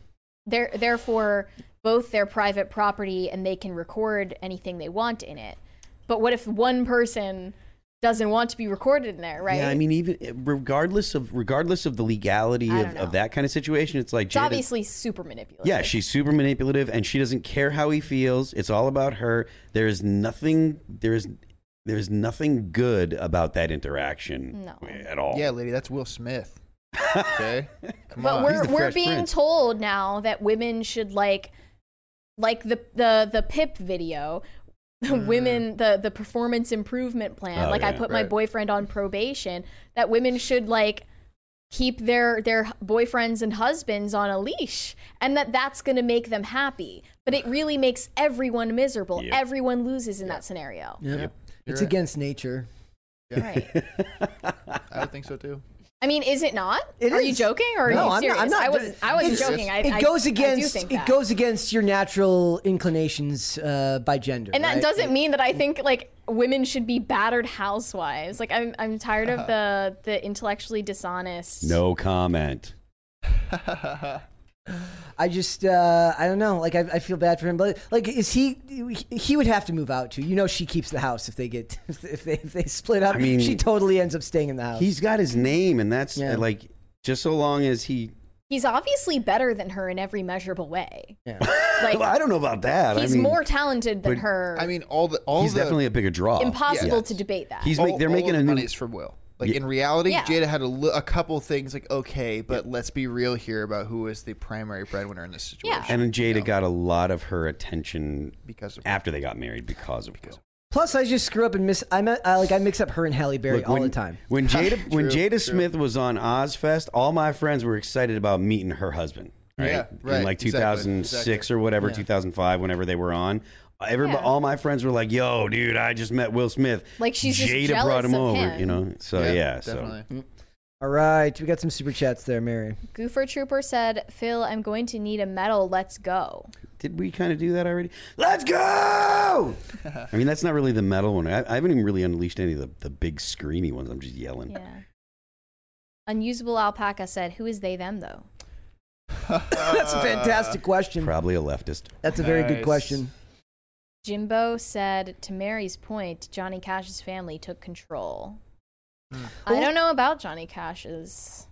there therefore both their private property and they can record anything they want in it? But what if one person doesn't want to be recorded in there, right? Yeah, I mean, even eh, regardless of regardless of the legality of, of that kind of situation, it's like it's Jada- obviously super manipulative. Yeah, she's super manipulative and she doesn't care how he feels. It's all about her. There is nothing there is there's nothing good about that interaction No. at all. Yeah, lady, that's Will Smith. Okay. Come but on. we're the we're being Prince. told now that women should like like the the the pip video Mm. women the the performance improvement plan Oh, like i yeah, put my boyfriend on probation that women should like keep their their boyfriends and husbands on a leash and that that's going to make them happy but it really makes everyone miserable Yep. everyone loses in that scenario Yep. It's right. against nature. right I would think so too. I mean is it not It are you joking or are No, you I'm serious not. I'm not i wasn't i wasn't joking I, it I- goes I do against think it that. goes against your natural inclinations uh, by gender. And that right? doesn't mean that I think like women should be battered housewives. Like I'm I'm tired of the the intellectually dishonest. No comment. I just uh, I don't know. Like I, I feel bad for him, but like is he? He would have to move out too. You know, she keeps the house if they get if they if they split up. I mean, she totally ends up staying in the house. He's got his name and that's Yeah. like just so long as he He's obviously better than her in every measurable way. Yeah. Like Well, I don't know about that. he's I mean, more talented than but- her. I mean, all the all he's the definitely a bigger draw. impossible yes. to debate that. He's all, make, they're all making of a the new money's from Will. Like Yeah. in reality, Yeah. Jada had a, li- a couple things like okay, but let's be real here about who is the primary breadwinner in this situation. Yeah. and then Jada got a lot of her attention because of after they got married because of Will. Plus, I just screw up and miss. I met, I, like I mix up her and Halle Berry Look, all the time. When Jada when Jada true. Smith was on Ozzfest, all my friends were excited about meeting her husband. Right? Yeah, In right, like exactly, 2006 exactly. or whatever, Yeah. 2005, whenever they were on. Everybody, Yeah. all my friends were like, "Yo, dude, I just met Will Smith." Like, she's just Jada jealous brought him of over, him. you know. So yeah, so definitely. Mm. All right, we got some super chats there, Mary. Goofer Trooper said, "Phil, I'm going to need a medal. Let's go." did we kind of do that already? Let's go! I mean, that's not really the metal one. I, I haven't even really unleashed any of the, the big screamy ones. I'm just yelling. Yeah. Unusable alpaca said, "Who is they them though?" That's a fantastic question. Probably a leftist. That's a very good question. Jimbo said, to Mary's point, Johnny Cash's family took control. Hmm. I don't know about Johnny Cash's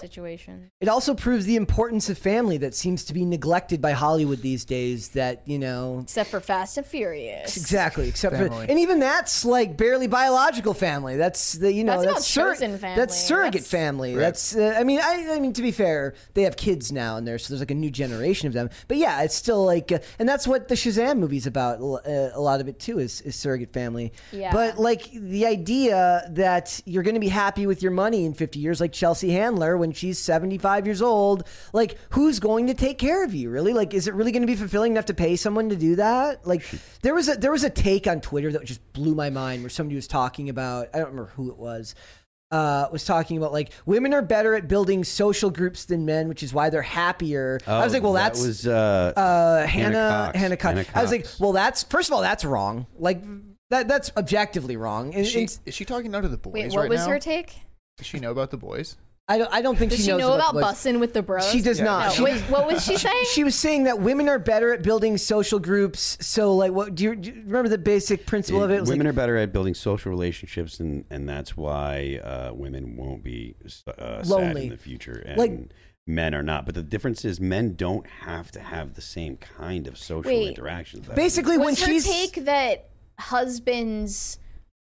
situation. It also proves the importance of family that seems to be neglected by Hollywood these days. That you know, Except for Fast and Furious. exactly. Except for, Family. and even that's like barely biological family. That's the you know That's that's, about chosen family. That's surrogate That's- family. Right. That's uh, I mean I I mean to be fair, they have kids now and there, so there's like a new generation of them. But yeah, it's still like, uh, and that's what the Shazam movie's about. Uh, a lot of it too is, is surrogate family. Yeah. But like the idea that you're going to be happy with your money in 50 years, like Chelsea Handler when she's 75 years old, like who's going to take care of you? Really? Like, is it really going to be fulfilling enough to pay someone to do that? Like, there was a there was a take on Twitter that just blew my mind where somebody was talking about I don't remember who it was. Uh, was talking about like women are better at building social groups than men, which is why they're happier. I was Oh, like, well, that that's was uh, uh, Hannah Hannah Cox. Hannah Cox. Hannah I was like, well, that's first of all, that's wrong. Like, That that's objectively wrong. And- Is she, is she talking now to the boys Wait, what right was now? her take? Does she know about the boys? I don't. I don't think Does she she knows know about the boys. bussin' with the bros? She does Yeah. not. No, wait, what was she saying? She was saying that women are better at building social groups. So, like, what do you, do you remember the basic principle of it? It women like, are better at building social relationships, and, and that's why uh, women won't be uh, sad Lonely. in the future, and Like- men are not. But the difference is, men don't have to have the same kind of social Wait. interactions. that basically when her she's take that husbands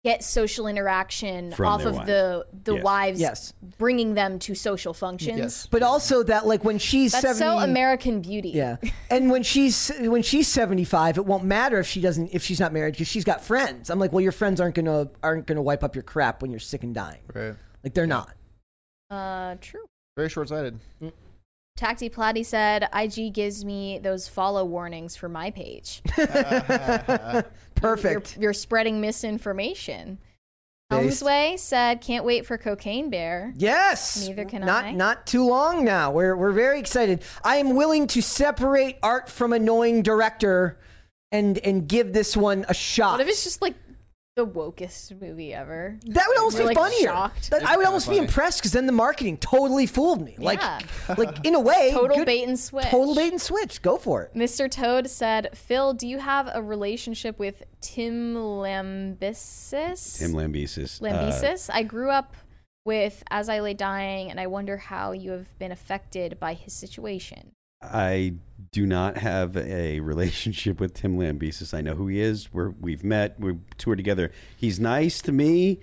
get social interaction From off their of wives. the the Yes. wives Yes. bringing them to social functions. Yes. but also that like when she's That's 70, so American Beauty. Yeah, and when she's when she's seventy five, it won't matter if she doesn't if she's not married because she's got friends. I'm like, well, your friends aren't gonna aren't gonna wipe up your crap when you're sick and dying. Right. Like they're not. Uh, true. Very short-sighted. Taxi Platy said, "IG gives me those follow warnings for my page. Perfect. You're, you're spreading misinformation." Based- Helmsway said, "Can't wait for Cocaine Bear." Yes. Neither can not, I. Not too long now. We're we're very excited. I am willing to separate art from annoying director, and and give this one a shot. What if it's just like the wokest movie ever? That would almost You're, be like, funnier. shocked. That- I would kinda almost be funny. impressed because then the marketing totally fooled me. Like, Yeah. like in a way, Total good- bait and switch. Total bait and switch. Go for it. Mr. Toad said, "Phil, do you have a relationship with Tim Lambesis?" Tim Lambesis. uh, Lambesis. I grew up with As I Lay Dying, and I wonder how you have been affected by his situation. I do not have a relationship with Tim Lambesis. I know who he is. We're, we've met. We toured together. He's nice to me.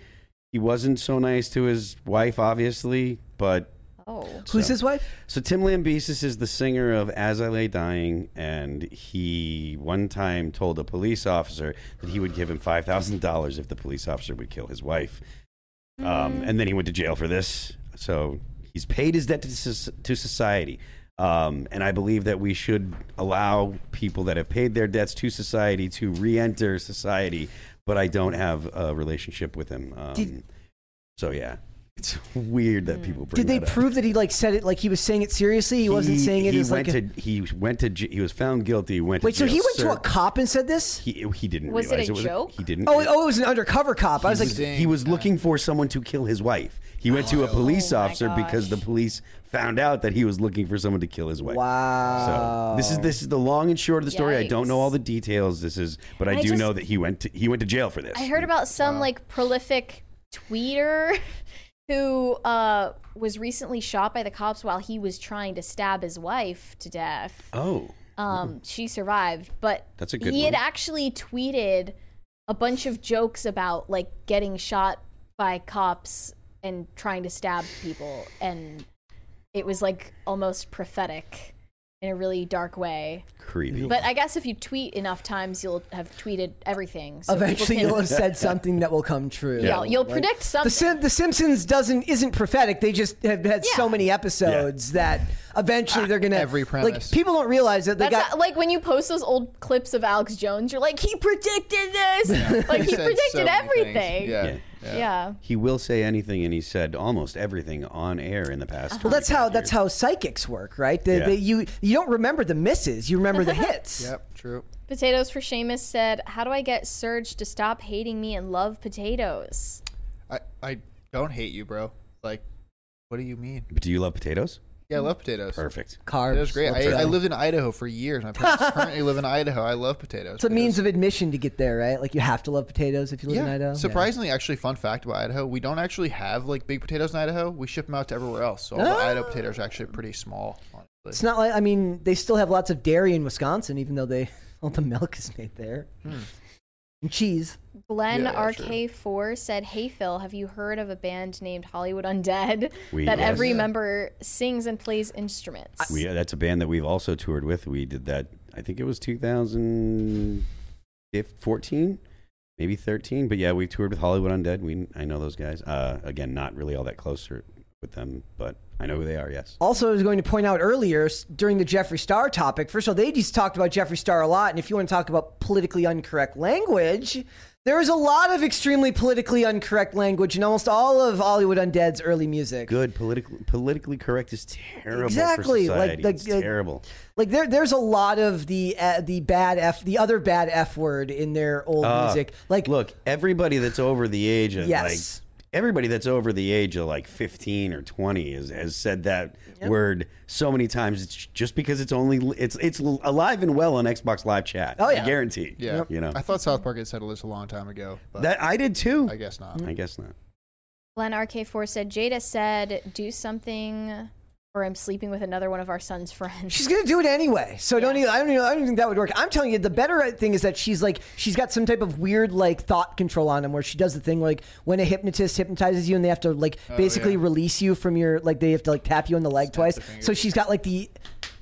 He wasn't so nice to his wife, obviously, but Oh, Who's So- his wife? So Tim Lambesis is the singer of As I Lay Dying, and he one time told a police officer that he would give him five thousand dollars if the police officer would kill his wife. Um, and then he went to jail for this. So he's paid his debt to, to society. Um, and I believe that we should allow people that have paid their debts to society to re-enter society. But I don't have a relationship with him. Um, Did- so yeah, it's weird that people bring Did they that up. prove that he like said it like he was saying it seriously? He, wasn't saying it he as like went a, to he went to j- he was found guilty. Went wait. to So jail, he went to a served- cop and said this? He he didn't Was it realize a was joke? he didn't. Oh, oh, it was an undercover cop. I was like, Saying- he was looking for someone to kill his wife. He went to a police Oh my officer because the police found out that he was looking for someone to kill his wife. wow. So this is this is the long and short of the story. I don't know all the details. This is, but I, I do just- know that he went to he went to jail for this. I heard about some like prolific tweeter who uh, was recently shot by the cops while he was trying to stab his wife to death. Oh, Um, she survived, but That's a good he one. had actually tweeted a bunch of jokes about like getting shot by cops and trying to stab people, and it was like almost prophetic in a really dark way. creepy. But I guess if you tweet enough times, you'll have tweeted everything. So Eventually, can- you'll have said something that will come true. Yeah, you'll predict something. The, Sim- the Simpsons doesn't isn't prophetic. They just have had so many episodes that eventually they're gonna Every premise. like people don't realize that they That's got not- like when you post those old clips of Alex Jones, you're like, he predicted this. Like he said predicted so everything. things. Yeah. Yeah. yeah. Yeah. he will say anything, and he said almost everything on air in the past. Uh-huh. Well, that's how 25 that's how psychics work, right? They, Yeah. they, you you don't remember the misses, you remember the hits. Yep. True. Potatoes for Seamus said, "How do I get Serge to stop hating me and love potatoes?" I I don't hate you, bro. Like, what do you mean? But do you love potatoes? Yeah, I love potatoes. Perfect. Carbs. Potatoes great. let's I, go. I lived in Idaho for years. My parents currently live in Idaho. I love potatoes. It's a means of admission to get there, right? Like you have to love potatoes if you live yeah. in Idaho. Surprisingly, actually, fun fact about Idaho: we don't actually have like big potatoes in Idaho. We ship them out to everywhere else. So all the Ah. Idaho potatoes are actually pretty small. Honestly. It's not like I mean they still have lots of dairy in Wisconsin, even though they all the milk is made there. And cheese. Glenn Yeah, yeah, sure. RK4 said, "Hey Phil, have you heard of a band named Hollywood Undead We- that yes. every member sings and plays instruments?" We that's a band that we've also toured with. We did that. I think it was 2014, maybe 13. But yeah, we toured with Hollywood Undead. We I know those guys. Uh, again, not really all that close or with them, but I know who they are. Yes. Also, I was going to point out earlier during the Jeffree Star topic. First of all, they just talked about Jeffree Star a lot, and if you want to talk about politically incorrect language, there is a lot of extremely politically incorrect language in almost all of Hollywood Undead's early music. Good politically politically correct is terrible. Exactly, like the- it's the- terrible. Like there, there's a lot of the uh, the bad f, the other bad f word in their old Uh, music. Like, look, everybody that's over the age of Yes. like everybody that's over the age of like 15 or 20 is, has said that word so many times. It's just because it's only it's it's alive and well on Xbox Live Chat. Oh, yeah. I guarantee. Yeah, you know I thought South Park had settled this a long time ago. But that I did too. I guess not. I guess not. Glenn RK4 said Jada said do something or I'm sleeping with another one of our son's friends. She's gonna do it anyway, so don't. Even, I don't. Even, I don't think that would work. I'm telling you, the better thing is that she's like she's got some type of weird like thought control on him, where she does the thing like when a hypnotist hypnotizes you and they have to like Oh, basically yeah. release you from your like they have to like tap you on the leg twice. So she's got like the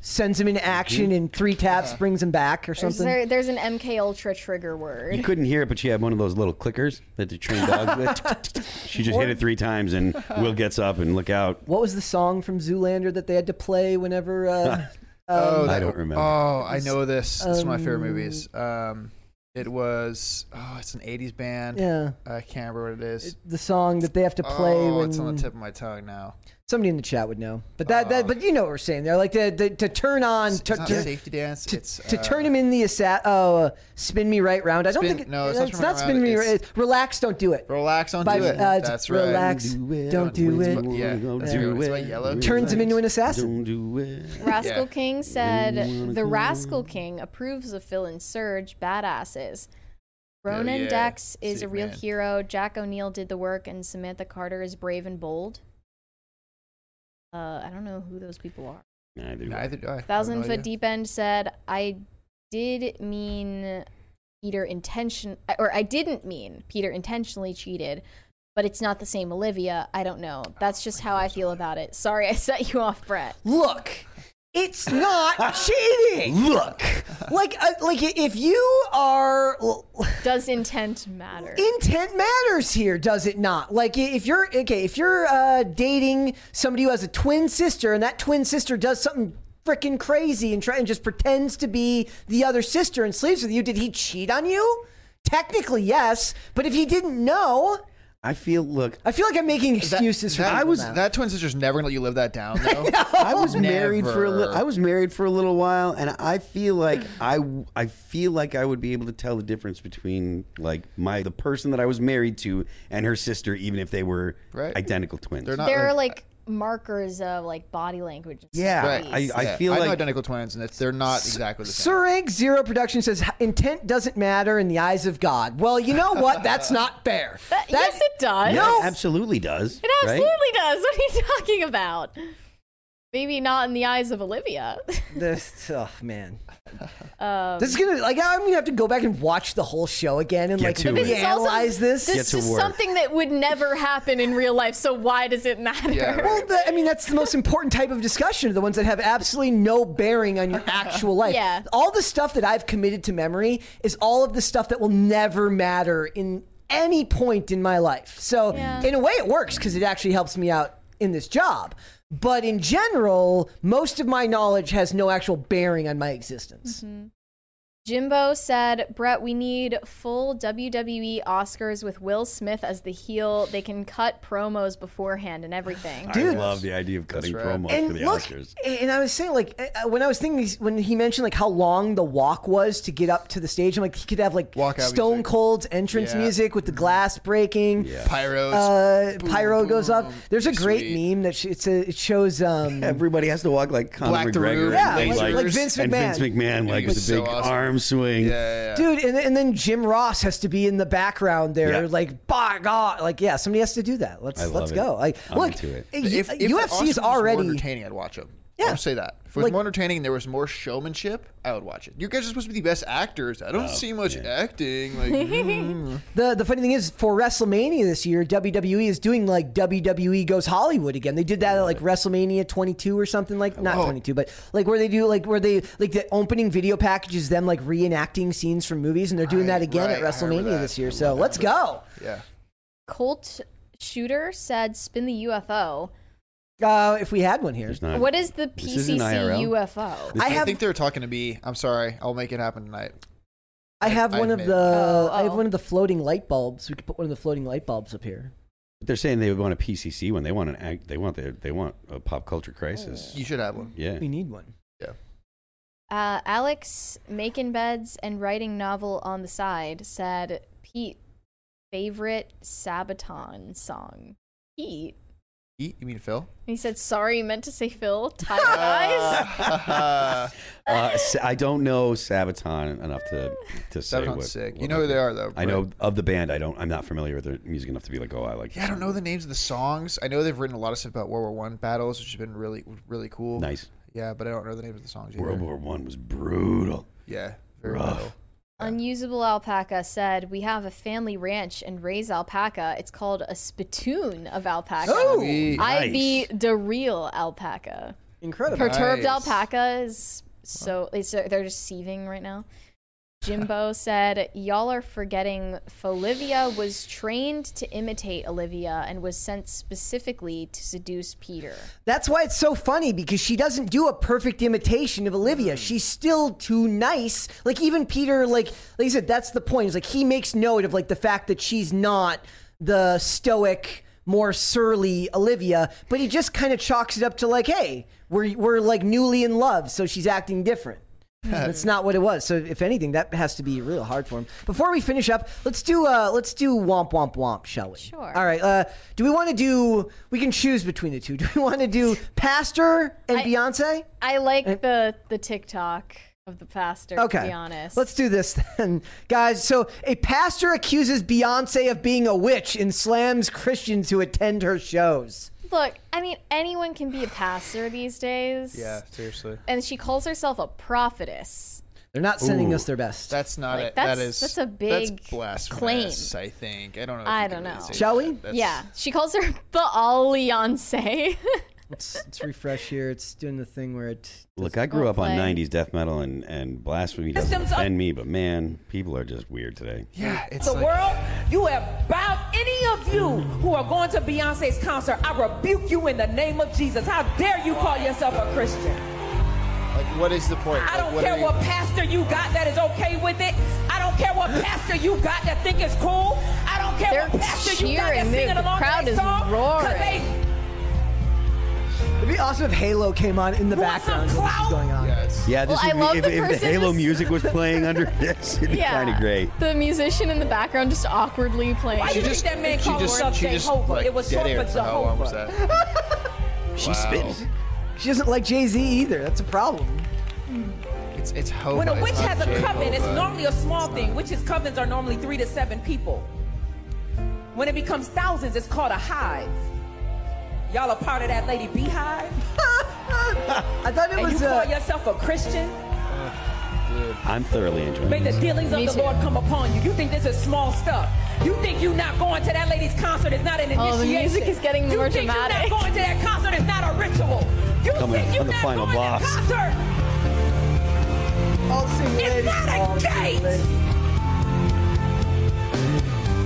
sends him into action and three taps brings him back or There's, something. there, there's an MK Ultra trigger word. You couldn't hear it, but she had one of those little clickers that they train dogs with. she just hit it three times, and Will gets up and look out. What was the song from Zoolander that they had to play whenever? Uh, Oh, I don't remember. Oh, I know this. It's one of my favorite Um, movies. Um, it was. Oh, it's an '80s band. yeah, I can't remember what it is. the song that they have to play oh, when it's on the tip of my tongue now. Somebody in the chat would know. But that, that but you know what we're saying there, like to to, to turn on to, it's not to, safety dance. to, it's to uh, turn him in the assa- oh, uh, spin me right round. I don't Spin- think it, no, it's not it's spin not spin round, me it's- right. Relax, don't do it. Relax, don't By- do it. uh, That's right. relax, don't do it. Yeah, that's right. It's by Yellow. Turns him into an assassin. Don't do it. Rascal Yeah. King said the Rascal King approves of Phil and Serge badasses. Ronon yeah. Dex is Sick a real man. hero. Jack O'Neill did the work, and Samantha Carter is brave and bold. Uh, I don't know who those people are. Neither do I. Neither do I. I Thousand no Foot. Deep End said, I did mean Peter intention, or I didn't mean Peter intentionally cheated, but it's not the same Olivia. I don't know. That's just how I feel about it. Sorry, I set you off, Brett. Look, it's not cheating. Look, Like uh, like if you are Does intent matter? intent matters here, does it not? Like if you're okay, if you're uh, dating somebody who has a twin sister and that twin sister does something freaking crazy and try and just pretends to be the other sister and sleeps with you, did he cheat on you? Technically, yes, but if he didn't know, I feel. Look, I feel like I'm making excuses for that, people I was now. that twin sister's never gonna let you live that down. Though. I was married for a little. I was married for a little while, and I feel like I I feel like I would be able to tell the difference between like my the person that I was married to and her sister, even if they were Right. identical twins. They're not. there are like, like markers of like body language. Yeah, stuff. I- I yeah, feel I know like- identical twins, and it's, they're not exactly the same. Surank Zero Production says intent doesn't matter in the eyes of God. Well, you know what? That's not fair. That- yes, it does. Yeah, it absolutely does. It absolutely does. What are you talking about? Maybe not in the eyes of Olivia. This, oh man, Um, this is gonna like I'm gonna have to go back and watch the whole show again and Get like to this it. is also analyze this. Get this to is work. something that would never happen in real life. So why does it matter? Yeah, right. Well, the, I mean, that's the most important type of discussion, the ones that have absolutely no bearing on your actual life. Yeah. All the stuff that I've committed to memory is all of the stuff that will never matter in any point in my life. So, Yeah. in a way, it works because it actually helps me out in this job. But in general, most of my knowledge has no actual bearing on my existence. Mm-hmm. Jimbo said, Brett, we need full WWE Oscars with Will Smith as the heel. They can cut promos beforehand and everything. Dude. I love the idea of cutting right. promos and for the look, Oscars. and I was saying, like, uh, when I was thinking, when he mentioned like how long the walk was to get up to the stage, I'm like, he could have like Walkout Stone music. Cold's entrance Yeah. music with the glass breaking. Pyros. Uh, Boom, pyro goes up. There's a great Sweet. meme that sh- it's a, it shows. Um, Everybody has to walk like Conor McGregor, Yeah, like- like Vince and McMahon. Vince McMahon, like He's with the so big awesome. arm swing. yeah, yeah, yeah. Dude, and, and then Jim Ross has to be in the background there, Yeah. like by God, like yeah, somebody has to do that. Let's I love let's it. go. Like, I'm look, into it. if, if UFC is already entertaining, I'd watch him. Yeah. I'll say that. If it was Like- more entertaining and there was more showmanship, I would watch it. You guys are supposed to be the best actors. I don't Oh, see much acting. Like, mm. The the funny thing is, for WrestleMania this year, WWE is doing like WWE Goes Hollywood again. They did that at like WrestleMania 22 or something like not Oh. 22, but like where they do like where they like the opening video package is them like reenacting scenes from movies, and they're doing that again at right. I remember WrestleMania this year. I So love let's that. go. yeah. Colt Shooter said, spin the UFO. Uh, if we had one here. There's not. What is the This isn't PCC IRL. UFO? I, I have think they're talking to me. I'm sorry. I'll make it happen tonight. I have I one of admit. the Oh, I have oh. one of the floating light bulbs. We could put one of the floating light bulbs up here. They're saying they want a PCC when they want an act. They want their, they want a pop culture crisis. You should have one. Yeah. We need one. Yeah. Uh, Alex making beds and writing novel on the side said Pete favorite Sabaton song. Pete. Eat? You mean Phil? He said sorry, meant to say Phil. Tired eyes. Uh, I don't know Sabaton enough to to say Sabaton's what. sick. what You know who they are, though. I know of the band. I don't. I'm not familiar with their music enough to be like, oh, I like. Yeah, I don't know the names of the songs. I know they've written a lot of stuff about World War One battles, which has been really, really cool. Nice. Yeah, but I don't know the names of the songs either. World War One was brutal. Yeah, very Rough. metal. Unusable Alpaca said, We have a family ranch and raise alpaca. It's called a spittoon of alpaca. Oh, I nice. be the real alpaca. incredible. Perturbed Nice. alpaca is so it's, they're just seething right now. Jimbo said, Y'all are forgetting Fauxlivia was trained to imitate Olivia and was sent specifically to seduce Peter. That's why it's so funny because she doesn't do a perfect imitation of Olivia. Mm. She's still too nice. Like even Peter, like like I said, that's the point. Is like he makes note of like the fact that she's not the stoic, more surly Olivia, but he just kind of chalks it up to like, hey, we're we're like newly in love, so she's acting different. That's not what it was. So if anything, that has to be real hard for him. Before we finish up, let's do uh let's do womp womp womp, shall we? Sure. All right. Uh, do we want to do? We can choose between the two. Do we want to do Pastor and I- Beyonce? I like the the TikTok of the pastor, Okay. to be honest. Let's do this then, guys. So a pastor accuses Beyonce of being a witch and slams Christians who attend her shows. Look, I mean, anyone can be a pastor these days. Yeah, seriously. And she calls herself a prophetess. They're not sending Ooh. us their best. That's not Like, it. That that's- that's a big that's blasphemous, claim. I think. I don't know. If I don't know. Shall that. we? That's- yeah, she calls her the Alliance. let's, let's refresh here. It's doing the thing where it. Look, I grew up on '90s death metal, and and blasphemy doesn't offend me, but man, people are just weird today. Yeah, it's the like, world, you have bowed any of you who are going to Beyonce's concert. I rebuke you in the name of Jesus. How dare you call yourself a Christian? like, what is the point? I Like, don't what care you- what pastor you got that is okay with it. I don't care what pastor you got that think it's cool. I don't care They're what pastor you got cheering. that's The- singing the along crowd to their is song. 'cause roaring. They It'd be awesome if Halo came on in the Want some background. What clout? going on? Yeah, Yeah, this Well, I would be, love if, the if the person Halo just- music was playing under this, it'd be yeah. kind of great. The musician in the background just awkwardly playing. Why she you just, think that man she called just, himself she just, Jehovah? like, It was dead short air for for how long was Jehovah. that? She's Wow. spitting. She doesn't like Jay Z either. That's a problem. It's it's Hova. When a it's witch not has a coven, it's Jehovah. normally a small thing. Witches' covens are normally three to seven people. When it becomes thousands, it's called a hive. Y'all are part of that lady beehive, I thought it was. and you was. call Uh, yourself a Christian. I'm thoroughly enjoying May the dealings of Me the too. Lord come upon you. You think this is small stuff. You think you not going to that lady's concert is not an initiation. Oh, the music is getting more you more think dramatic. You not going to that concert is not a ritual. You Coming think you on the not final going boss. to that concert. all single It's ladies, not a all gate.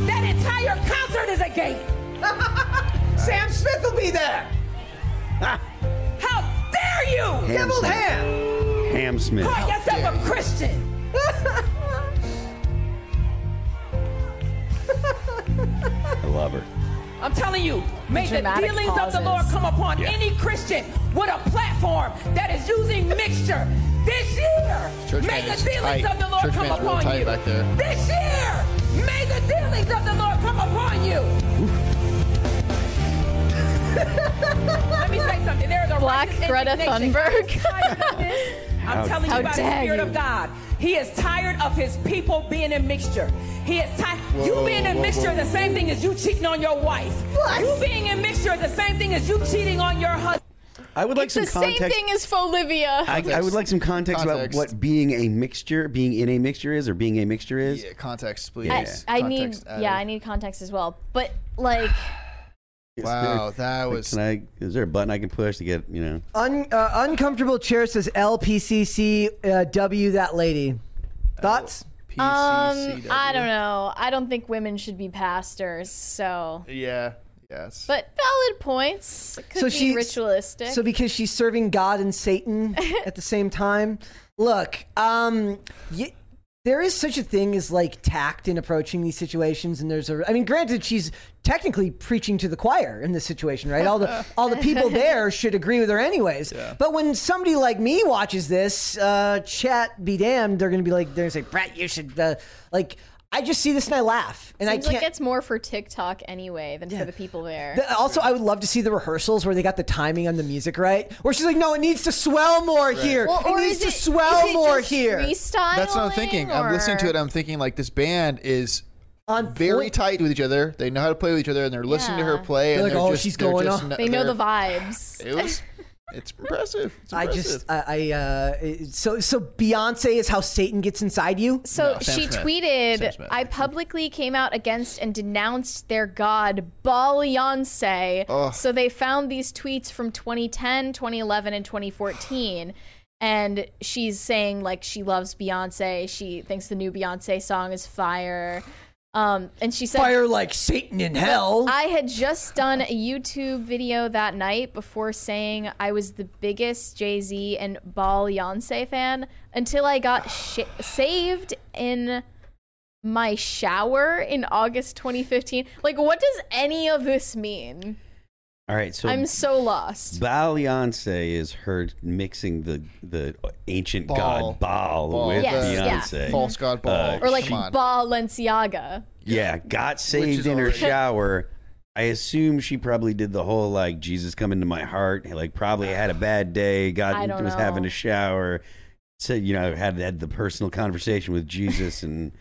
That entire concert is a gate. Sam Smith will be there. How dare you Ham Deviled Smith. ham. Ham Smith. call yourself a Christian? I love her. I'm telling you, may the Dramatic dealings of the. Lord come upon Yeah. any Christian with a platform that is using mixture this year. Church may man the dealings tight. of the Lord Church come man's upon tight you. back there. This year, may the dealings of the Lord come upon you. Let me say something. There is a Black Greta. Thunberg. Tired of this. I'm How telling How you by the dare Spirit you. of God. He is tired of his people being in mixture. He is tired. You being in whoa, mixture whoa, is the same thing as you cheating on your wife. What? You being in mixture is the same thing as you cheating on your husband. I would like It's some the same context. thing as Fauxlivia. I, I would like some context, Context. about what being a mixture, being in a mixture is, or being a mixture is. Yeah, context, please. I, I need, Context added. yeah, I need context as well. But like, Is Wow, there- that was. Can I? Is there a button I can push to get you know? Un, uh, uncomfortable chair says LPCC uh, W that lady. Thoughts? um, I don't know. I don't think women should be pastors. So Yeah, Yes. But valid points. It could So be she's- ritualistic. So because she's serving God and Satan at the same time. Look, um, y- there is such a thing as like tact in approaching these situations, and there's a. I mean, granted, she's technically preaching to the choir in this situation, right? All the all the people there should agree with her, anyways. But when somebody like me watches this, uh, chat be damned, they're gonna be like, they're gonna say, Brett, you should uh, like. I just see this and I laugh, and Seems I can't. like it's more for TikTok anyway than for the people there. The- also, I would love to see the rehearsals where they got the timing on the music right. Where she's like, "No, it needs to swell more here. Well, it needs to it- swell is it more just here." Freestyle. That's what I'm thinking. I'm listening to it. I'm thinking like this band is very tight with each other. They know how to play with each other, and they're listening to her play. They're and like, they're "Oh, just, she's going just on." They know the vibes. It was. It's impressive. It's I just, I, I uh, so, so Beyonce is how Satan gets inside you. So No, Sam she Smith. tweeted, Smith. I publicly came out against and denounced their god, Beyonce. So they found these tweets from 2010, 2011, and 2014. And she's saying, like, she loves Beyonce. She thinks the new Beyonce song is fire. Um, and she said, Fire like Satan in hell. I had just done a YouTube video that night before saying I was the biggest Jay Z and Beyonce fan until I got sh- saved in my shower in August 2015. Like, what does any of this mean? All right, so I'm so lost. Beyonce is her mixing the the ancient Baal. god Baal, Baal. with Yes, yeah. Beyonce. False god Baal. Uh, Or like she- Balenciaga. Yeah, got saved in her already- shower. I assume she probably did the whole like Jesus come into my heart. Like probably had a bad day. I God was know. having a shower. Said you know had had the personal conversation with Jesus and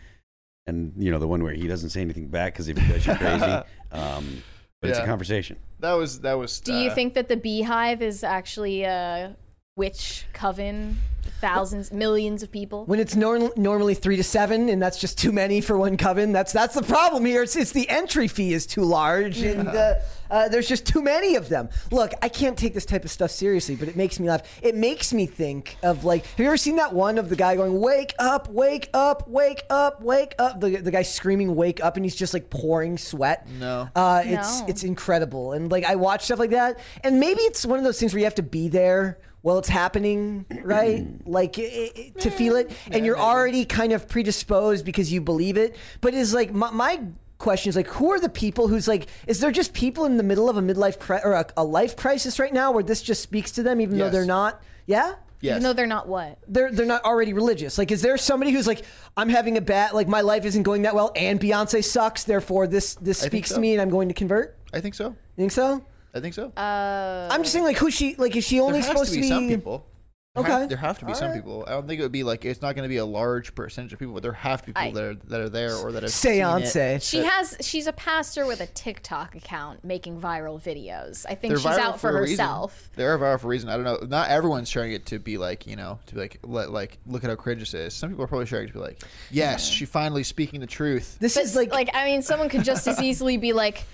and you know the one where he doesn't say anything back because if he does you're crazy. Um, but it's a conversation. that was that was. Do you uh, think that the beehive is actually a witch coven? Thousands, millions of people? when it's norm- normally three to seven, and that's just too many for one coven. That's that's the problem here. It's, it's the entry fee is too large, and uh, uh, there's just too many of them. Look, I can't take this type of stuff seriously, but it makes me laugh. It makes me think of like, have you ever seen that one of the guy going, "Wake up, wake up, wake up, wake up"? The the guy screaming, "Wake up!" and he's just like pouring sweat. No. Uh, it's No. it's incredible, and like I watch stuff like that, and maybe it's one of those things where you have to be there while it's happening, right? Mm-hmm. like i i to feel it, and you're already kind of predisposed because you believe it. But it's like my, my question is like, who are the people who's like, is there just people in the middle of a midlife cri- or a, a life crisis right now where this just speaks to them, even though they're not? Yeah. Yes. Even though they're not what? They're, they're not already religious. Like, is there somebody who's like, I'm having a bad, like, my life isn't going that well, and Beyonce sucks, therefore this this I speaks so. to me, and I'm going to convert? I think so. You think so? I think so. Uh, I'm just saying, like, who's she? Like, is she only there has supposed to be, some people. There Okay. have, there have to be All some right. people. I don't think it would be like it's not going to be a large percentage of people, but there have to be people I- that are that are there or that have seen it. Seance. She has. She's a pastor with a TikTok account making viral videos. I think she's out for, a reason. herself. They're viral for a reason. I don't know. Not everyone's sharing it to be like you know to be like let, like look at how cringe this is. Some people are probably sharing it to be like, yes, she finally speaking the truth. This But is like, like, I mean, someone could just as easily be like,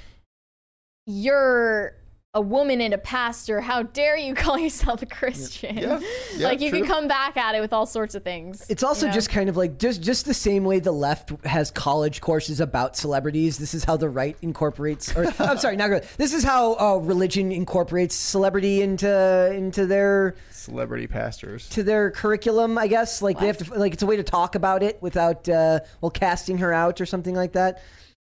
"You're a woman and a pastor. How dare you call yourself a Christian?" Yeah. Yeah, like you true. can come back at it with all sorts of things. it's also you know? just kind of like just just the same way the left has college courses about celebrities. This is how the right incorporates. Or I'm sorry, not. This is how uh, religion incorporates celebrity into into their Celebrity pastors. to their curriculum. I guess like they have to like it's a way to talk about it without uh, well casting her out or something like that.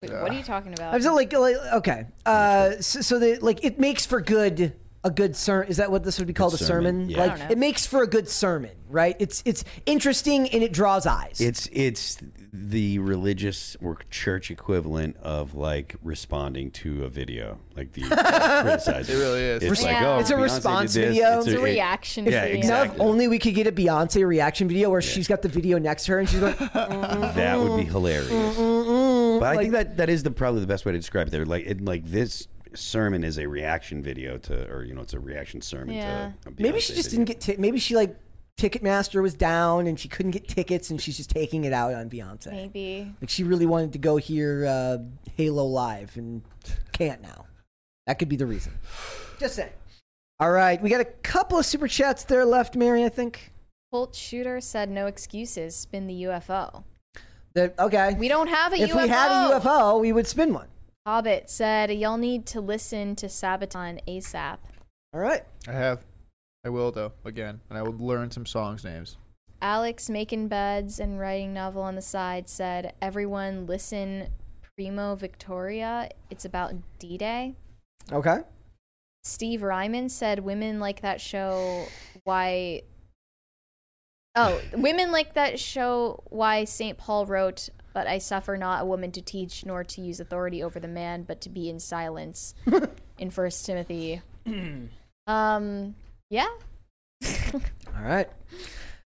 Wait, what are you talking about? I was like, like okay, uh, so, so they like it makes for good a good sermon. Is that what this would be called? a sermon, sermon? yeah. I Like don't know. it makes for a good sermon, right? It's it's interesting and it draws eyes. It's it's the religious or church equivalent of like responding to a video, like the criticizing. It really is. It's like Yeah. oh, It's a Beyonce response did this. video. It's a it- reaction Yeah, video. now, if only we could get a Beyonce reaction video where she's got the video next to her and she's going, that would be hilarious. But I think that that is the probably the best way to describe it. There, like it, like this sermon is a reaction video to, or you know, it's a reaction sermon Yeah. to. A maybe she just video. didn't get. T- maybe she like Ticketmaster was down and she couldn't get tickets and she's just taking it out on Beyonce. Maybe. Like she really wanted to go hear uh, Halo live and can't now. That could be the reason. Just saying. All right, we got a couple of super chats there left, Mary. I think. Colt Shooter said no excuses. Spin the UFO. That okay. We don't have a UFO. if UFO. we had a UFO, we would spin one. Hobbit said, Y'all need to listen to Sabaton ASAP. All right. I have. I will though again, and I will learn some songs names. Alex making beds and writing novel on the side said, Everyone listen Primo Victoria. It's about D Day. Okay. Steve Ryman said, Women like that show why. Oh, women like that show why St. Paul wrote, But I suffer not a woman to teach nor to use authority over the man, but to be in silence in First Timothy. um, yeah. All right.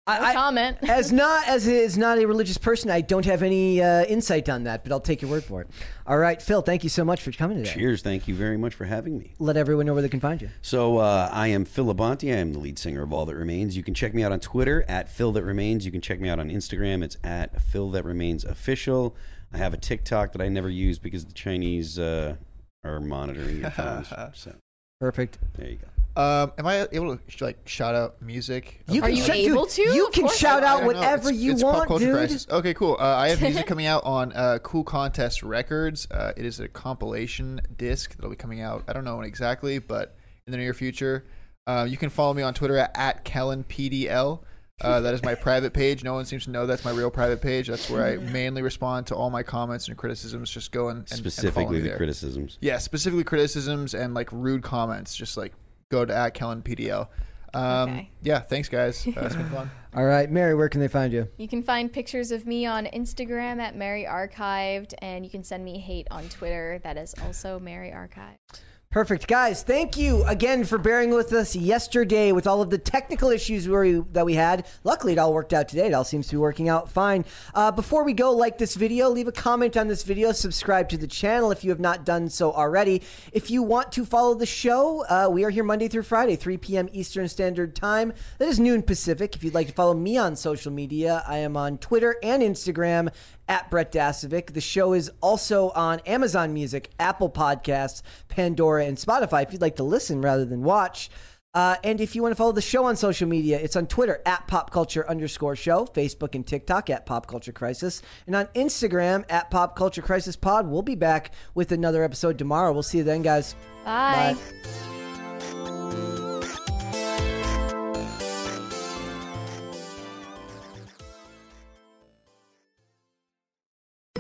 No comment. as not as is not a religious person, I don't have any uh, insight on that, but I'll take your word for it. All right, Phil, thank you so much for coming today. Cheers. Thank you very much for having me. Let everyone know where they can find you. So uh, I am Phil Labonte. I am the lead singer of All That Remains. You can check me out on Twitter at Phil That Remains. You can check me out on Instagram. It's at Phil That Remains Official. I have a TikTok that I never use because the Chinese uh, are monitoring your phones. so Perfect. there you go. Um, am I able to like shout out music? You Are can you shout- able dude, to? You Of can shout out whatever It's- you it's want, dude. Crisis. Okay, cool. Uh, I have music coming out on uh, Cool Contest Records. Uh, it is a compilation disc that'll be coming out. I don't know when exactly, but in the near future. Uh, you can follow me on Twitter at, at KellenPDL. Uh, that is my private page. No one seems to know that's my real private page. That's where I mainly respond to all my comments and criticisms. Just go and, and and follow Specifically me the there. criticisms. Yeah, specifically criticisms and like rude comments. Just like go to at KellenPDL. Um, Okay. Yeah, thanks guys. Uh, it's been fun. All right, Mary, where can they find you? You can find pictures of me on Instagram at Mary Archived, and you can send me hate on Twitter. That is also Mary Archived. Perfect. Guys, thank you again for bearing with us yesterday with all of the technical issues we, that we had. Luckily, it all worked out today. It all seems to be working out fine. Uh, before we go, like this video, leave a comment on this video, subscribe to the channel if you have not done so already. If you want to follow the show, uh, we are here Monday through Friday, 3 p.m. Eastern Standard Time. That is noon Pacific. If you'd like to follow me on social media, I am on Twitter and Instagram at Brett Dasovic. The show is also on Amazon Music, Apple Podcasts, Pandora, and Spotify if you'd like to listen rather than watch. Uh, and if you want to follow the show on social media, it's on Twitter at Pop Culture underscore show, Facebook and TikTok at Pop Culture Crisis, and on Instagram at Pop Culture Crisis Pod. We'll be back with another episode tomorrow. We'll see you then, guys. Bye.